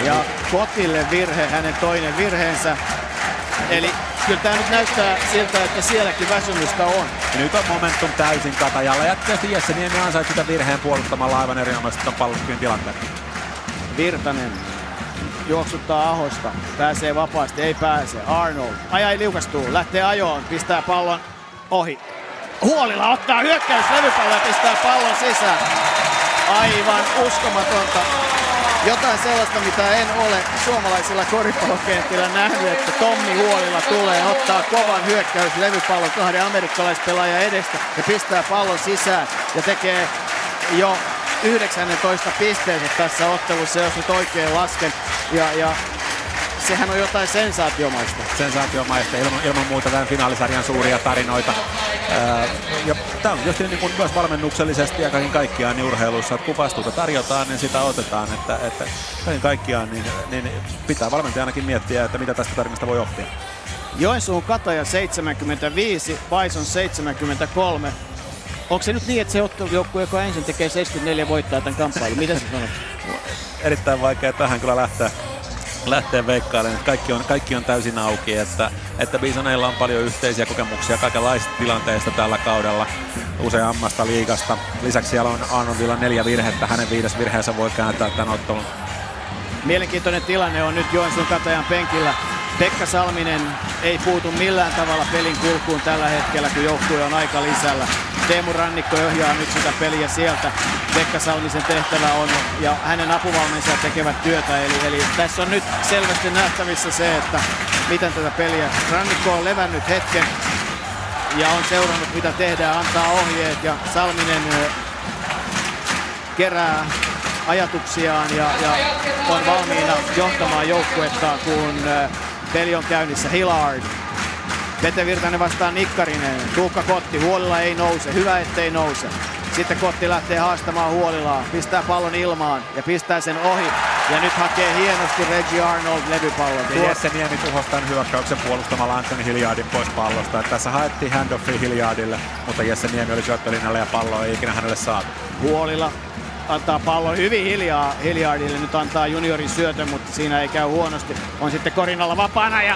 Ja Kotille virhe, hänen toinen virheensä. Eli kyllä tämä nyt näyttää siltä, että sielläkin väsymystä on. Ja nyt on momentum täysin Katajalla. Ja tietysti Jesse Niemi ansaitsi sitä virheen puolustamalla aivan erinomaisesti tuon palloskrin tilanteen. Virtanen juoksuttaa Ahosta, pääsee vapaasti, ei pääse. Arnold, ajai liukastuu, lähtee ajoon, pistää pallon ohi. Huolilla ottaa hyökkäys levypallo ja pistää pallon sisään. Aivan uskomatonta. Jotain sellaista, mitä en ole suomalaisilla koripallokentillä nähnyt, että Tommi Huolilla tulee ottaa kovan hyökkäys levypallon kahden amerikkalaispelaajan edestä ja pistää pallon sisään ja tekee jo 19 pisteensä tässä ottelussa, jos nyt oikein lasken. Ja, ja sehän on jotain sensaatiomaista. sensaatiomaista ilman, ilman muuta tämän finaalisarjan suuria tarinoita. Ää, ja tämä on just niin kuin myös valmennuksellisesti ja kaiken kaikkiaan niin urheilussa, että kun vastuuta tarjotaan, niin sitä otetaan. Että, että kaiken kaikkiaan niin, niin pitää valmentajanakin miettiä, että mitä tästä tarinasta voi oppia. Joensuun kataja 75, Bison 73. Onko se nyt niin, että se ottelujoukkue, joka ensin tekee 74 voittaa tämän kamppailun? Mitä sä sanot? Erittäin vaikea tähän kyllä lähteä lähteä veikkailemaan. Kaikki on, kaikki on täysin auki, että, että Bisoneilla on paljon yhteisiä kokemuksia kaikenlaisista tilanteista tällä kaudella useammasta liigasta. Lisäksi siellä on Arnoldilla neljä virhettä, hänen viides virheensä voi kääntää tämän ottelun. Mielenkiintoinen tilanne on nyt Joensuun katajan penkillä. Pekka Salminen ei puutu millään tavalla pelin kulkuun tällä hetkellä, kun joukkue on aika lisällä. Teemu Rannikko ohjaa nyt sitä peliä sieltä. Pekka Salmisen tehtävä on, ja hänen apuvalmensa tekevät työtä. Eli, eli tässä on nyt selvästi nähtävissä se, että miten tätä peliä. Rannikko on levännyt hetken ja on seurannut mitä tehdään, antaa ohjeet ja Salminen kerää ajatuksiaan ja, ja on valmiina johtamaan joukkuettaan, kun peli on käynnissä. Hillard Pete Virtanen vastaan Nikkarinen. Tuukka Kotti, Huolilla ei nouse. Hyvä ettei nouse. Sitten Kotti lähtee haastamaan Huolilaa. Pistää pallon ilmaan ja pistää sen ohi. Ja nyt hakee hienosti Reggie Arnold levypallon. Ja Jesse Niemi tuhosi tämän hyökkäyksen puolustamalla Anthony Hilliardin pois pallosta. Että tässä haettiin handoffi Hilliardille, mutta Jesse Niemi oli syöttölinjalla ja pallo ei ikinä hänelle saatu. Huolilla antaa pallon hyvin hiljaa Hilliardille. Nyt antaa juniorin syötön, mutta siinä ei käy huonosti. On sitten Korinalla vapaana ja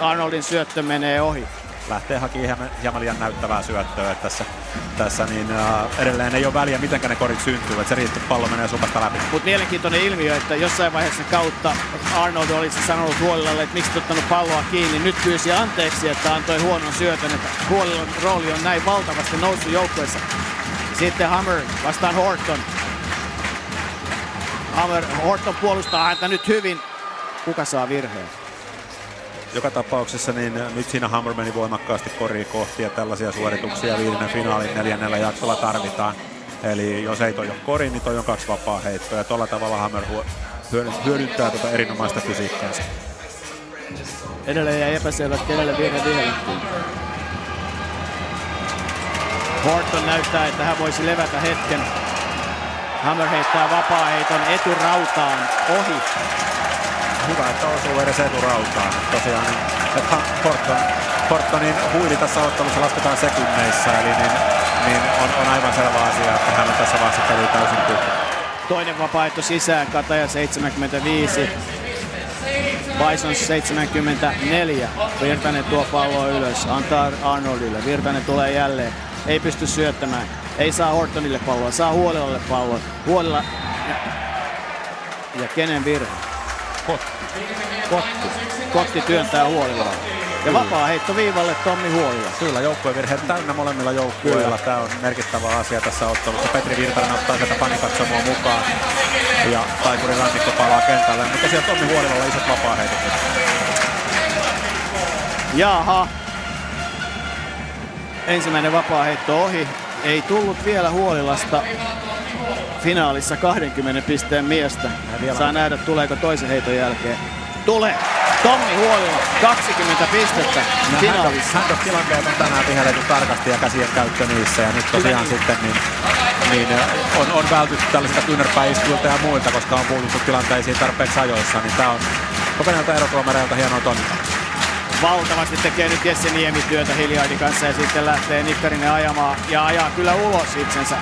Arnoldin syöttö menee ohi. lähtee hakemaan hieman, liian näyttävää syöttöä. Että tässä, tässä niin, uh, edelleen ei ole väliä, miten ne korit syntyy. Että se riittää, että pallo menee supasta läpi. Mutta mielenkiintoinen ilmiö, että jossain vaiheessa kautta Arnold olisi sanonut Huolilalle, että miksi et ottanut palloa kiinni. Nyt pyysi anteeksi, että antoi huonon syötön, että Huolilan rooli on näin valtavasti noussut joukkueessa. Sitten Hammer vastaan Horton. Hammer, Horton puolustaa häntä nyt hyvin. Kuka saa virheen? Joka tapauksessa niin nyt siinä Hammer meni voimakkaasti koriin kohti ja tällaisia suorituksia viidennen finaalin neljännellä jaksolla tarvitaan. Eli jos ei toi ole kori, niin toi on kaksi vapaa heittoa ja tuolla tavalla Hammer hyödyntää tuota erinomaista fysiikkaansa. Edelleen jäi epäselvät, kenelle vihellettiin. Horton näyttää, että hän voisi levätä hetken. Hammer heittää vapaa-heiton eturautaan ohi. Hyvä, että osuu edes eturautaan. Tosiaan, että Horton, Hortonin huili tässä ottelussa lasketaan sekunneissa, eli niin, niin on, on, aivan selvä asia, että hän on tässä vaiheessa peli täysin tyhjä. Toinen vapaaehto sisään, Kataja 75. Bison 74. Virtanen tuo palloa ylös, antaa Arnoldille. Virtanen tulee jälleen. Ei pysty syöttämään. Ei saa Hortonille palloa, saa Huolilalle palloa. Huolilla ja, ja kenen virhe? Kotti. Kotti. Kotti työntää Huolilaa. Ja vapaa heitto viivalle Tommi Huolila. Kyllä, joukkuevirheet täynnä molemmilla joukkueilla. Tämä on merkittävä asia tässä ottelussa. Petri Virtanen ottaa sieltä panikatsomoa mukaan. Ja taikuri rannikko palaa kentälle. Mutta siellä Tommi Huolilalla isot vapaa heitot. Jaha. Ensimmäinen vapaa heitto ohi. Ei tullut vielä Huolilasta finaalissa 20 pisteen miestä. Saa nähdä, tuleeko toisen heiton jälkeen. Tulee! Tommi Huolila, 20 pistettä finaalissa. Hand tilanteet on tänään vihelletty tarkasti ja käsien käyttö niissä. Ja nyt tosiaan sitten niin, niin on, on vältytty tällaisilta kyynärpäiskuilta ja muilta, koska on puututtu tilanteisiin tarpeeksi ajoissa. Niin tämä on kokeneelta erotuomareilta hienoa toimintaa. Valtavasti tekee nyt Jesse Niemi työtä Hiljardin kanssa ja sitten lähtee Nikkarinen ajamaan ja ajaa kyllä ulos itsensä.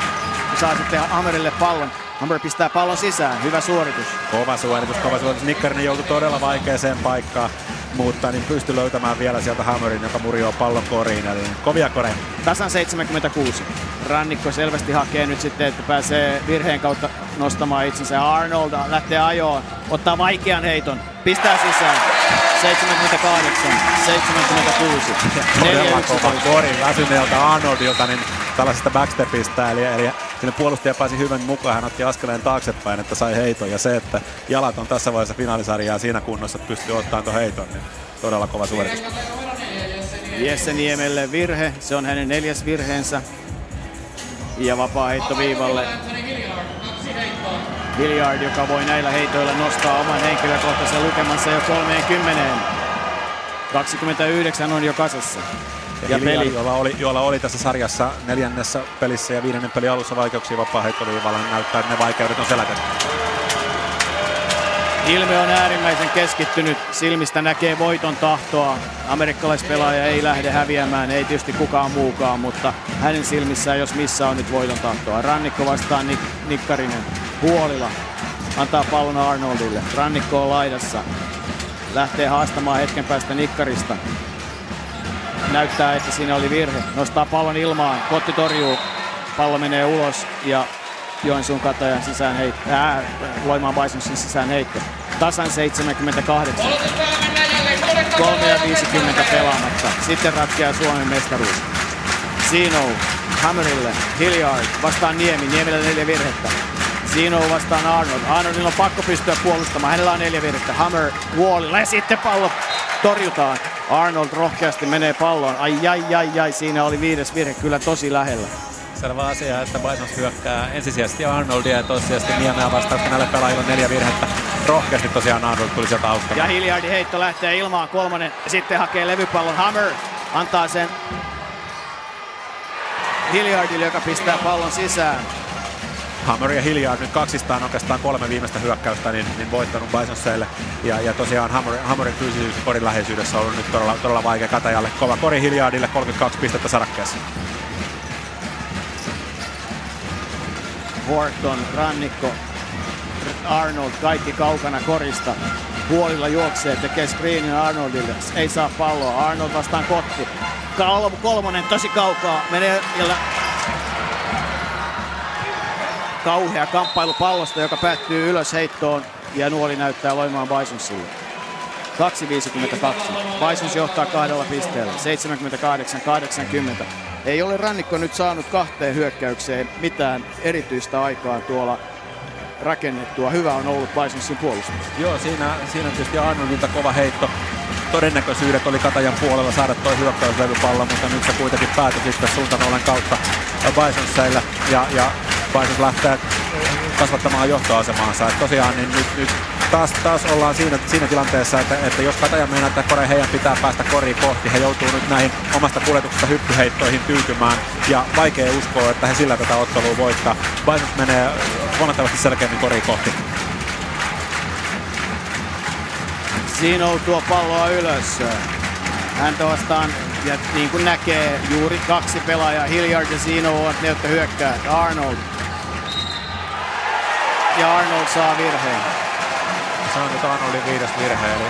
Saa sitten Hammerille pallon. Hammer pistää pallon sisään. Hyvä suoritus. Kova suoritus, kova suoritus. Nikkarinen joutui todella vaikeaseen paikkaan, mutta niin pystyi löytämään vielä sieltä Hammerin, joka murjoo pallon koriin. Eli kovia koreja. Tasan 76. Rannikko selvästi hakee nyt sitten, että pääsee virheen kautta nostamaan itsensä. Arnold lähtee ajoon, ottaa vaikean heiton, pistää sisään. 78, 76. Todella kova kori väsyneeltä Arnoldilta, niin tällaisesta backstepistä, eli, eli sinne puolustaja pääsi hyvän mukaan, hän otti askeleen taaksepäin, että sai heiton, ja se, että jalat on tässä vaiheessa finaalisarjaa siinä kunnossa, että pystyy ottamaan tuon heiton, niin todella kova suoritus. Jesse Niemelle virhe, se on hänen neljäs virheensä. Ja vapaa heitto viivalle. Hilliard, joka voi näillä heitoilla nostaa oman henkilökohtaisen lukemansa jo 30. 29 on jo kasassa. Ja, ja peli. Jolla oli, jolla oli tässä sarjassa neljännessä pelissä ja viidennen pelin alussa vaikeuksia vapaa heittoviivalla, niin näyttää, että ne vaikeudet on selätetty. Ilme on äärimmäisen keskittynyt, silmistä näkee voiton tahtoa. Amerikkalaispelaaja ei lähde häviämään, ei tietysti kukaan muukaan, mutta hänen silmissään jos missä on nyt voiton tahtoa. Rannikko vastaan Nik- Nikkarinen, Huolila antaa pallon Arnoldille. Rannikko on laidassa, lähtee haastamaan hetken päästä Nikkarista. Näyttää, että siinä oli virhe. Nostaa pallon ilmaan, Kotti torjuu, pallo menee ulos ja Joensuun katajan sisään heitto, ää, Loimaan Bisonsin sisään heitto. Tasan 78. 3 ja 50 pelaamatta. Sitten ratkeaa Suomen mestaruus. Sino Hammerille, Hilliard vastaan Niemi, Niemellä neljä virhettä. Sino vastaan Arnold. Arnoldilla on pakko pystyä puolustamaan. Hänellä on neljä virhettä. Hammer Wallille sitten pallo torjutaan. Arnold rohkeasti menee palloon. Ai ai ai ai, siinä oli viides virhe kyllä tosi lähellä selvä asia, että Bisons hyökkää ensisijaisesti Arnoldia ja toissijaisesti Niemeä vastaan, näille pelaajilla neljä virhettä. Rohkeasti tosiaan Arnold tuli sieltä auttamaan. Ja Hiljardin heitto lähtee ilmaan kolmonen. Sitten hakee levypallon Hammer. Antaa sen Hiljardille, joka pistää pallon sisään. Hammer ja Hilliard nyt kaksistaan oikeastaan kolme viimeistä hyökkäystä niin, niin voittanut Bisonseille. Ja, ja tosiaan Hammer, Hammerin fyysisyys korin läheisyydessä on ollut nyt todella, todella vaikea Katajalle. Kova kori Hilliardille, 32 pistettä sarakkeessa. Horton, Rannikko, Arnold, kaikki kaukana korista. Puolilla juoksee, tekee screenin Arnoldille. Ei saa palloa. Arnold vastaan Kotti. Kolmonen tosi kaukaa. Menee ja kauhea kamppailu pallosta, joka päättyy ylös heittoon. Ja nuoli näyttää loimaan Bisonsille. 2.52. Bisons johtaa kahdella pisteellä. 78-80. Ei ole Rannikko nyt saanut kahteen hyökkäykseen mitään erityistä aikaa tuolla rakennettua. Hyvä on ollut Bisonsin puolustus. Joo, siinä, siinä tietysti Arnoldilta kova heitto. Todennäköisyydet oli Katajan puolella saada tuo hyökkäyslevypallo, mutta nyt se kuitenkin päätyi sitten suuntanolen kautta Bisonseille. Ja, ja Bisons lähtee kasvattamaan johtoasemaansa. Et tosiaan niin nyt, nyt taas, taas ollaan siinä, siinä tilanteessa, että, että jos Kataja meinaa, että Kore heidän pitää päästä koriin kohti, he joutuu nyt näihin omasta kuljetuksesta hyppyheittoihin tyytymään ja vaikea uskoa, että he sillä tätä ottelua voittaa. Bisons menee huomattavasti selkeämmin koriin kohti. Siinä on tuo palloa ylös. Häntä vastaan ja niin kuin näkee, juuri kaksi pelaajaa, Hilliard ja Sino ovat ne, jotka hyökkää. Arnold. Ja Arnold saa virheen nyt Arnoldin viides virhe. Eli...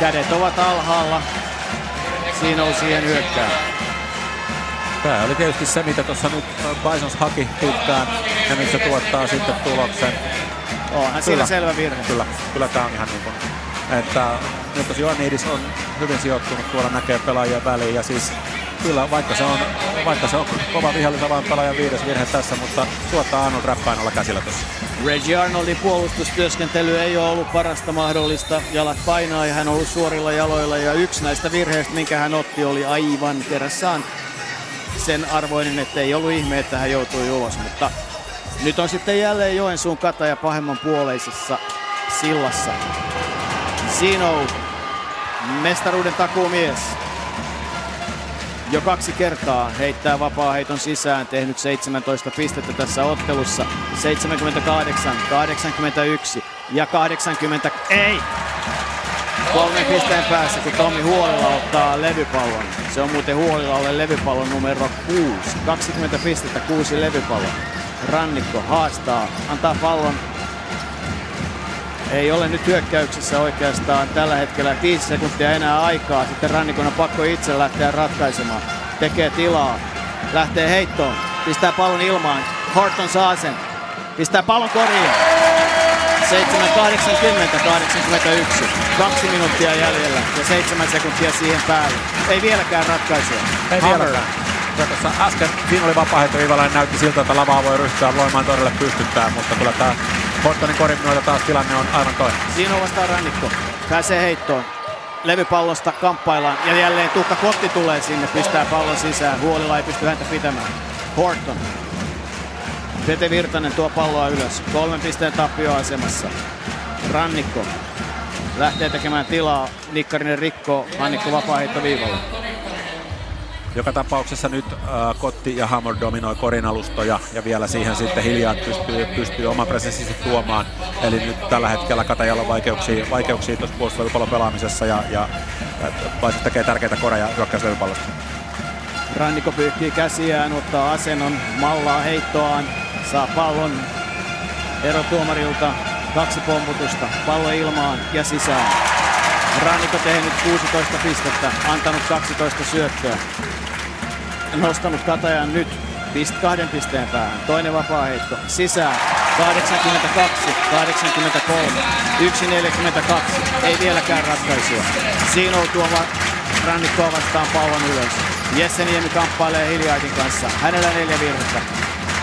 Kädet ovat alhaalla. Siinä on siihen hyökkää. Tämä oli tietysti se, mitä tuossa nyt Bisons haki pitkään, ja nyt se tuottaa sitten tuloksen. Onhan siinä selvä virhe. Kyllä, kyllä tämä on ihan niin kuin, että nyt tosiaan Joannidis on hyvin sijoittunut tuolla näkee pelaajia väliin, ja siis kyllä, vaikka se on, vaikka se on kova vihollisen pelaajan viides virhe tässä, mutta tuottaa Arnold räppäin käsillä tuossa. Reggie Arnoldin puolustustyöskentely ei ole ollut parasta mahdollista. Jalat painaa ja hän on ollut suorilla jaloilla ja yksi näistä virheistä, minkä hän otti, oli aivan kerrassaan sen arvoinen, että ei ollut ihme, että hän joutui ulos. Mutta nyt on sitten jälleen Joensuun kataja pahemman puoleisessa sillassa. Sino, mestaruuden takuumies jo kaksi kertaa heittää vapaa-heiton sisään, tehnyt 17 pistettä tässä ottelussa. 78, 81 ja 80, ei! Kolmen pisteen päässä, kun Tommi Huolilla ottaa levypallon. Se on muuten Huolilalle levypallon numero 6. 20 pistettä, 6 levypallon. Rannikko haastaa, antaa pallon ei ole nyt hyökkäyksessä oikeastaan tällä hetkellä 5 sekuntia enää aikaa. Sitten Rannikon on pakko itse lähteä ratkaisemaan. Tekee tilaa. Lähtee heittoon. Pistää pallon ilmaan. Horton saa sen. Pistää pallon koriin. 7.80, 81. Kaksi minuuttia jäljellä ja seitsemän sekuntia siihen päälle. Ei vieläkään ratkaisua. Ei vieläkään. Ja tuossa äsken siinä oli vapaa näytti siltä, että lavaa voi ryhtyä voimaan todella pystyttää, mutta kyllä tämä Hortonin korin myötä taas tilanne on aivan toinen. Siinä vastaan rannikko. Pääsee heittoon. Levypallosta kamppaillaan ja jälleen Tuukka Kotti tulee sinne, pistää pallon sisään. Huolilla ei pysty häntä pitämään. Horton. Pete Virtanen tuo palloa ylös. Kolmen pisteen tappioasemassa. Rannikko lähtee tekemään tilaa. Nikkarinen rikkoo. Rannikko vapaa viivalle. Joka tapauksessa nyt äh, Kotti ja Hammer dominoi korin alustoja ja vielä siihen sitten hiljaa pystyy, pystyy oma presenssisi tuomaan. Eli nyt tällä hetkellä Katajalla on vaikeuksia, vaikeuksia tuossa puolustuspallon pelaamisessa ja, ja Paisus tekee tärkeitä koreja hyökkäyslevypallosta. Rannikko pyyhkii käsiään, ottaa asennon, mallaa heittoaan, saa pallon erotuomarilta, kaksi pomputusta, pallo ilmaan ja sisään. Rannikko tehnyt 16 pistettä, antanut 12 syöttöä nostanut Katajan nyt pist kahden pisteen päähän. Toinen vapaa heitto sisään. 82, 83, 1.42. Ei vieläkään ratkaisua. Tuoma rannikkoa vastaan pallon ylös. Jesse Niemi kamppailee Hiljaitin kanssa. Hänellä neljä virhettä.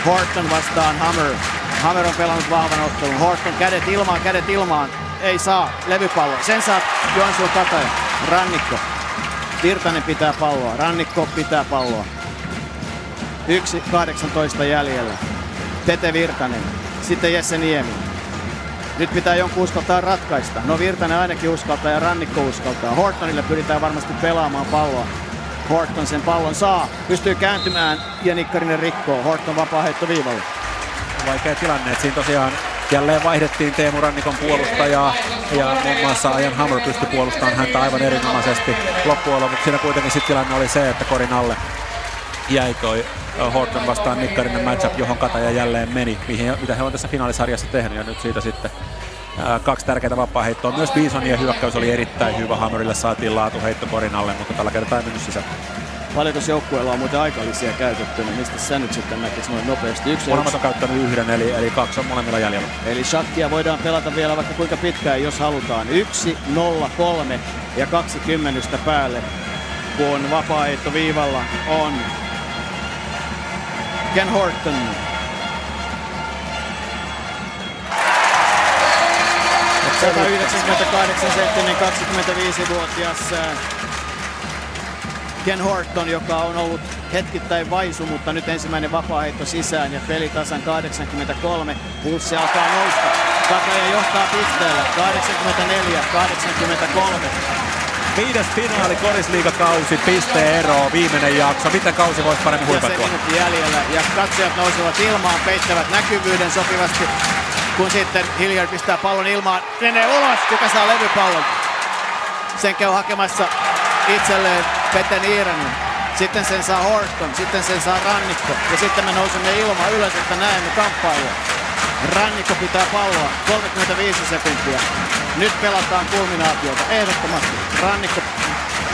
Horton vastaan Hammer. Hammer on pelannut vahvan ottelun. Horton kädet ilmaan, kädet ilmaan. Ei saa levypallo. Sen saa Joensuu Kataja. Rannikko. Virtanen pitää palloa. Rannikko pitää palloa. 1.18 jäljellä. Tete Virtanen. Sitten Jesse Niemi. Nyt pitää jonkun uskaltaa ratkaista. No Virtanen ainakin uskaltaa ja Rannikko uskaltaa. Hortonille pyritään varmasti pelaamaan palloa. Horton sen pallon saa. Pystyy kääntymään ja Nikkarinen rikkoo. Horton vapaa heitto viivalle. Vaikea tilanne, että siinä tosiaan jälleen vaihdettiin Teemu Rannikon puolustajaa ja muun muassa Ajan Hammer pystyi puolustamaan häntä aivan erinomaisesti loppujen lopuksi. Siinä kuitenkin sitten tilanne oli se, että korin alle jäi toi Horton vastaan Nikkarinen matchup, johon Kataja jälleen meni, mihin, mitä he on tässä finaalisarjassa tehnyt ja nyt siitä sitten kaksi tärkeää vapaa-heittoa. Myös Bisonien hyökkäys oli erittäin hyvä. Hammerille saatiin laatu heitto korin alle, mutta tällä kertaa ei mennyt sisään. Paljonko joukkueella on muuten aikallisia käytettynä? Mistä sä nyt sitten näkisi noin nopeasti? Yksi Molemmat on käyttänyt yhden, eli, eli kaksi on molemmilla jäljellä. Eli shakkia voidaan pelata vielä vaikka kuinka pitkään, jos halutaan. 1, 0, 3 ja 20 päälle, kun vapaa viivalla on Ken Horton. Se 198 senttinen 25-vuotias Ken Horton, joka on ollut hetkittäin vaisu, mutta nyt ensimmäinen vapaaheitto sisään ja peli tasan 83. Pulssi alkaa nousta. Kataja johtaa pisteellä 84-83. Viides finaali korisliigakausi, pisteero, viimeinen jakso. Miten kausi voisi paremmin huipattua? Ja se jäljellä ja katsojat nousevat ilmaan, peittävät näkyvyyden sopivasti. Kun sitten Hilliard pistää pallon ilmaan, menee ulos, kuka saa levypallon. Sen käy hakemassa itselleen Peten Iiranen. Sitten sen saa Horton, sitten sen saa Rannikko. Ja sitten me nousemme ilmaan ylös, että näemme kamppailua. Rannikko pitää palloa, 35 sekuntia. Nyt pelataan kulminaatiota, ehdottomasti. Rannikko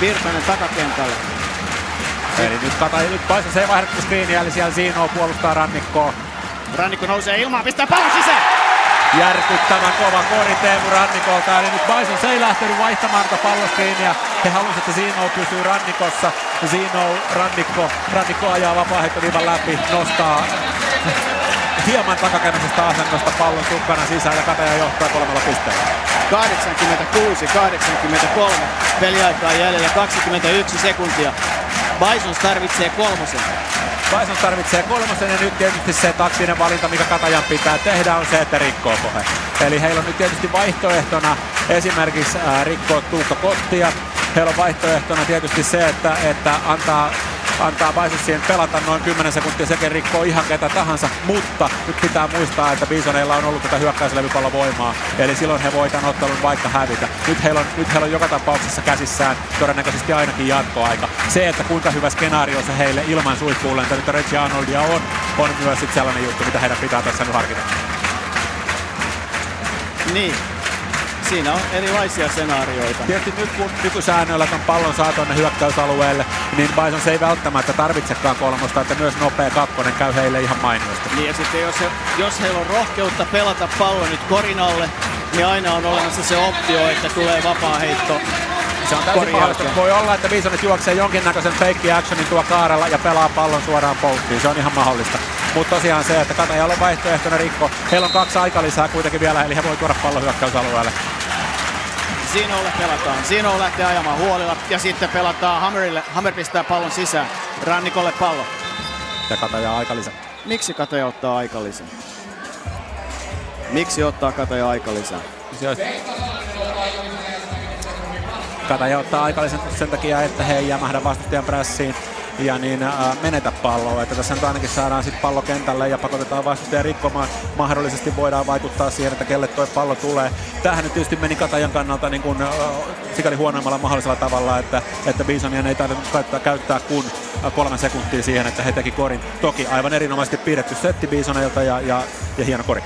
Virtanen takakentälle. Eli nyt kata, nyt Paisas ei vaihdettu screeniä, eli siellä Zino puolustaa Rannikkoa. Rannikko nousee ilmaan, pistää pallon sisään! Järkyttävän kova kori Teemu Rannikolta, eli nyt Bison ei lähtenyt vaihtamaan tätä palloskriiniä. He halusivat, että Zino pysyy Rannikossa. Zino, Rannikko, Rannikko ajaa vapaa läpi, nostaa hieman takakäymisestä asennosta pallon sukkana sisään ja Kataja johtaa kolmella pisteellä. 86-83 peliaikaa jäljellä 21 sekuntia. Bisons tarvitsee kolmosen. Bisons tarvitsee kolmosen ja nyt tietysti se taktinen valinta, mikä Katajan pitää tehdä, on se, että rikkoo pohe. Eli heillä on nyt tietysti vaihtoehtona esimerkiksi rikkoa Tuukka Kottia. Heillä on vaihtoehtona tietysti se, että, että antaa antaa siihen pelata noin 10 sekuntia, sekin rikkoo ihan ketä tahansa, mutta nyt pitää muistaa, että Bisoneilla on ollut tätä voimaa, eli silloin he voi tämän ottelun vaikka hävitä. Nyt heillä on, nyt heillä on joka tapauksessa käsissään todennäköisesti ainakin jatkoaika. Se, että kuinka hyvä skenaario se heille ilman suihkuulen, että Reggie Arnoldia on, on myös sellainen juttu, mitä heidän pitää tässä nyt harkita. Niin, siinä on erilaisia senaarioita. Tietysti nyt kun nykysäännöillä ton pallon saa tuonne hyökkäysalueelle, niin Bison se ei välttämättä tarvitsekaan kolmosta, että myös nopea kakkonen käy heille ihan mainiosti. Niin ja sitten jos, he, jos heillä on rohkeutta pelata pallo nyt korinalle, niin aina on olemassa se optio, että tulee vapaa heitto se on täysin mahdollista. Voi olla, että Bisonit juoksee jonkinnäköisen fake actionin tuo kaarella ja pelaa pallon suoraan pouttiin. Se on ihan mahdollista. Mutta tosiaan se, että Katajalla on vaihtoehtona rikko. Heillä on kaksi aikalisää kuitenkin vielä, eli he voi tuoda pallon hyökkäysalueelle. Zinolle pelataan. Zino lähtee ajamaan huolilla ja sitten pelataan Hammerille. Hammer pistää pallon sisään. Rannikolle pallo. Ja Kataja aikalisä. miksi Kataja ottaa aikalisän? Miksi ottaa Kataja aikalisän? Se olisi- Kataja ottaa aikallisen sen takia, että he ei jämähdä vastustajan prässiin ja niin äh, menetä palloa. Että tässä nyt ainakin saadaan sitten pallo kentälle ja pakotetaan vastustaja rikkomaan. Mahdollisesti voidaan vaikuttaa siihen, että kelle tuo pallo tulee. Tämähän nyt tietysti meni Katajan kannalta niin kuin, äh, sikäli huonoimmalla mahdollisella tavalla, että, että Bisonien ei tarvinnut käyttää, käyttää kuin äh, kolme sekuntia siihen, että he teki korin. Toki aivan erinomaisesti piirretty setti Bisonilta ja, ja, ja hieno kori.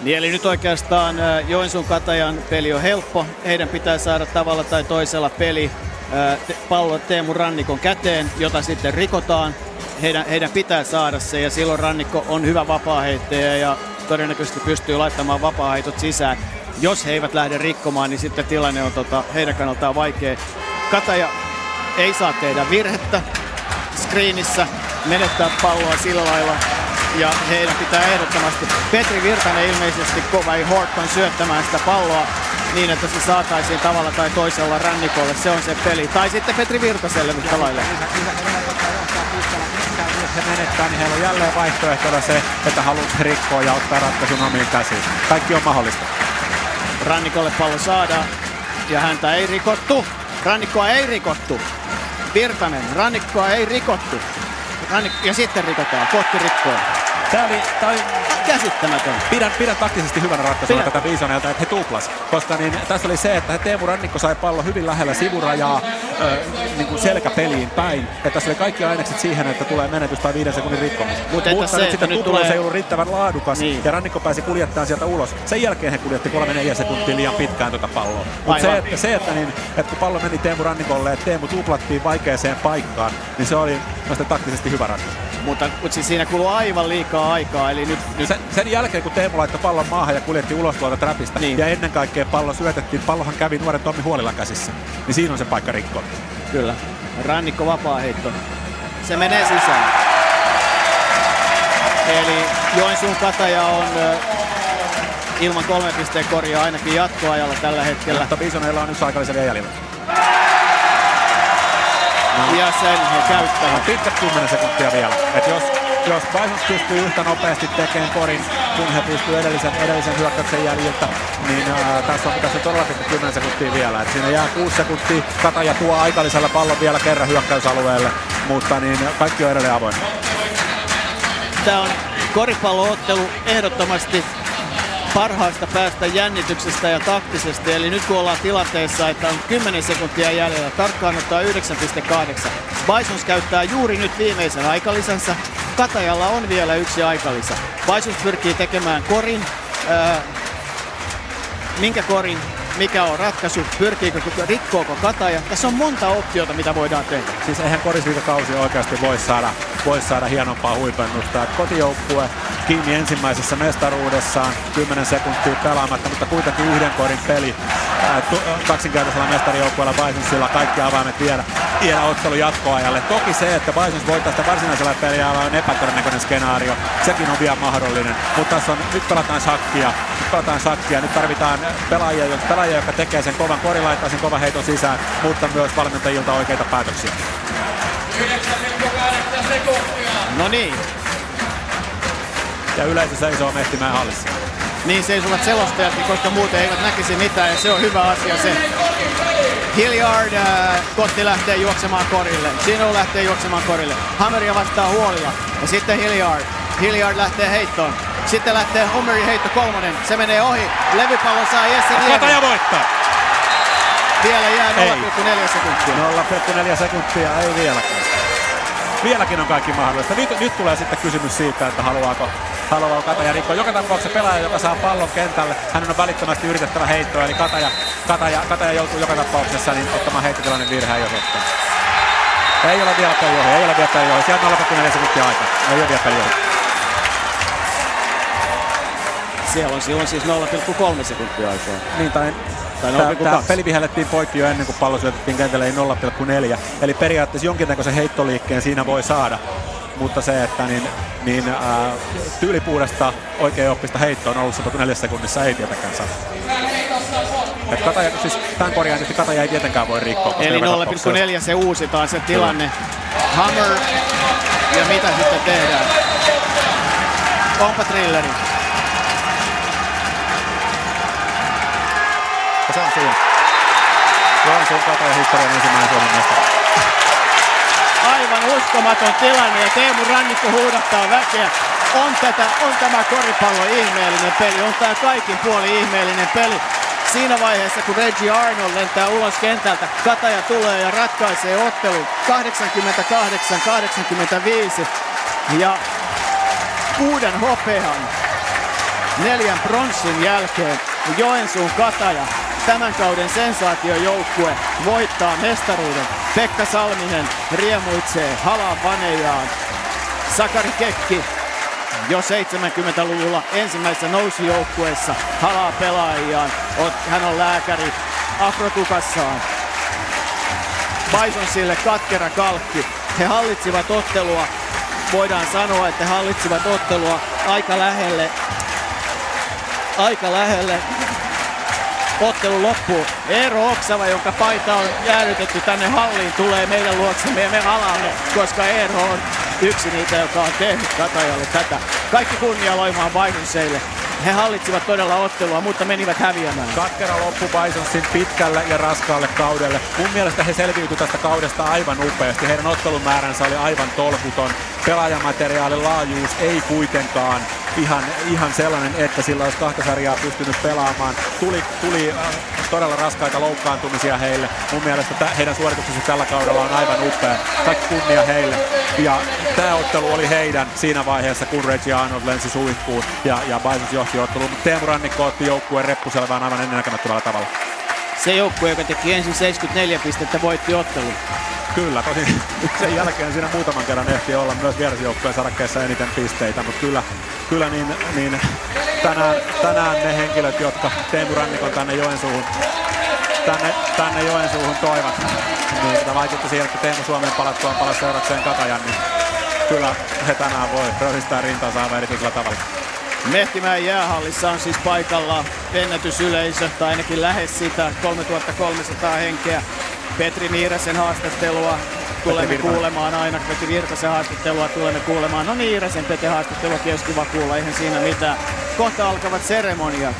Niin eli nyt oikeastaan äh, Joensuun Katajan peli on helppo. Heidän pitää saada tavalla tai toisella peli äh, te- pallo Teemu Rannikon käteen, jota sitten rikotaan. Heidän, heidän pitää saada se ja silloin Rannikko on hyvä vapaaheittäjä ja todennäköisesti pystyy laittamaan vapaaheitot sisään. Jos he eivät lähde rikkomaan, niin sitten tilanne on tota, heidän kannaltaan vaikea. Kataja ei saa tehdä virhettä screenissä, menettää palloa sillä lailla. Ja heidän pitää ehdottomasti, Petri Virtanen ilmeisesti kova, ei Horton syöttämään sitä palloa niin, että se saataisiin tavalla tai toisella rannikolle. Se on se peli. Tai sitten Petri Virtaselle yhtä lailla. He menettää, niin heillä on jälleen vaihtoehtona se, että haluat rikkoa ja ottaa ratkaisun omiin käsiin. Kaikki on mahdollista. Rannikolle pallo saadaan ja häntä ei rikottu. Rannikkoa ei rikottu. Virtanen, rannikkoa ei rikottu. Rannik- ja sitten rikotaan, Kotti rikkoo. Tämä oli, tää oli Käsittämätön. pidän, pidän taktisesti hyvänä ratkaisuna Pidän. tätä Bisonelta, että he tuplas. Koska niin, tässä oli se, että Teemu Rannikko sai pallo hyvin lähellä sivurajaa ö, niin kuin selkäpeliin päin. Ja tässä oli kaikki ainekset siihen, että tulee menetys tai viiden sekunnin rikkomus. Mut että se, nyt että sitten nyt tulee- ei ollut riittävän laadukas Niin. ja Rannikko pääsi kuljettamaan sieltä ulos. Sen jälkeen he kuljetti 3-4 sekuntia liian pitkään tuota palloa. Mutta se, että, se, että, niin, että kun pallo meni Teemu Rannikolle ja Teemu tuplattiin vaikeaseen paikkaan, niin se oli taktisesti hyvä ratkaisu. Mutta, mutta siis siinä kuluu aivan liikaa aikaa. Eli nyt, nyt Sen, sen jälkeen, kun Teemu laittoi pallon maahan ja kuljetti ulos tuolta trapista, Niin. ja ennen kaikkea pallo syötettiin, pallohan kävi nuoren Tommi Huolilan käsissä, niin siinä on se paikka rikkoa. Kyllä. Rannikko vapaa heitto. Se menee sisään. Eli Joensuun Kataja on ilman kolme pisteen korjaa ainakin jatkoajalla tällä hetkellä. Mutta Bisoneilla on yksi aikallisen vielä jäljellä. Ja sen he käyttävät. pitkät 10 sekuntia vielä. Et jos, jos Bisons pystyy yhtä nopeasti tekemään korin, kun he pystyy edellisen, edellisen hyökkäyksen jäljiltä, niin ää, tässä on, tässä on todella pitkät 10 sekuntia vielä. Et siinä jää 6 sekuntia. Kataja tuo aikallisella pallon vielä kerran hyökkäysalueelle, mutta niin kaikki on edelleen avoinna. Tämä on koripalloottelu ehdottomasti parhaasta päästä jännityksestä ja taktisesti. Eli nyt kun ollaan tilanteessa, että on 10 sekuntia jäljellä, tarkkaan ottaa 9,8. Bisons käyttää juuri nyt viimeisen aikalisänsä. Katajalla on vielä yksi aikalisä. Bisons pyrkii tekemään korin. Ää, minkä korin? Mikä on ratkaisu? Pyrkiikö, rikkooko Kataja? Tässä on monta optiota, mitä voidaan tehdä. Siis eihän korisliikakausi oikeasti voi saada, voi saada hienompaa huipennusta. Kotijoukkue kiinni ensimmäisessä mestaruudessaan, 10 sekuntia pelaamatta, mutta kuitenkin yhden korin peli. Kaksinkertaisella mestarijoukkueella Bisonsilla kaikki avaimet viedä, viedä ottelu jatkoajalle. Toki se, että Bisons voittaa sitä varsinaisella peliajalla on epätodennäköinen skenaario. Sekin on vielä mahdollinen. Mutta tässä on, nyt pelataan shakkia. Nyt pelataan shakkia. Nyt tarvitaan pelaajia, pelaajia jotka tekee sen kovan korin, laittaa sen kovan heiton sisään, mutta myös valmentajilta oikeita päätöksiä. 9,8 sekuntia. No niin, Ja yleisö seisoo Mehtimäen hallissa. Niin seisovat selostajatkin, koska muuten eivät näkisi mitään ja se on hyvä asia se. Hilliard, äh, Kotti lähtee juoksemaan korille. Sino lähtee juoksemaan korille. Hammeria vastaa huolilla. Ja sitten Hilliard. Hilliard lähtee heittoon. Sitten lähtee Homerin heitto kolmonen. Se menee ohi. Levypallon saa Jesse Niemi. Kataja voittaa! Vielä jää Ei. 0,4 sekuntia. 0,4 sekuntia, ei vieläkään. Vieläkin on kaikki mahdollista. Nyt, nyt tulee sitten kysymys siitä, että haluaako, haluaako Kataja rikkoa. Joka tapauksessa pelaaja, joka saa pallon kentälle, hän on välittömästi yritettävä heittoa, eli Kataja, Kataja, Kataja joutuu joka tapauksessa niin ottamaan heittotilanne virheen, jos ottaa. Ei ole vielä peli ohi, ei ole vielä peli ohi. Siellä on 0,4 sekuntia aikaa. Ei ole vielä peli Siellä on silloin siis 0,3 sekuntia aikaa. Niin, tai Tai Tää, 0,2. tää peli vihellettiin poikki jo ennen kuin pallo syötettiin kentälle, ei 0,4. Eli periaatteessa jonkinnäköisen heittoliikkeen siinä voi saada. Mutta se, että niin, niin ää, tyylipuudesta oikein oppista heittoa 0,4 sekunnissa ei tietenkään saa. Et Kataja, siis tämän korjaan tietysti Kataja ei tietenkään voi rikkoa. Eli joka tapauksessa- 0,4 se uusitaan se tilanne. Hammer ja mitä sitten tehdään? Onpa trilleri. Siinä. Joensuun katoja historian ensimmäinen Suomen mestari. Aivan uskomaton tilanne ja Teemu Rannikko huudattaa väkeä. On, tätä, on tämä koripallo ihmeellinen peli, on tämä kaikin puoli ihmeellinen peli. Siinä vaiheessa, kun Reggie Arnold lentää ulos kentältä, Kataja tulee ja ratkaisee ottelun 88-85 ja kuuden hopean neljän pronssin jälkeen Joensuun Kataja, tämän kauden sensaatiojoukkue, voittaa mestaruuden. Pekka Salminen riemuitsee, halaa fanejaan. Sakari Kekki jo 70-luvulla ensimmäisessä nousujoukkueessa halaa pelaajiaan. Hän on lääkäri afrotukassaan. Bisonsille katkera kalkki. He hallitsivat ottelua. Voidaan sanoa, että he hallitsivat ottelua aika lähelle aika lähelle ottelu loppuu. Eero Oksava, jonka paita on jäädytetty tänne halliin, tulee meidän luoksemme ja me alamme, koska Eero on yksi niitä, joka on tehnyt Katajalle tätä. Kaikki kunnia Loimaan Bisonseille. He hallitsivat todella ottelua, mutta menivät häviämään. Katkera loppu Bisonsin pitkälle ja raskaalle kaudelle. Mun mielestä he selviytyivät tästä kaudesta aivan upeasti. Heidän ottelumääränsä oli aivan tolkuton. Pelaajamateriaalin laajuus ei kuitenkaan ihan, ihan sellainen, että sillä olisi kahta sarjaa pystynyt pelaamaan. Tuli, tuli äh, todella raskaita loukkaantumisia heille. Mun mielestä tä, heidän suorituksensa tällä kaudella on aivan upea. Kaikki kunnia heille. Ja tämä ottelu oli heidän siinä vaiheessa, kun Reggie Arnold lensi suihkuun ja, ja Bisons johti ottelun. Mutta Teemu Rannikko otti joukkueen reppuselvään aivan ennennäkemättömällä tavalla. Se joukkue, joka teki ensin 74 pistettä, voitti ottelun. Kyllä, tosi sen jälkeen siinä muutaman kerran ehti olla myös vierasjoukkojen sarakkeessa eniten pisteitä, mutta kyllä, kyllä niin, niin tänään, tänään ne henkilöt, jotka Teemu Rannikon tänne Joensuuhun, tänne, tänne Joensuuhun toivat, niin sitä vaikutti siihen, että Teemu Suomen palattuaan palasi seurakseen Katajan, niin kyllä he tänään voi röhistää rintansa aivan erityisellä tavalla. Mehtimäen jäähallissa on siis paikalla ennätysyleisö, tai ainakin lähes sitä, 3300 henkeä. Petri Niirasen haastattelua tulemme kuulemaan aina. Petri Virtasen haastattelua tulemme kuulemaan. No Niirasen Pete haastattelua olisi kiva kuulla, eihän siinä mitään. Kohta alkavat seremoniat.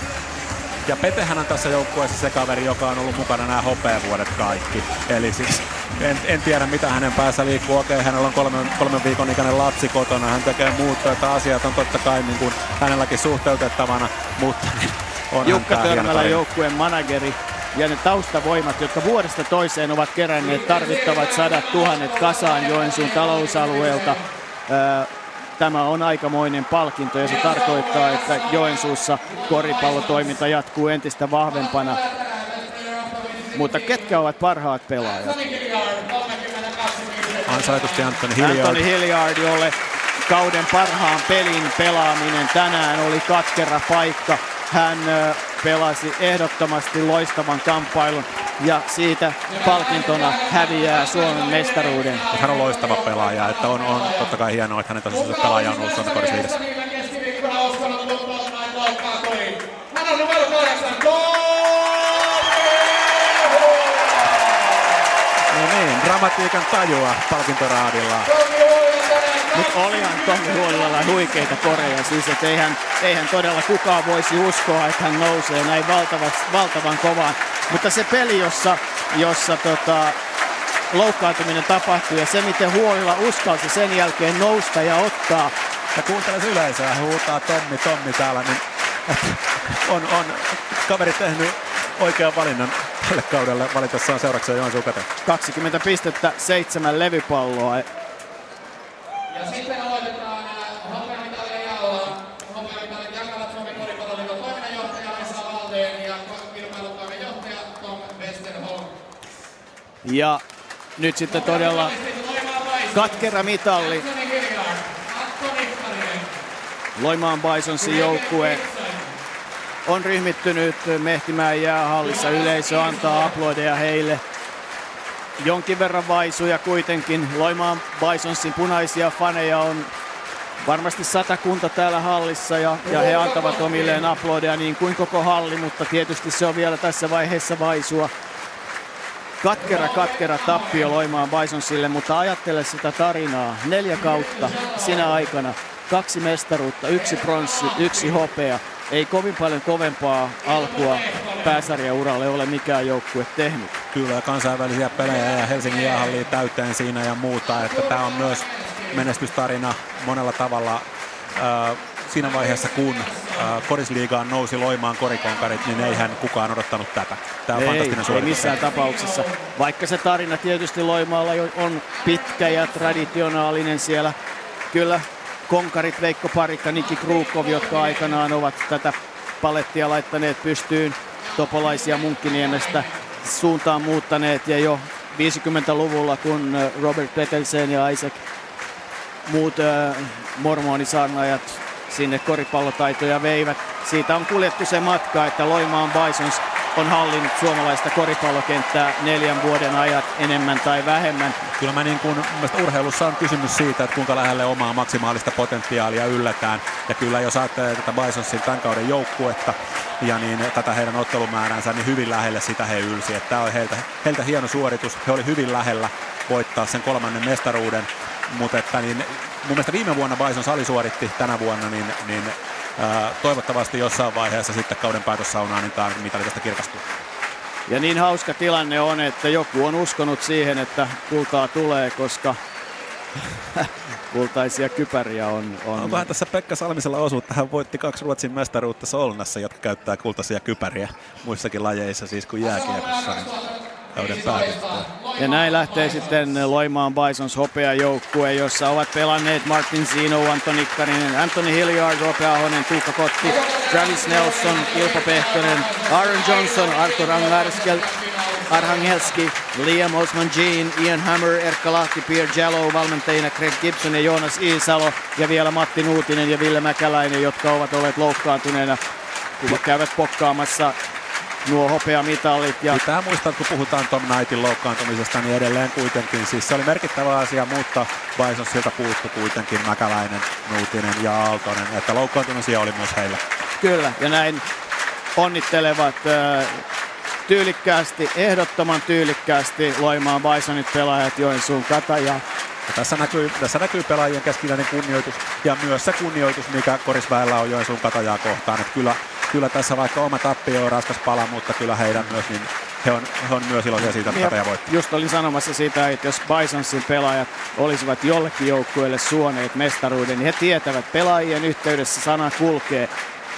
Ja Petehän on tässä joukkueessa se kaveri, joka on ollut mukana nämä hopeavuodet kaikki. Eli siis en, en tiedä mitä hänen päässä liikkuu. Okei, hänellä on kolmen, kolmen viikon ikäinen lapsi kotona. Hän tekee muuttoja, että asiat on totta kai niin kuin hänelläkin suhteutettavana, mutta niin on Jukka Törmälä joukkueen manageri ja ne taustavoimat, jotka vuodesta toiseen ovat keränneet tarvittavat sadat tuhannet kasaan Joensuun talousalueelta. Tämä on aikamoinen palkinto ja se tarkoittaa, että Joensuussa koripallotoiminta jatkuu entistä vahvempana. Mutta ketkä ovat parhaat pelaajat? Ansaitusti Anthony Hilliard. Anthony Hilliard, jolle kauden parhaan pelin pelaaminen tänään oli katkera paikka. Hän pelasi ehdottomasti loistavan kamppailun ja siitä palkintona häviää Suomen mestaruuden. Hän on loistava pelaaja, että on, on totta kai hienoa, että hänen tasoisensa pelaaja on ollut Suomen korisliigassa. Hän on numero kahdeksan, No niin, dramatiikan tajua palkintoraadilla. Mutta olihan Tommi Huolilla huikeita koreja, siis että eihän, eihän todella kukaan voisi uskoa, että hän nousee näin valtavan, valtavan kovaan. Mutta se peli, jossa, jossa tota, loukkaantuminen tapahtui ja se, miten Huolilla uskalsi sen jälkeen nousta ja ottaa. Ja kuuntelee yleisöä, huutaa Tommi, Tommi täällä, niin on, on kaveri tehnyt oikean valinnan tälle kaudelle valitessaan seurakseen Joensuun käteen. 20 pistettä, seitsemän levypalloa. Sitten aloitetaan hopeamitalien jaolla. Hopeamitalit jakavat Suomen koripalloliiton toiminnanjohtaja Esa Valdeen ja kilpailutoimen johtaja Tom Westerholm. Ja nyt sitten todella katkera mitalli. Loimaan Bisonsin joukkue on ryhmittynyt Mehtimäen jäähallissa. Yleisö antaa aplodeja heille. Jonkin verran vaisuja kuitenkin. Loimaan Bisonsin punaisia faneja on varmasti satakunta täällä hallissa ja, ja he antavat omilleen aplodeja niin kuin koko halli, mutta tietysti se on vielä tässä vaiheessa vaisua. Katkera, katkera tappio Loimaan Bisonsille, mutta ajattele sitä tarinaa. Neljä kautta sinä aikana kaksi mestaruutta, yksi pronssi, yksi hopea. Ei kovin paljon kovempaa alkua pääsarjauralle ole mikään joukkue tehnyt. Kyllä, kansainvälisiä pelejä ja Helsingin jäähalliin täyteen siinä ja muuta. Että tämä on myös menestystarina monella tavalla. Äh, siinä vaiheessa, kun äh, korisliigaan nousi loimaan korikonkarit, niin eihän kukaan odottanut tätä. Tämä on ei, fantastinen ei missään tapauksessa. Vaikka se tarina tietysti Loimaalla on pitkä ja traditionaalinen siellä. Kyllä konkarit Veikko Parikka, Niki Krukov, jotka aikanaan ovat tätä palettia laittaneet pystyyn topolaisia Munkkiniemestä suuntaan muuttaneet ja jo 50-luvulla, kun Robert Petelsen ja Isaac muut äh, mormonisaarnaajat sinne koripallotaitoja veivät. Siitä on kuljettu se matka, että Loimaan Bisons on hallinnut suomalaista koripallokenttää neljän vuoden ajat enemmän tai vähemmän. Kyllä mä niin kuin, urheilussa on kysymys siitä, että kuinka lähelle omaa maksimaalista potentiaalia yllätään. Ja kyllä jos ajattelee tätä Bisonsin tämän kauden joukkuetta ja niin tätä heidän ottelumääränsä, niin hyvin lähelle sitä he ylsi. Että tämä oli heiltä, heiltä hieno suoritus. He oli hyvin lähellä voittaa sen kolmannen mestaruuden. Mutta että niin, mun mielestä viime vuonna Bison sali suoritti tänä vuonna, niin, niin toivottavasti jossain vaiheessa sitten kauden päätössaunaan niin tämä mitali tästä kirkastuu. Ja niin hauska tilanne on, että joku on uskonut siihen, että kultaa tulee, koska kultaisia kypäriä on. on... Onkohan tässä Pekka Salmisella osuutta? Hän voitti kaksi Ruotsin mestaruutta Solnassa, jotka käyttää kultaisia kypäriä muissakin lajeissa, siis kuin jääkiekossa. Niin kauden päätyttyä. Ja näin lähtee sitten Loimaan Bisons joukkue, jossa ovat pelanneet Martin Zino, Antoni Nikkarinen, Anthony Hilliard, Rope Ahonen, Tuukka Kotti, Travis Nelson, Ilpo Pehtonen, Aaron Johnson, Artur Angarskel, Arhangelski, Liam Osman Jean, Ian Hammer, Erkka Lahti, Pierre Jallow, valmentajina Craig Gibson ja Joonas Iisalo ja vielä Matti Nuutinen ja Ville Mäkäläinen, jotka ovat olleet loukkaantuneena kun käyvät pokkaamassa nuo hopeamitalit. Ja... Pitää muistaa, kun puhutaan Tom Knightin loukkaantumisesta, niin edelleen kuitenkin. Siis se oli merkittävä asia, mutta Bison siltä puuttu kuitenkin Mäkäläinen, Nuutinen ja Aaltonen. Että loukkaantumisia oli myös heillä. Kyllä, ja näin onnittelevat äh, tyylikkäästi, ehdottoman tyylikkäästi Loimaan Bisonit pelaajat Joensuun Kata ja ja tässä näkyy, tässä näkyy pelaajien keskinäinen kunnioitus ja myös se kunnioitus, mikä Korisväellä on Joensuun katajaa kohtaan. Että kyllä, kyllä tässä vaikka oma tappio on raskas pala, mutta kyllä heidän myös, niin he on, he on myös iloisia siitä, että kataja voittaa. Just olin sanomassa sitä, että jos Bisonsin pelaajat olisivat jollekin joukkueelle suoneet mestaruuden, niin he tietävät, pelaajien yhteydessä sana kulkee.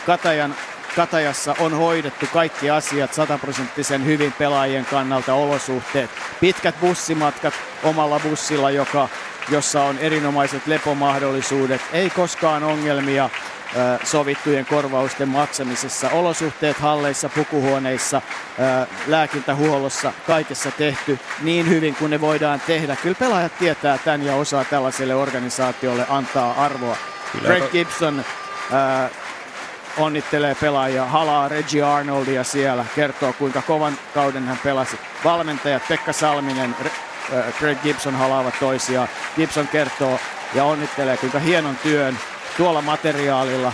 Katajan Katajassa on hoidettu kaikki asiat sataprosenttisen hyvin pelaajien kannalta, olosuhteet, pitkät bussimatkat omalla bussilla, joka, jossa on erinomaiset lepomahdollisuudet, ei koskaan ongelmia sovittujen korvausten maksamisessa. Olosuhteet halleissa, pukuhuoneissa, lääkintähuollossa, kaikessa tehty niin hyvin kuin ne voidaan tehdä. Kyllä pelaajat tietää tämän ja osaa tällaiselle organisaatiolle antaa arvoa. Kyllä. Greg Gibson onnittelee pelaajia, halaa Reggie Arnoldia siellä, kertoo kuinka kovan kauden hän pelasi. Valmentajat Pekka Salminen, Greg Gibson halaavat toisiaan. Gibson kertoo ja onnittelee kuinka hienon työn tuolla materiaalilla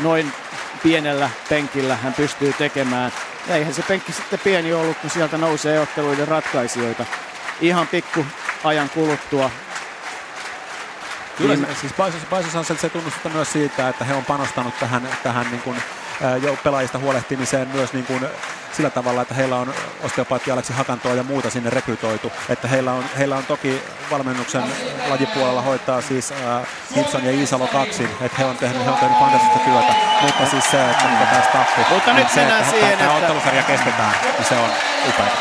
noin pienellä penkillä hän pystyy tekemään. Ja eihän se penkki sitten pieni ollut, kun sieltä nousee otteluiden ratkaisijoita. Ihan pikku ajan kuluttua Kyllä, niin, siis Paisos ansaitsee tunnustusta myös siitä, että he on panostanut tähän, tähän niin kuin, pelaajista huolehtimiseen myös niin kuin sillä tavalla, että heillä on osteopaatti Aleksi Hakantoa ja muuta sinne rekrytoitu. Että heillä on, heillä on toki valmennuksen lajipuolella hoitaa siis äh, Gibson ja Iisalo kaksin, että he on tehnyt, he on tehnyt fantastista työtä. Mutta siis se, että mitä tämä staffi, Mutta nyt niin se, että siihen, tämä että... ottelusarja kestetään, niin se on upea.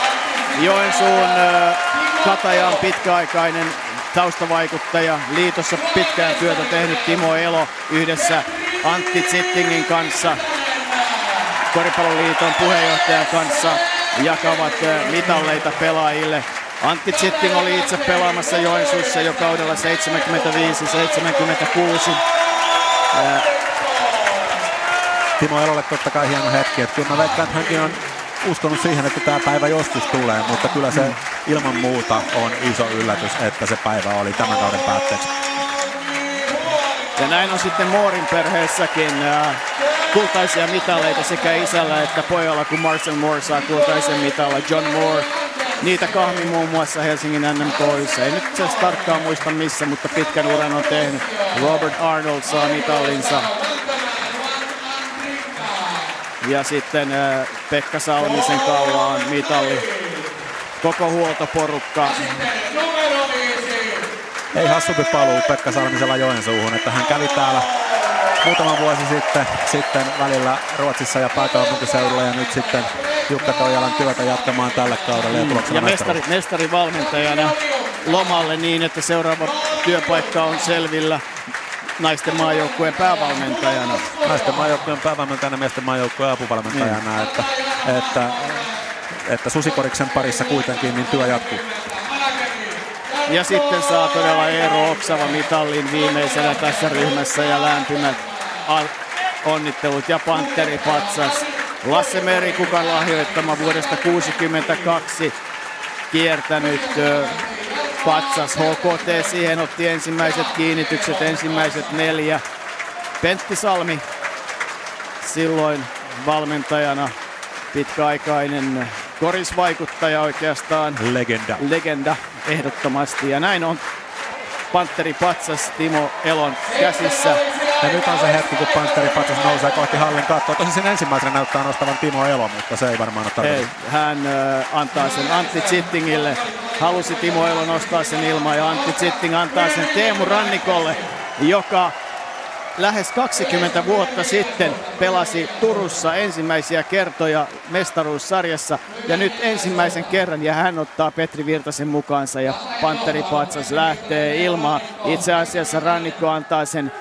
Joensuun äh, Katajan pitkäaikainen taustavaikuttaja, liitossa pitkään työtä tehnyt Timo Elo yhdessä Antti Zittingin kanssa, Koripalloliiton puheenjohtajan kanssa jakavat mitalleita pelaajille. Antti Zitting oli itse pelaamassa Joensuussa jo kaudella 75-76. Timo Elolle totta kai hieno hetki, että kyllä mä veikkaan, että hänkin on uskonut siihen, että tämä päivä joskus tulee, mutta kyllä se ilman muuta on iso yllätys, että se päivä oli tämän kauden päätteeksi. Ja näin on sitten Moorin perheessäkin kultaisia mitaleita sekä isällä että pojalla, kun Marcel Moore saa kultaisen mitalla. John Moore Niitä kahmi muun muassa Helsingin NMKissa. Ei nyt se tarkkaan muista missä, mutta pitkän uran on tehnyt. Robert Arnold saa mitallinsa. Ja sitten äh, Pekka Salmisen kaulaan mitalli. Koko huoltoporukka. Ei hassumpi paluu Pekka Salmisella Joensuuhun, että hän kävi täällä muutama vuosi sitten, sitten välillä Ruotsissa ja pääkaupunkiseudulla ja nyt sitten Jukka Toijalan työtä jatkamaan tällä kaudella ja Mm. Ja mestari, mestari valmentajana lomalle niin, että seuraava työpaikka on selvillä naisten maajoukkueen päävalmentajana. Naisten maajoukkueen päävalmentajana, miesten maajoukkueen apuvalmentajana, Niin. että, että, että Susikoriksen parissa kuitenkin niin työ jatkuu. Ja sitten saa todella Eero Oksava mitallin viimeisenä tässä ryhmässä ja lämpimät onnittelut ja Panteri Patsas. Lasse Merikukan lahjoittama vuodesta 1962 kiertänyt Patsas HKT. Siihen otti ensimmäiset kiinnitykset, ensimmäiset neljä. Pentti Salmi silloin valmentajana pitkäaikainen korisvaikuttaja oikeastaan Legenda. legenda ehdottomasti. Ja näin on Panteri Patsas Timo Elon käsissä. Ja nyt on se hetki, kun Panteri Patsas nousee kohti hallin kattoa. Tosin sen ensimmäisenä näyttää nostavan Timo Elo, mutta se ei varmaan ole Ei, tarkoitus. hän ö, antaa sen Antti Zittingille. Halusi Timo Elo nostaa sen ilmaan ja Antti Zitting antaa sen Teemu Rannikolle, joka lähes 20 vuotta sitten pelasi Turussa ensimmäisiä kertoja mestaruussarjassa ja nyt ensimmäisen kerran ja hän ottaa Petri Virtasen mukaansa ja Panteri Patsas lähtee ilmaan. Itse asiassa Rannikko antaa sen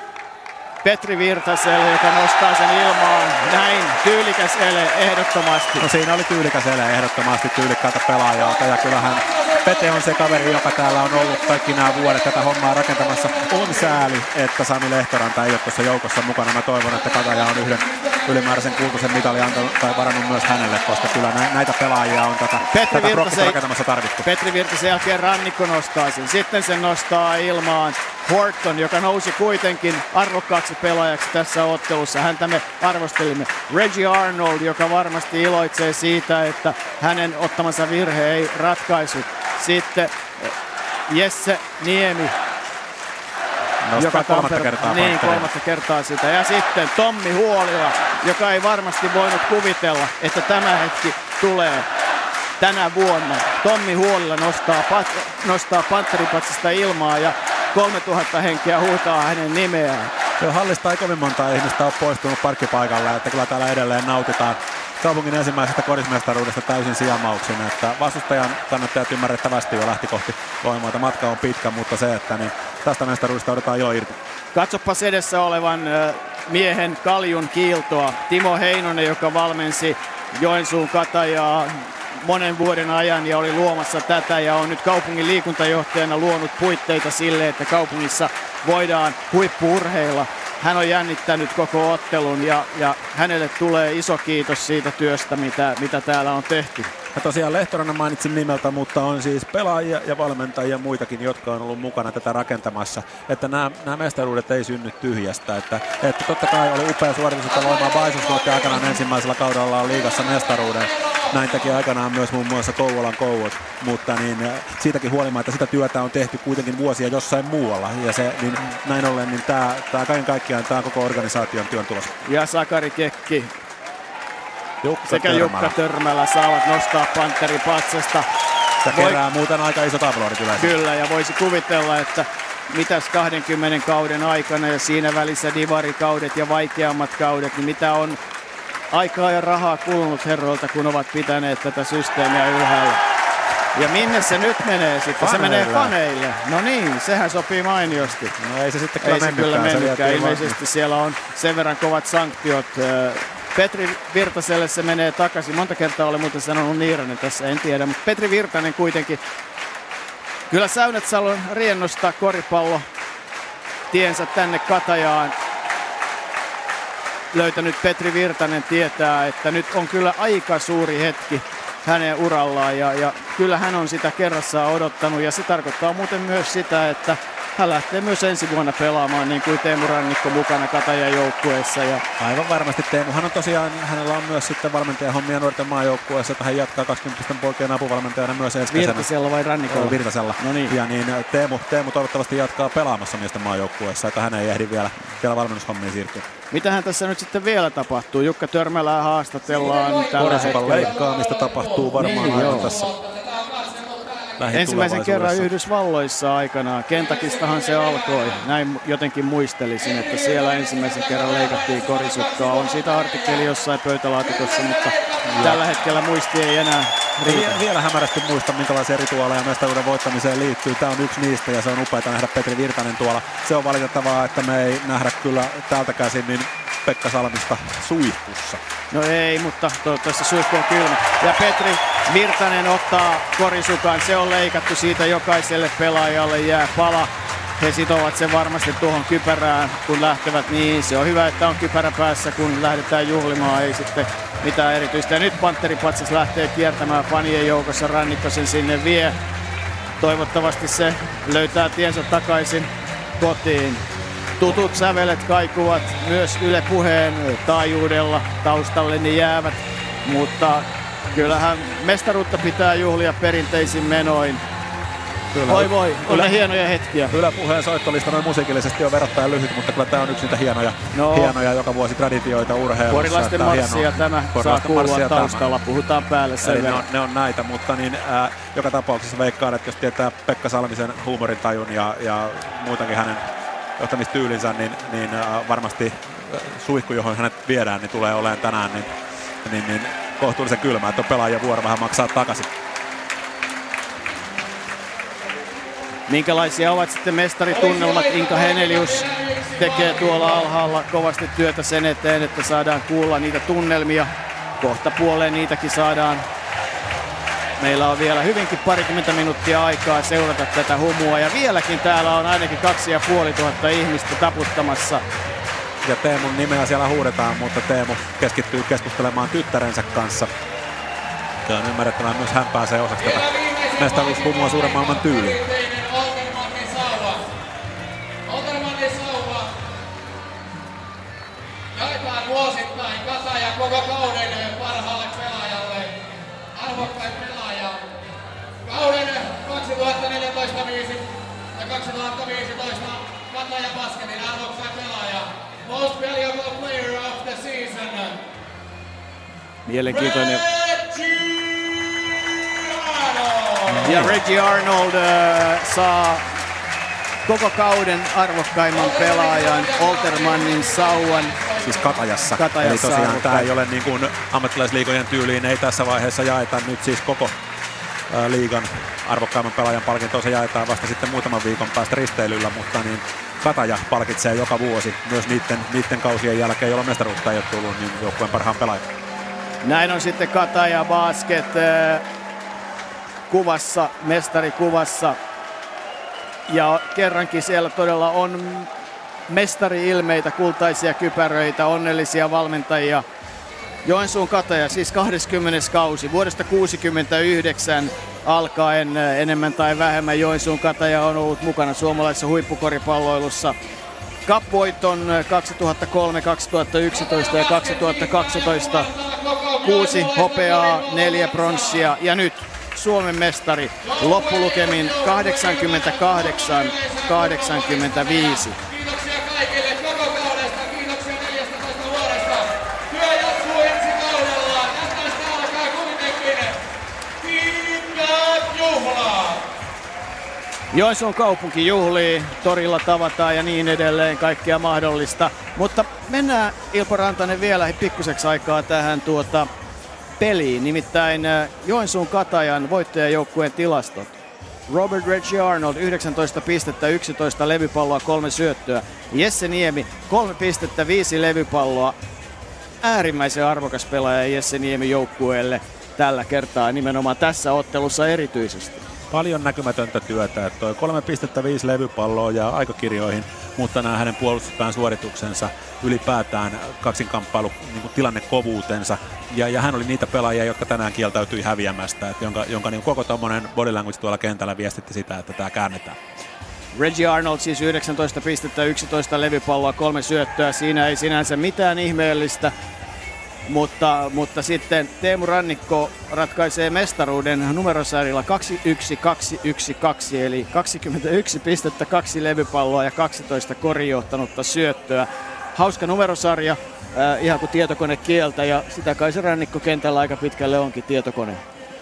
Petri Virtaselle, joka nostaa sen ilmaan. Näin, tyylikäs ele ehdottomasti. No siinä oli tyylikäs ele ehdottomasti tyylikkäältä pelaajalta ja kyllähän Pete on se kaveri, joka täällä on ollut kaikki nämä vuodet tätä hommaa rakentamassa. On sääli, että Sami Lehtoranta ei ole tuossa joukossa mukana. Mä toivon, että Kataja on yhden ylimääräisen kultaisen mitalin antanut tai varannut myös hänelle, koska kyllä nä- näitä pelaajia on tätä, Petri tätä Virtasen- rakentamassa tarvittu. Petri Virtasen jälkeen Rannikko nostaa sen. Sitten sen nostaa ilmaan Horton, joka nousi kuitenkin arvokkaaksi pelaajaksi tässä ottelussa. Häntä me arvostelimme. Reggie Arnold, joka varmasti iloitsee siitä, että hänen ottamansa virhe ei ratkaisu. Sitten eh, Jesse Niemi, Nostaa kolmatta Tampere- kertaa Niin, kolmatta kertaa sitä. Ja sitten Tommi Huolila, joka ei varmasti voinut kuvitella, että tämä hetki tulee tänä vuonna. Tommi Huolila nostaa, pat, nostaa Panteripatsista ilmaa ja 3000 henkeä huutaa hänen nimeään. Joo, hallista ei kovin monta ihmistä ole poistunut parkkipaikalle, että kyllä täällä edelleen nautitaan kaupungin ensimmäisestä korismestaruudesta täysin sijamauksin, että vastustajan kannattajat ymmärrettävästi jo lähti kohti voimaa. Matka on pitkä, mutta se, että niin tästä mestaruudesta odotetaan ilo irti. Katsopas edessä olevan miehen kaljun kiiltoa. Timo Heinonen, joka valmensi Joensuun katajaa monen vuoden ajan ja oli luomassa tätä ja on nyt kaupungin liikuntajohtajana luonut puitteita sille, että kaupungissa voidaan huippuurheilla. Hän on jännittänyt koko ottelun ja, ja hänelle tulee iso kiitos siitä työstä, mitä, mitä täällä on tehty. Ja tosiaan Lehtorannan mainitsin nimeltä, mutta on siis pelaajia ja valmentajia muitakin, jotka on ollut mukana tätä rakentamassa. Että nämä, nämä mestaruudet ei synny tyhjästä. Että, että totta kai oli upea suoritus, että Loimaa Baisus voitti aikanaan ensimmäisellä kaudella liigassa mestaruuden. Näin teki aikanaan myös muun muassa Kouvolan Kouvot, mutta niin, siitäkin huolimatta sitä työtä on tehty kuitenkin vuosia jossain muualla. Ja se, niin, näin ollen niin tämä, tämä kaiken kaikkiaan tämä koko organisaation työn tulos. Ja Sakari Kekki Jukka sekä Törmälä. Jukka Törmälä saavat nostaa Panteri Patsasta. Ja Voi- kerää muuten aika iso aplodit yleensä. Kyllä, ja voisi kuvitella, että mitäs 20 kauden aikana ja siinä välissä divarikaudet ja vaikeammat kaudet, niin mitä on aikaa ja rahaa kulunut herroilta, kun ovat pitäneet tätä systeemiä ylhäällä. Ja minne se nyt menee sitten? Se menee Faneille. faneille. No niin, sehän sopii mainiosti. No ei se sitten kyllä Ei se kyllä mennytkään. Ilmeisesti siellä on sen verran kovat sanktiot. Petri Virtaselle se menee takaisin. Monta kertaa olen muuten sanonut Niiranen tässä, en tiedä. Mutta Petri Virtanen kuitenkin. Kyllä Säynät Salon riennosta koripallo tiensä tänne Katajaan löytänyt Petri Virtanen tietää, että nyt on kyllä aika suuri hetki hänen urallaan ja, ja kyllä hän on sitä kerrassaan odottanut ja se tarkoittaa muuten myös sitä, että hän lähtee myös ensi vuonna pelaamaan niin kuin Teemu Rannikko mukana Katajan joukkueessa. Ja Aivan varmasti Teemu. Hän on tosiaan, hänellä on myös sitten valmentaja hommia nuorten maajoukkueessa, että hän jatkaa 20 poikien apuvalmentajana myös ensi kesänä. Virtasella vai Rannikolla? Virtasella. No niin. Ja niin Teemu, Teemu toivottavasti jatkaa pelaamassa miesten maajoukkueessa, että hän ei ehdi vielä, vielä valmennushommiin siirtyä. Mitähän tässä nyt sitten vielä tapahtuu? Jukka Törmälää haastatellaan tällä Korisukan hetkellä. leikkaamista tapahtuu varmaan Niin, aivan tässä Ensimmäisen kerran. Yhdysvalloissa aikanaan. Kentakistahan se alkoi. Näin jotenkin muistelisin, että siellä ensimmäisen kerran leikattiin korisukkaa. On siitä artikkeli jossain pöytälaatikossa, mutta tällä hetkellä muisti ei enää riitä. Vie- vielä hämärästi muista, minkälaisia rituaaleja mestaruuden voittamiseen liittyy. Tämä on yksi niistä ja se on upeaa nähdä Petri Virtanen tuolla. Se on valitettavaa, että me ei nähdä kyllä täältä käsin niin Pekka Salmista suihkussa. No ei, mutta toivottavasti suihku on kylmä. Ja Petri Virtanen ottaa korisukan. Se on leikattu siitä jokaiselle pelaajalle jää pala. He sitovat sen varmasti tuohon kypärään, kun lähtevät niin. Se on hyvä, että on kypärä päässä, kun lähdetään juhlimaan. Ei sitten mitään erityistä. Ja nyt Panteri Patsas lähtee kiertämään fanien joukossa. Rannikko sen sinne vie. Toivottavasti se löytää tiensä takaisin kotiin. Tutut sävelet kaikuvat myös Yle Puheen taajuudella taustalle ne jäävät, mutta kyllähän mestaruutta pitää juhlia perinteisin menoin. Kyllä. Voi voi, ne hienoja hetkiä. Yle puheen soittolista noin musiikillisesti on verrattain lyhyt, mutta kyllä tämä on yksi niitä hienoja, No. hienoja joka vuosi traditioita urheilussa. Porilaisten marssia hienoa. tämä saa kuulua marssia tämä. taustalla, puhutaan päälle sen Eli ne on, ne on näitä, mutta niin, ää, joka tapauksessa veikkaan, että jos tietää Pekka Salmisen huumorintajun ja, ja muutenkin hänen johtamistyylinsä, niin, niin ää, varmasti ää, suihku, johon hänet viedään, niin tulee olemaan tänään niin, niin, niin kohtuullisen kylmä, että on pelaajien vuoro vähän maksaa takaisin. Minkälaisia ovat sitten mestaritunnelmat? Inka Henelius tekee tuolla alhaalla kovasti työtä sen eteen, että saadaan kuulla niitä tunnelmia. Kohta puoleen niitäkin saadaan. Meillä on vielä hyvinkin parikymmentä minuuttia aikaa seurata tätä humua ja vieläkin täällä on ainakin kaksi ja puoli tuhatta ihmistä taputtamassa. Ja Teemun nimeä siellä huudetaan, mutta Teemu keskittyy keskustelemaan tyttärensä kanssa. Ja on ymmärrettävää myös hän pääsee osaksi tätä mestaruushumua suuren maailman tyyliin. Mielenkiintoinen. Ja Reggie Arnold äh, saa koko kauden arvokkaimman pelaajan Oltermannin sauvan. Siis Katajassa. Katajassa Eli tosiaan arvokkain. tämä ei ole niin kuin ammattilaisliigojen tyyliin, ei tässä vaiheessa jaeta nyt siis koko ää, liigan arvokkaimman pelaajan palkintoa. Se jaetaan vasta sitten muutaman viikon päästä risteilyllä, mutta niin Kataja palkitsee joka vuosi myös niiden, niiden kausien jälkeen, jolloin mestaruutta ei ole tullut, niin joukkueen parhaan pelaajan. Näin on sitten Kataja Basket äh, kuvassa, mestarikuvassa. Ja kerrankin siellä todella on mestari-ilmeitä, kultaisia kypäröitä, onnellisia valmentajia. Joensuun Kataja, siis 20. kausi, vuodesta 69 alkaen äh, enemmän tai vähemmän Joensuun Kataja on ollut mukana suomalaisessa huippukoripalloilussa. Cup-voiton 2003, 2011 ja 2012 kuusi hopeaa, neljä pronssia ja nyt Suomen mestari loppulukemin 88-85. Kiitoksia kaikille koko kaudesta. Kiitoksia 14 vuodesta. Työ jatkuu ensi kaudella. Ja tästä alkaa kuitenkin pitkät juhlat. Joensuun kaupunki juhlii, torilla tavataan ja niin edelleen, kaikkea mahdollista. Mutta mennään Ilpo Rantanen vielä pikkuseksi aikaa tähän tuota peliin. Nimittäin äh, Joensuun Katajan voittajajoukkueen tilastot. Robert Reggie Arnold 19 pistettä, 11 levypalloa, kolme syöttöä. Jesse Niemi 3 pistettä, 5 levypalloa. Äärimmäisen arvokas pelaaja Jesse Niemi joukkueelle tällä kertaa nimenomaan tässä ottelussa erityisesti. Paljon näkymätöntä työtä, että toi 3,5 levypalloa ja aikakirjoihin, mutta nämä hänen puolustuspään suorituksensa, ylipäätään kaksinkamppailu niin kuin tilannekovuutensa. Ja, ja, hän oli niitä pelaajia, jotka tänään kieltäytyi häviämästä, että jonka, jonka niin koko tuommoinen body language tuolla kentällä viestitti sitä, että tämä käännetään. Reggie Arnold siis 19 pistettä, 11 levypalloa, kolme syöttöä. Siinä ei sinänsä mitään ihmeellistä. Mutta, mutta sitten Teemu Rannikko ratkaisee mestaruuden numerosarjalla 2-1-2-1-2, eli 21 pistettä, kaksi levypalloa ja 12 korijohtanutta syöttöä. Hauska numerosarja, äh, ihan kuin tietokone kieltä, ja sitä kai se Rannikko kentällä aika pitkälle onkin tietokone.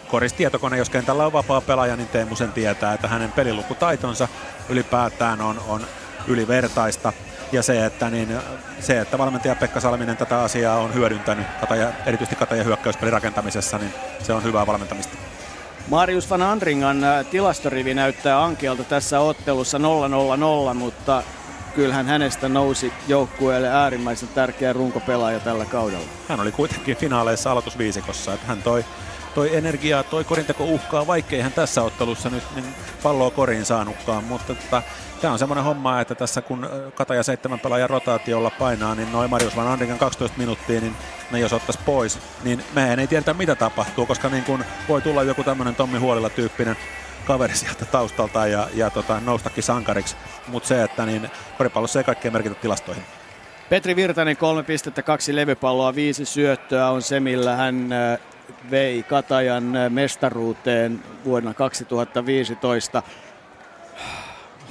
Koris tietokone, jos kentällä on vapaa pelaaja, niin Teemu sen tietää, että hänen pelilukutaitonsa ylipäätään on, on ylivertaista ja se, että, niin, se, että valmentaja Pekka Salminen tätä asiaa on hyödyntänyt, kataja, erityisesti kataja hyökkäyspelin rakentamisessa, niin se on hyvää valmentamista. Marius van Andringan äh, tilastorivi näyttää ankealta tässä ottelussa 0-0-0, mutta kyllähän hänestä nousi joukkueelle äärimmäisen tärkeä runkopelaaja tällä kaudella. Hän oli kuitenkin finaaleissa aloitusviisikossa, että hän toi toi energiaa, toi korinteko uhkaa, vaikkei hän tässä ottelussa nyt niin palloa koriin saanutkaan, mutta tota, tämä on semmoinen homma, että tässä kun Kataja seitsemän pelaajan rotaatiolla painaa, niin noin Marius Van Andringen 12 minuuttia, niin ne jos ottaisi pois, niin mehän ei tiedetä mitä tapahtuu, koska niin kun voi tulla joku tämmöinen Tommi Huolilla tyyppinen kaveri sieltä taustalta ja, ja tota, noustakin sankariksi, mutta se, että niin koripallossa ei kaikkea merkitä tilastoihin. Petri Virtanen kolme pistettä, kaksi levypalloa, viisi syöttöä on se, millä hän vei Katajan mestaruuteen vuonna 2015.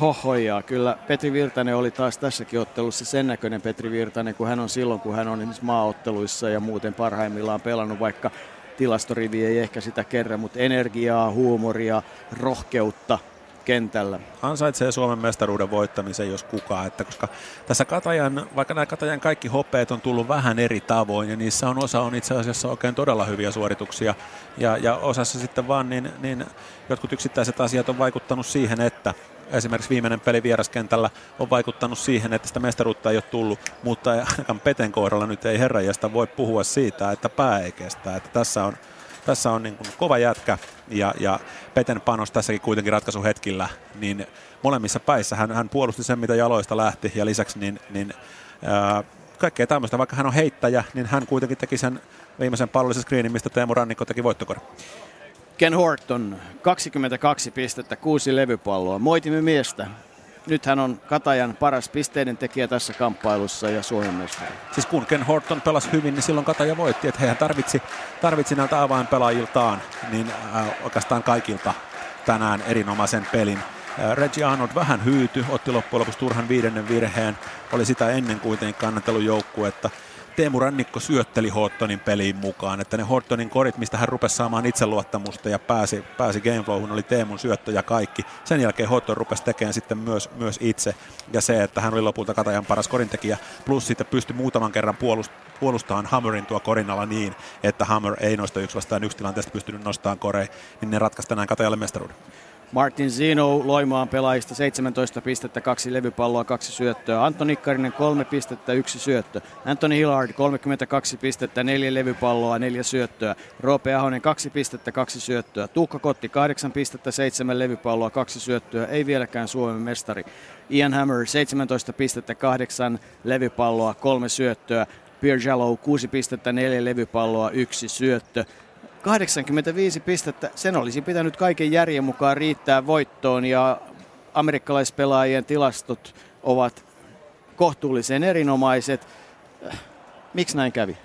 Hohoja, kyllä Petri Virtanen oli taas tässäkin ottelussa sen näköinen Petri Virtanen, kun hän on silloin, kun hän on esimerkiksi maaotteluissa ja muuten parhaimmillaan pelannut, vaikka tilastorivi ei ehkä sitä kerran, mutta energiaa, huumoria, rohkeutta – kentällä. Ansaitsee Suomen mestaruuden voittamisen, jos kukaan. Että koska tässä Katajan, vaikka nämä Katajan kaikki hopeet on tullut vähän eri tavoin, ja niissä on osa on itse asiassa oikein todella hyviä suorituksia, ja, ja osassa sitten vaan niin, niin jotkut yksittäiset asiat on vaikuttanut siihen, että esimerkiksi viimeinen peli vieraskentällä on vaikuttanut siihen, että sitä mestaruutta ei ole tullut, mutta ainakaan Peten kohdalla nyt ei herrajasta voi puhua siitä, että pää ei kestä. Että tässä on tässä on niin kuin kova jätkä ja, ja Peten panos tässäkin kuitenkin ratkaisuhetkillä, niin molemmissa päissä hän, hän puolusti sen, mitä jaloista lähti ja lisäksi niin, niin ää, kaikkea tämmöistä, vaikka hän on heittäjä, niin hän kuitenkin teki sen viimeisen pallollisen screenin, mistä Teemu Rannikko teki voittokor. Ken Horton, 22 pistettä, kuusi levypalloa. Moitimme miestä nyt hän on Katajan paras pisteiden tekijä tässä kamppailussa ja Suomen. Siis kun Ken Horton pelasi hyvin, niin silloin Kataja voitti, että hän tarvitsi, tarvitsi näiltä avainpelaajiltaan, niin äh, oikeastaan kaikilta tänään erinomaisen pelin. Äh, Reggie Arnold vähän hyyty, otti loppujen lopuksi turhan viidennen virheen, oli sitä ennen kuitenkin kannatellut joukkuetta. Teemu Rannikko syötteli Hortonin peliin mukaan, että ne Hortonin korit, mistä hän rupesi saamaan itseluottamusta ja pääsi, pääsi gameflowhun, oli Teemun syöttö ja kaikki. Sen jälkeen Horton rupesi tekemään sitten myös, myös itse, ja se, että hän oli lopulta Katajan paras korintekijä, plus sitten pystyi muutaman kerran puolust, puolustamaan Hammerin tuo korinalla niin, että Hammer ei noista yksi vastaan yksi tilanteesta pystynyt nostamaan koreen, niin ne ratkaisi tänään Katajalle mestaruuden. Martin Zino Loimaan pelaajista 17 pistettä, kaksi levypalloa, kaksi syöttöä. Antoni Nikkarinen 3 pistettä, yksi syöttö. Anthony Hillard 32 pistettä, neljä levypalloa, neljä syöttöä. Roope Ahonen 2 pistettä, kaksi syöttöä. Tuukka Kotti 8 pistettä, seitsemän levypalloa, kaksi syöttöä. Ei vieläkään Suomen mestari. Ian Hammer 17 pistettä, kahdeksan levypalloa, kolme syöttöä. Pierre Jallow 6 pistettä, neljä levypalloa, yksi syöttö. 85 pistettä, sen olisi pitänyt kaiken järjen mukaan riittää voittoon ja amerikkalaispelaajien tilastot ovat kohtuullisen erinomaiset. Miksi näin kävi?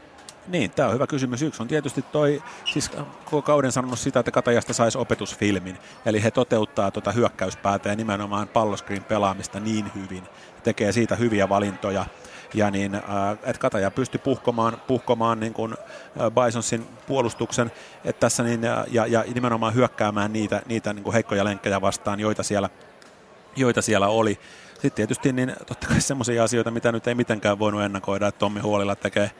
Niin, tämä on hyvä kysymys. Yksi on tietysti toi, siis koko kauden sanonut sitä, että Katajasta saisi opetusfilmin. Eli he toteuttaa tuota hyökkäyspäätä ja nimenomaan palloskriin pelaamista niin hyvin. Tekee siitä hyviä valintoja ja niin, äh, että Kataja pystyi puhkomaan, puhkomaan niin kuin äh, Bisonsin puolustuksen että tässä niin, ja, ja nimenomaan hyökkäämään niitä, niitä niin kuin heikkoja lenkkejä vastaan, joita siellä, joita siellä oli. Sitten tietysti niin totta kai semmoisia asioita, mitä nyt ei mitenkään voinut ennakoida, että Tommi Huolilla tekee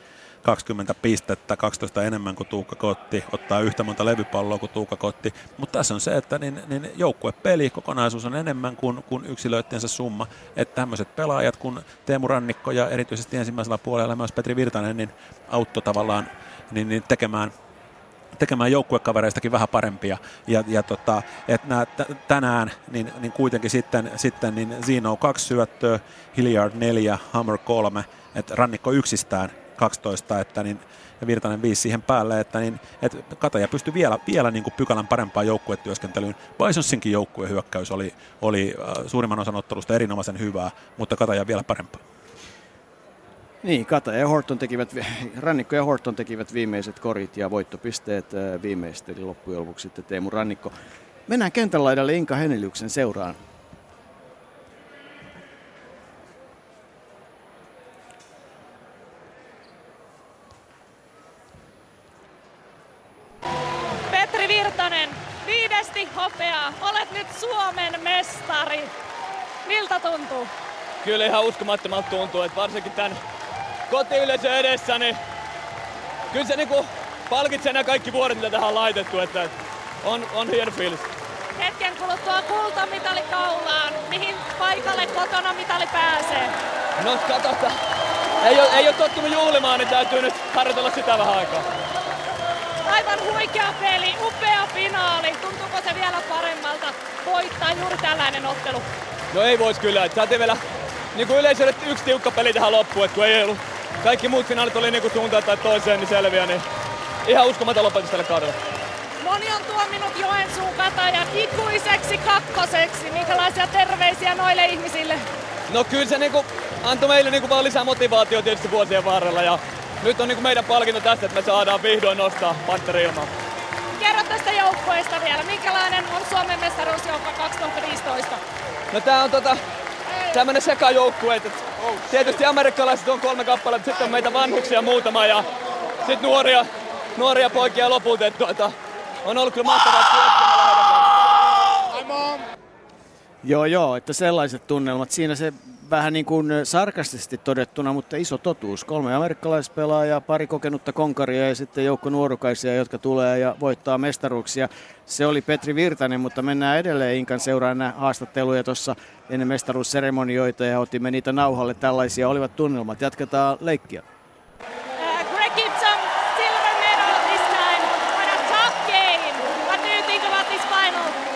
20 pistettä, 12 enemmän kuin Tuukka Kotti, ottaa yhtä monta levypalloa kuin Tuukka Kotti. Mutta tässä on se, että niin, niin joukkuepeli, kokonaisuus on enemmän kuin, kuin yksilöittensä summa. Että tämmöiset pelaajat kuin Teemu Rannikko ja erityisesti ensimmäisellä puolella myös Petri Virtanen, niin auttoi tavallaan niin, niin tekemään tekemään joukkuekavereistakin vähän parempia. Ja, ja tota, että nää t- tänään niin, niin kuitenkin sitten, sitten niin Zino kaksi syöttöä, Hilliard neljä, Hammer kolme, että rannikko yksistään 12, että niin, ja Virtanen 5 siihen päälle, että, niin, että Kataja pystyi vielä, vielä niin kuin pykälän parempaan joukkuetyöskentelyyn. Bisonsinkin joukkuehyökkäys oli, oli äh, suurimman osan ottelusta erinomaisen hyvää, mutta Kataja vielä parempaa. Niin, Kata ja Horton tekivät, Rannikko ja Horton tekivät viimeiset korit ja voittopisteet äh, viimeisteli loppujen lopuksi sitten Teemu Rannikko. Mennään kentän laidalle Inka Heneliuksen seuraan. Petri Virtanen, hopeaa. Olet nyt Suomen mestari. Miltä tuntuu? Kyllä ihan uskomattomalta tuntuu, että varsinkin tämän kotiyleisön edessä, niin kyllä se niinku palkitsee nämä kaikki vuodet, mitä tähän on laitettu, että on, on hieno fiilis. Hetken kuluttua kultamitali kaulaan. Mihin paikalle kotona mitali pääsee? No katsotaan. Ei ole, ei ole tottunut juhlimaan, niin täytyy nyt harjoitella sitä vähän aikaa. Aivan huikea peli, upea finaali. Tuntuuko se vielä paremmalta voittaa juuri tällainen ottelu? No ei vois kyllä, saatiin vielä niin kuin yleisölle yksi tiukka peli tähän loppuun, että kun ei ollut kaikki muut finaalit oli niin kuin suuntaan tai toiseen, niin selviä, niin ihan uskomaton lopetus tälle kaudelle. Moni on tuominut Joensuun katajan ikuiseksi kakkoseksi. Minkälaisia terveisiä noille ihmisille? No kyllä se niinku antoi meille niinku vaan lisää motivaatiota tietysti vuosien varrella ja nyt on niinku meidän palkinto tästä, että me saadaan vihdoin nostaa Panteri ilmaan. Kerro tästä joukkueesta vielä. Minkälainen on Suomen mestaruusjoukko 2015? No tää on tota, tämmönen sekajoukkue, että tietysti amerikkalaiset on kolme kappaletta, sitten on meitä vanhuksia muutama ja sitten nuoria, nuoria poikia lopulta, että tuota, on ollut kyllä mahtavaa työskennellä Joo, joo, että sellaiset tunnelmat. Siinä se vähän niin kuin sarkastisesti todettuna, mutta iso totuus. Kolme amerikkalaispelaajaa, pari kokenutta konkaria ja sitten joukko nuorukaisia, jotka tulee ja voittaa mestaruuksia. Se oli Petri Virtanen, mutta mennään edelleen Inkan seuraan nämä haastatteluja tuossa ennen mestaruusseremonioita ja otimme niitä nauhalle. Tällaisia olivat tunnelmat. Jatketaan leikkiä.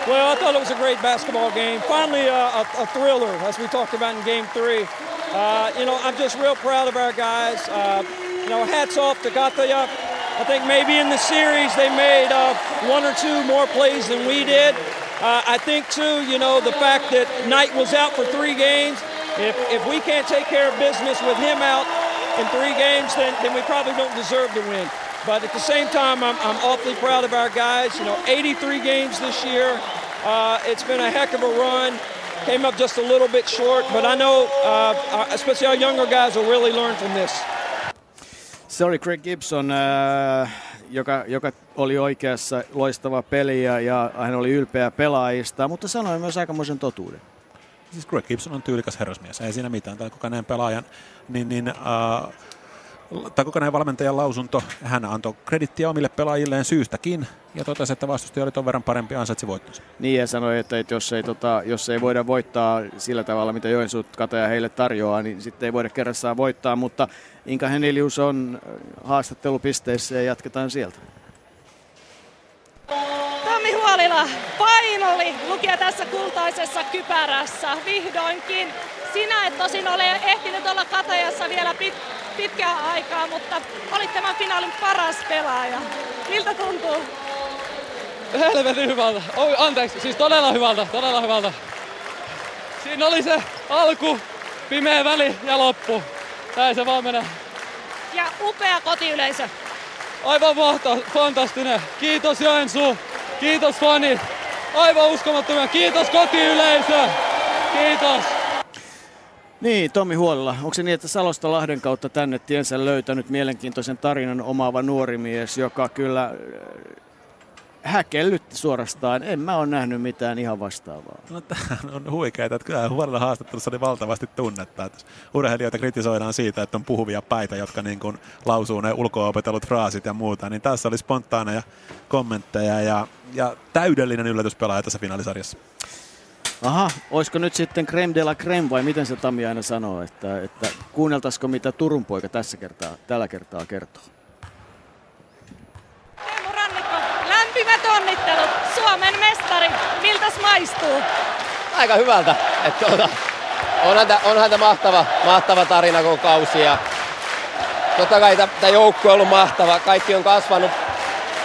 Well, I thought it was a great basketball game. Finally, uh, a, a thriller, as we talked about in Game Three. Uh, you know, I'm just real proud of our guys. Uh, you know, hats off to Kataya. I think maybe in the series they made uh, one or two more plays than we did. Uh, I think too, you know, the fact that Knight was out for three games. If if we can't take care of business with him out in three games, then then we probably don't deserve to win. But at the same time, I'm, I'm awfully proud of our guys. You know, 83 games this year. Uh, it's been a heck of a run. Came up just a little bit short, but I know, uh, our- especially our younger guys, will really learn from this. Se oli Greg Gibson, äh, joka, joka oli oikeassa loistava peli ja, ja hän oli ylpeä pelaajista, mutta sanoi myös aikamoisen totuuden. Siis Greg Gibson on tyylikäs herrasmies, ei siinä mitään. Tai kokeneen pelaajan, niin, niin äh, tai kokeneen valmentajan lausunto, hän antoi kredittiä omille pelaajilleen syystäkin ja totesi, että vastustaja oli ton verran parempi ansaitsi voittonsa. Niin ja sanoi, että, että jos, ei, tota, jos ei voida voittaa sillä tavalla, mitä Joensuut Kataja heille tarjoaa, niin sitten ei voida kerrassaan voittaa, mutta Inka Henilius on haastattelupisteissä ja jatketaan sieltä. Tommi Huolila, painoli lukija tässä kultaisessa kypärässä vihdoinkin. Sinä et tosin ole ehtinyt olla katajassa vielä pit, pitkää aikaa, mutta olit tämän finaalin paras pelaaja. Miltä tuntuu? Helvetin hyvältä. Oi, anteeksi, siis todella hyvältä, todella hyvältä. Siinä oli se alku, pimeä väli ja loppu. Näin se vaan menee. Ja upea kotiyleisö. Aivan mahtava, fantastinen. Kiitos Joensuu, kiitos fanit. Aivan uskomattomia. Kiitos kotiyleisö. Kiitos. Niin, Tommi Huolilla. Onko se niin, että Salosta Lahden kautta tänne tiensä löytänyt mielenkiintoisen tarinan omaava nuori mies, joka kyllä häkellytti suorastaan. En mä ole nähnyt mitään ihan vastaavaa. No tämähän on huikeaa, että kyllä huolella haastattelussa oli valtavasti tunnetta. Että urheilijoita kritisoidaan siitä, että on puhuvia päitä, jotka niin kuin lausuu ne ulkoopetellut fraasit ja muuta. Niin tässä oli spontaaneja kommentteja ja, ja täydellinen yllätys pelaaja tässä finaalisarjassa. Aha, olisiko nyt sitten creme de la creme vai miten se Tami aina sanoo, että, että kuunneltaisiko mitä Turun poika tässä kertaa, tällä kertaa kertoo? Teemu Rannikko, lämpimät onnittelut. Suomen mestari. Miltäs maistuu? aika hyvältä. Et tuota, onhan tämä onhan tää mahtava, mahtava tarina koko kausi ja totta kai tämä joukkue on ollut mahtava. Kaikki on kasvanut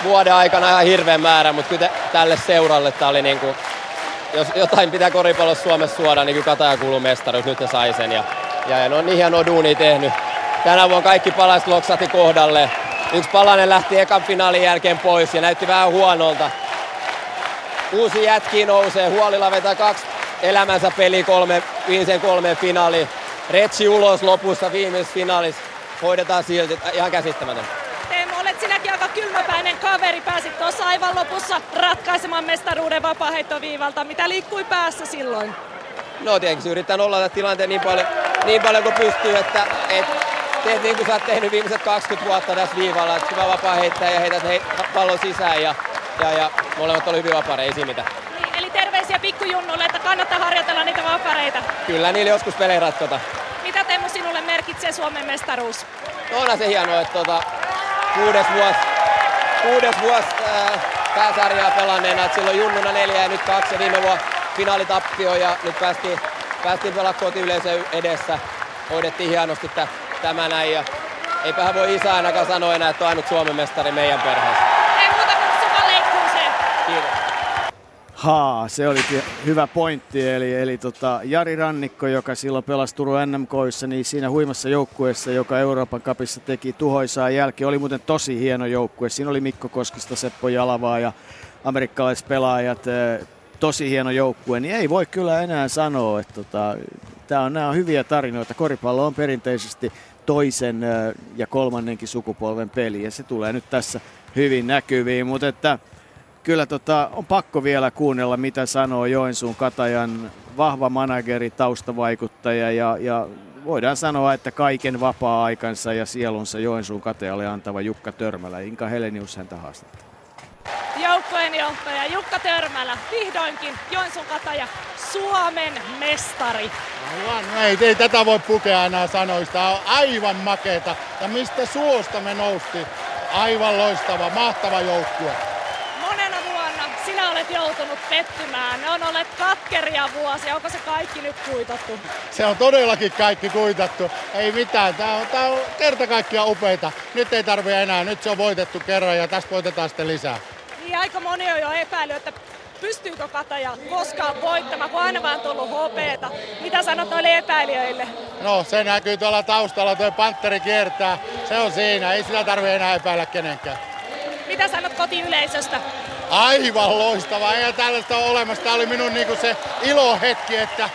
vuoden aikana ihan hirveän määrä, mutta kyllä tälle seuralle tämä oli niin kuin, jos jotain pitää koripallossa Suomessa suoda, niin kyllä Kataja kuuluu mestaruus, nyt se sai sen. Ja, ja, no niin hieno duuni tehnyt. Tänä vuonna kaikki palaiset loksahti kohdalle. Yksi palanen lähti ekan finaalin jälkeen pois ja näytti vähän huonolta. Uusi jätki nousee, Huolilla vetää kaksi elämänsä peli kolme, viimeisen kolme finaali. Retsi ulos lopussa viimeisessä finaalissa. Hoidetaan silti, ihan käsittämätön. Teemu, olet sinäkin aika kylmäpäinen kaveri. Pääsit tuossa aivan lopussa ratkaisemaan mestaruuden vapaaheittoviivalta. Mitä liikkui päässä silloin? No tietenkin yritän olla tilanteen niin paljon, niin paljon kuin pystyy, että et, teet niin kuin sä oot tehnyt viimeiset 20 vuotta tässä viivalla. Että hyvä vapaa heittää ja heität hei, pallon sisään ja, ja, ja molemmat oli hyvin vapaa, ei siinä mitään. Niin, eli terveisiä pikkujunnulle, että kannattaa harjoitella niitä vapareita. Kyllä, niillä joskus pelejä ratkota. Mitä Teemu sinulle merkitsee Suomen mestaruus? No onhan se hienoa, että tota, kuudes vuosi, kuudes vuosi äh, pääsarjaa pelanneena, että silloin junnuna neljä ja nyt kaksi ja viime vuonna finaalitappio ja nyt päästiin, päästiin pelaa kotiyleisön edessä. Hoidettiin hienosti tämä näin ja eipähän voi isä ainakaan sanoa enää, että on ainut Suomen mestari meidän perheessä. Haa, se oli hyvä pointti. Eli, eli tota, Jari Rannikko, joka silloin pelasi Turun NMKissa, niin siinä huimassa joukkueessa, joka Euroopan kapissa teki tuhoisaa jälkeen, oli muuten tosi hieno joukkue. Siinä oli Mikko Koskista, Seppo Jalavaa ja amerikkalaiset pelaajat. Eh, tosi hieno joukkue, niin ei voi kyllä enää sanoa, että tota, tää on, nämä on hyviä tarinoita. Koripallo on perinteisesti toisen eh, ja kolmannenkin sukupolven peli ja se tulee nyt tässä hyvin näkyviin, mutta että kyllä tota, on pakko vielä kuunnella, mitä sanoo Joensuun Katajan vahva manageri, taustavaikuttaja ja, ja voidaan sanoa, että kaiken vapaa-aikansa ja sielunsa Joensuun Katajalle antava Jukka Törmälä. Inka Helenius häntä haastattaa. Joukkojen johtaja Jukka Törmälä, vihdoinkin Joensuun Kataja, Suomen mestari. Aivan, no ei, ei tätä voi pukea enää sanoista. on aivan makeeta. Ja mistä suosta me nousti? Aivan loistava, mahtava joukkue olet joutunut pettymään? Ne on olleet katkeria vuosia. Onko se kaikki nyt kuitattu? Se on todellakin kaikki kuitattu. Ei mitään. Tämä on, tämä on kerta kaikkiaan upeita. Nyt ei tarvi enää. Nyt se on voitettu kerran ja tästä voitetaan sitten lisää. Niin aika moni on jo epäillyt, että pystyykö Kataja koskaan voittamaan, kun aina vaan tullut hopeeta. Mitä sanot noille epäilijöille? No se näkyy tuolla taustalla, tuo Panteri kiertää. Se on siinä, ei sitä tarvi enää epäillä kenenkään. Mitä sanot kotiyleisöstä? Aivan loistava, ei tällaista ole olemassa. Tämä oli minun niinku se ilohetki, että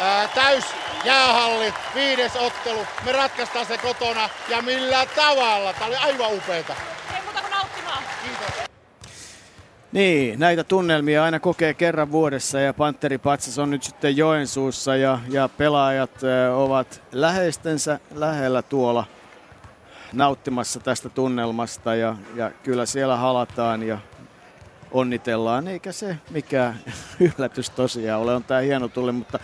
ää, täys jäähalli, viides ottelu. Me ratkaistaan se kotona ja millä tavalla. Tämä oli aivan upeeta. Ei muuta kuin nauttimaan. Kiitos. Niin, näitä tunnelmia aina kokee kerran vuodessa ja Panteri Patsas on nyt sitten Joensuussa ja, ja pelaajat ovat läheistensä lähellä tuolla nauttimassa tästä tunnelmasta ja, ja kyllä siellä halataan ja onnitellaan, eikä se mikään yllätys tosiaan ole. On tämä hieno tuli, mutta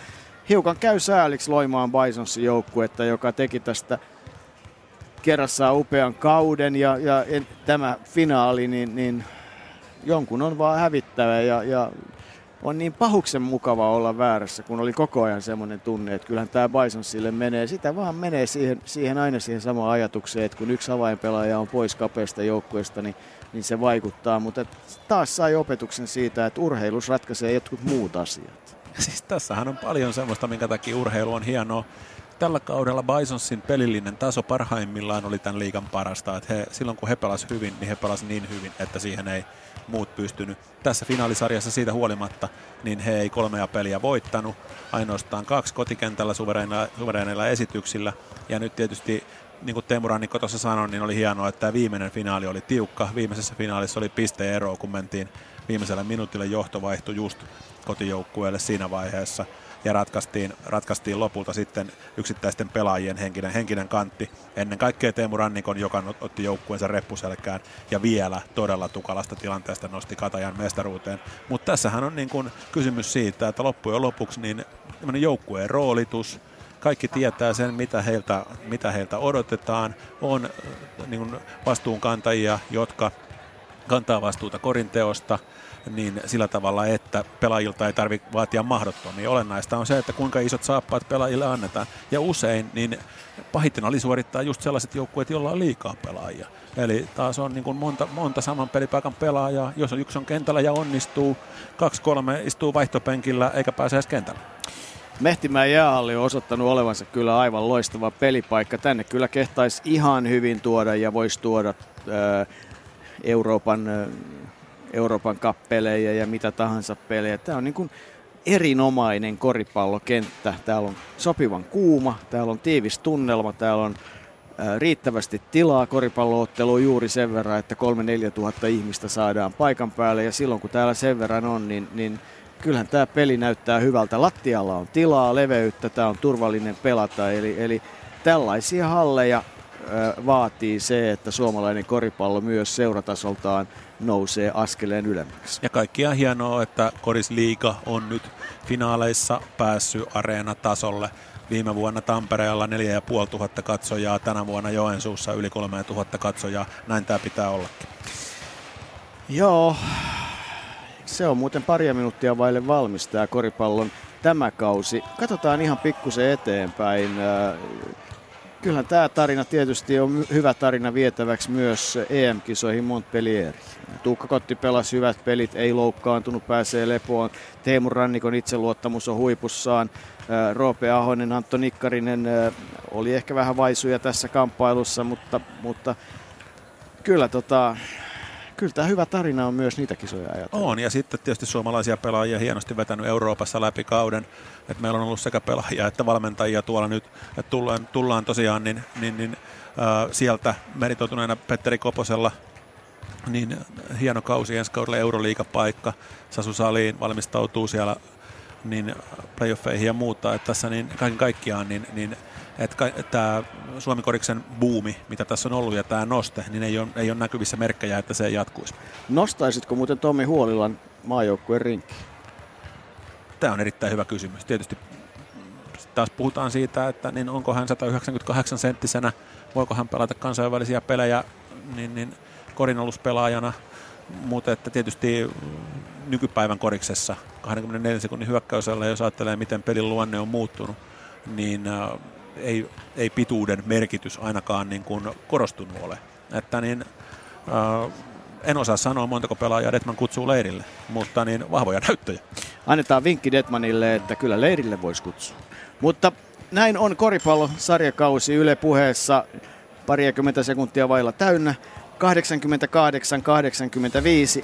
hiukan käy sääliksi Loimaan Bisonsin joukkuetta, joka teki tästä kerrassaan upean kauden ja, ja en, tämä finaali, niin, niin jonkun on vaan hävittävä ja, ja on niin pahuksen mukava olla väärässä, kun oli koko ajan semmoinen tunne, että kyllähän tämä Bisonsille menee. Sitä vaan menee siihen, siihen aina siihen samaan ajatukseen, että kun yksi avainpelaaja on pois kapeasta joukkueesta, niin niin se vaikuttaa. Mutta taas sai opetuksen siitä, että urheilus ratkaisee jotkut muut asiat. Siis tässähän on paljon semmoista, minkä takia urheilu on hienoa. Tällä kaudella Bisonsin pelillinen taso parhaimmillaan oli tämän liigan parasta. Että he, silloin kun he pelasivat hyvin, niin he pelasivat niin hyvin, että siihen ei muut pystynyt. Tässä finaalisarjassa siitä huolimatta, niin he ei kolmea peliä voittanut. Ainoastaan kaksi kotikentällä suvereineilla esityksillä. Ja nyt tietysti niin kuin Teemu Rannikko tuossa sanoi, niin oli hienoa, että tämä viimeinen finaali oli tiukka. Viimeisessä finaalissa oli pisteero, kun mentiin viimeisellä minuutille johto vaihtui just kotijoukkueelle siinä vaiheessa ja ratkaistiin, ratkaistiin lopulta sitten yksittäisten pelaajien henkinen, henkinen kantti. Ennen kaikkea Teemu Rannikon, joka otti joukkueensa reppuselkään ja vielä todella tukalasta tilanteesta nosti Katajan mestaruuteen. Mutta tässähän on niin kun kysymys siitä, että loppujen lopuksi niin joukkueen roolitus, kaikki tietää sen, mitä heiltä, mitä heiltä odotetaan. On niin kuin vastuunkantajia, jotka kantaa vastuuta korinteosta, niin sillä tavalla, että pelaajilta ei tarvitse vaatia mahdottomia. Olennaista on se, että kuinka isot saappaat pelaajille annetaan. Ja usein niin pahiten oli suorittaa just sellaiset joukkueet, joilla on liikaa pelaajia. Eli taas on niin kuin monta, monta saman pelipaikan pelaajaa. Jos on yksi on kentällä ja onnistuu, kaksi kolme istuu vaihtopenkillä eikä pääse edes kentällä. Mehtimäen jäähalli on osoittanut olevansa kyllä aivan loistava pelipaikka. Tänne kyllä kehtaisi ihan hyvin tuoda ja voisi tuoda ää, Euroopan, Euroopan kappeleja ja mitä tahansa pelejä. Tämä on niin kuin erinomainen koripallokenttä. Täällä on sopivan kuuma, täällä on tiivis tunnelma, täällä on riittävästi tilaa koripallootteluun juuri sen verran, että 3-4 tuhatta ihmistä saadaan paikan päälle ja silloin kun täällä sen verran on, niin, niin kyllähän tämä peli näyttää hyvältä. Lattialla on tilaa, leveyttä, tämä on turvallinen pelata, eli, eli tällaisia halleja vaatii se, että suomalainen koripallo myös seuratasoltaan nousee askeleen ylemmäksi. Ja kaikkia hienoa, että Korisliiga on nyt finaaleissa päässyt areenatasolle. Viime vuonna Tampereella 4500 katsojaa, tänä vuonna Joensuussa yli 3000 katsojaa. Näin tämä pitää ollakin. Joo, se on muuten paria minuuttia vaille valmis tämä koripallon tämä kausi. Katsotaan ihan pikkusen eteenpäin. Kyllähän tämä tarina tietysti on hyvä tarina vietäväksi myös EM-kisoihin Montpellieriin. Tuukka Kotti pelasi hyvät pelit, ei loukkaantunut, pääsee lepoon. Teemu Rannikon itseluottamus on huipussaan. Roope Ahonen, Antto Nikkarinen oli ehkä vähän vaisuja tässä kamppailussa, mutta, mutta kyllä tota, kyllä tämä hyvä tarina on myös niitä kisoja ajatella. On, ja sitten tietysti suomalaisia pelaajia hienosti vetänyt Euroopassa läpi kauden. Et meillä on ollut sekä pelaajia että valmentajia tuolla nyt, että tullaan, tullaan tosiaan niin, niin, niin äh, sieltä meritoituneena Petteri Koposella niin hieno kausi ensi kaudella Euroliigapaikka. Sasu Saliin valmistautuu siellä niin playoffeihin ja muuta. Että tässä niin kaiken kaikkiaan niin, niin että tämä Suomi Koriksen buumi, mitä tässä on ollut ja tämä noste, niin ei ole, ei ole näkyvissä merkkejä, että se jatkuisi. Nostaisitko muuten Tommi Huolilan maajoukkueen rinkki? Tämä on erittäin hyvä kysymys. Tietysti taas puhutaan siitä, että niin onko hän 198 senttisenä, voiko hän pelata kansainvälisiä pelejä niin, niin korinolouspelaajana, mutta että tietysti nykypäivän koriksessa 24 sekunnin hyökkäysellä, jos ajattelee miten pelin luonne on muuttunut, niin äh, ei, ei pituuden merkitys ainakaan niin kuin korostunut ole. Että niin, äh, en osaa sanoa montako pelaajaa Detman kutsuu leirille, mutta niin vahvoja näyttöjä. Annetaan vinkki Detmanille, että kyllä leirille voisi kutsua. Mutta näin on koripallosarjakausi Yle puheessa pariakymmentä sekuntia vailla täynnä. 88-85,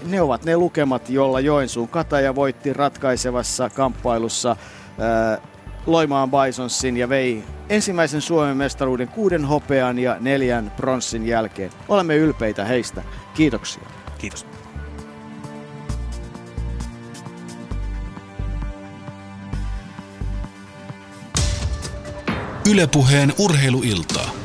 ne ovat ne lukemat, jolla Joensuun Kataja voitti ratkaisevassa kamppailussa ää, Loimaan Bisonsin ja vei ensimmäisen Suomen mestaruuden kuuden hopean ja neljän pronssin jälkeen. Olemme ylpeitä heistä. Kiitoksia. Kiitos. Ylepuheen urheiluiltaa.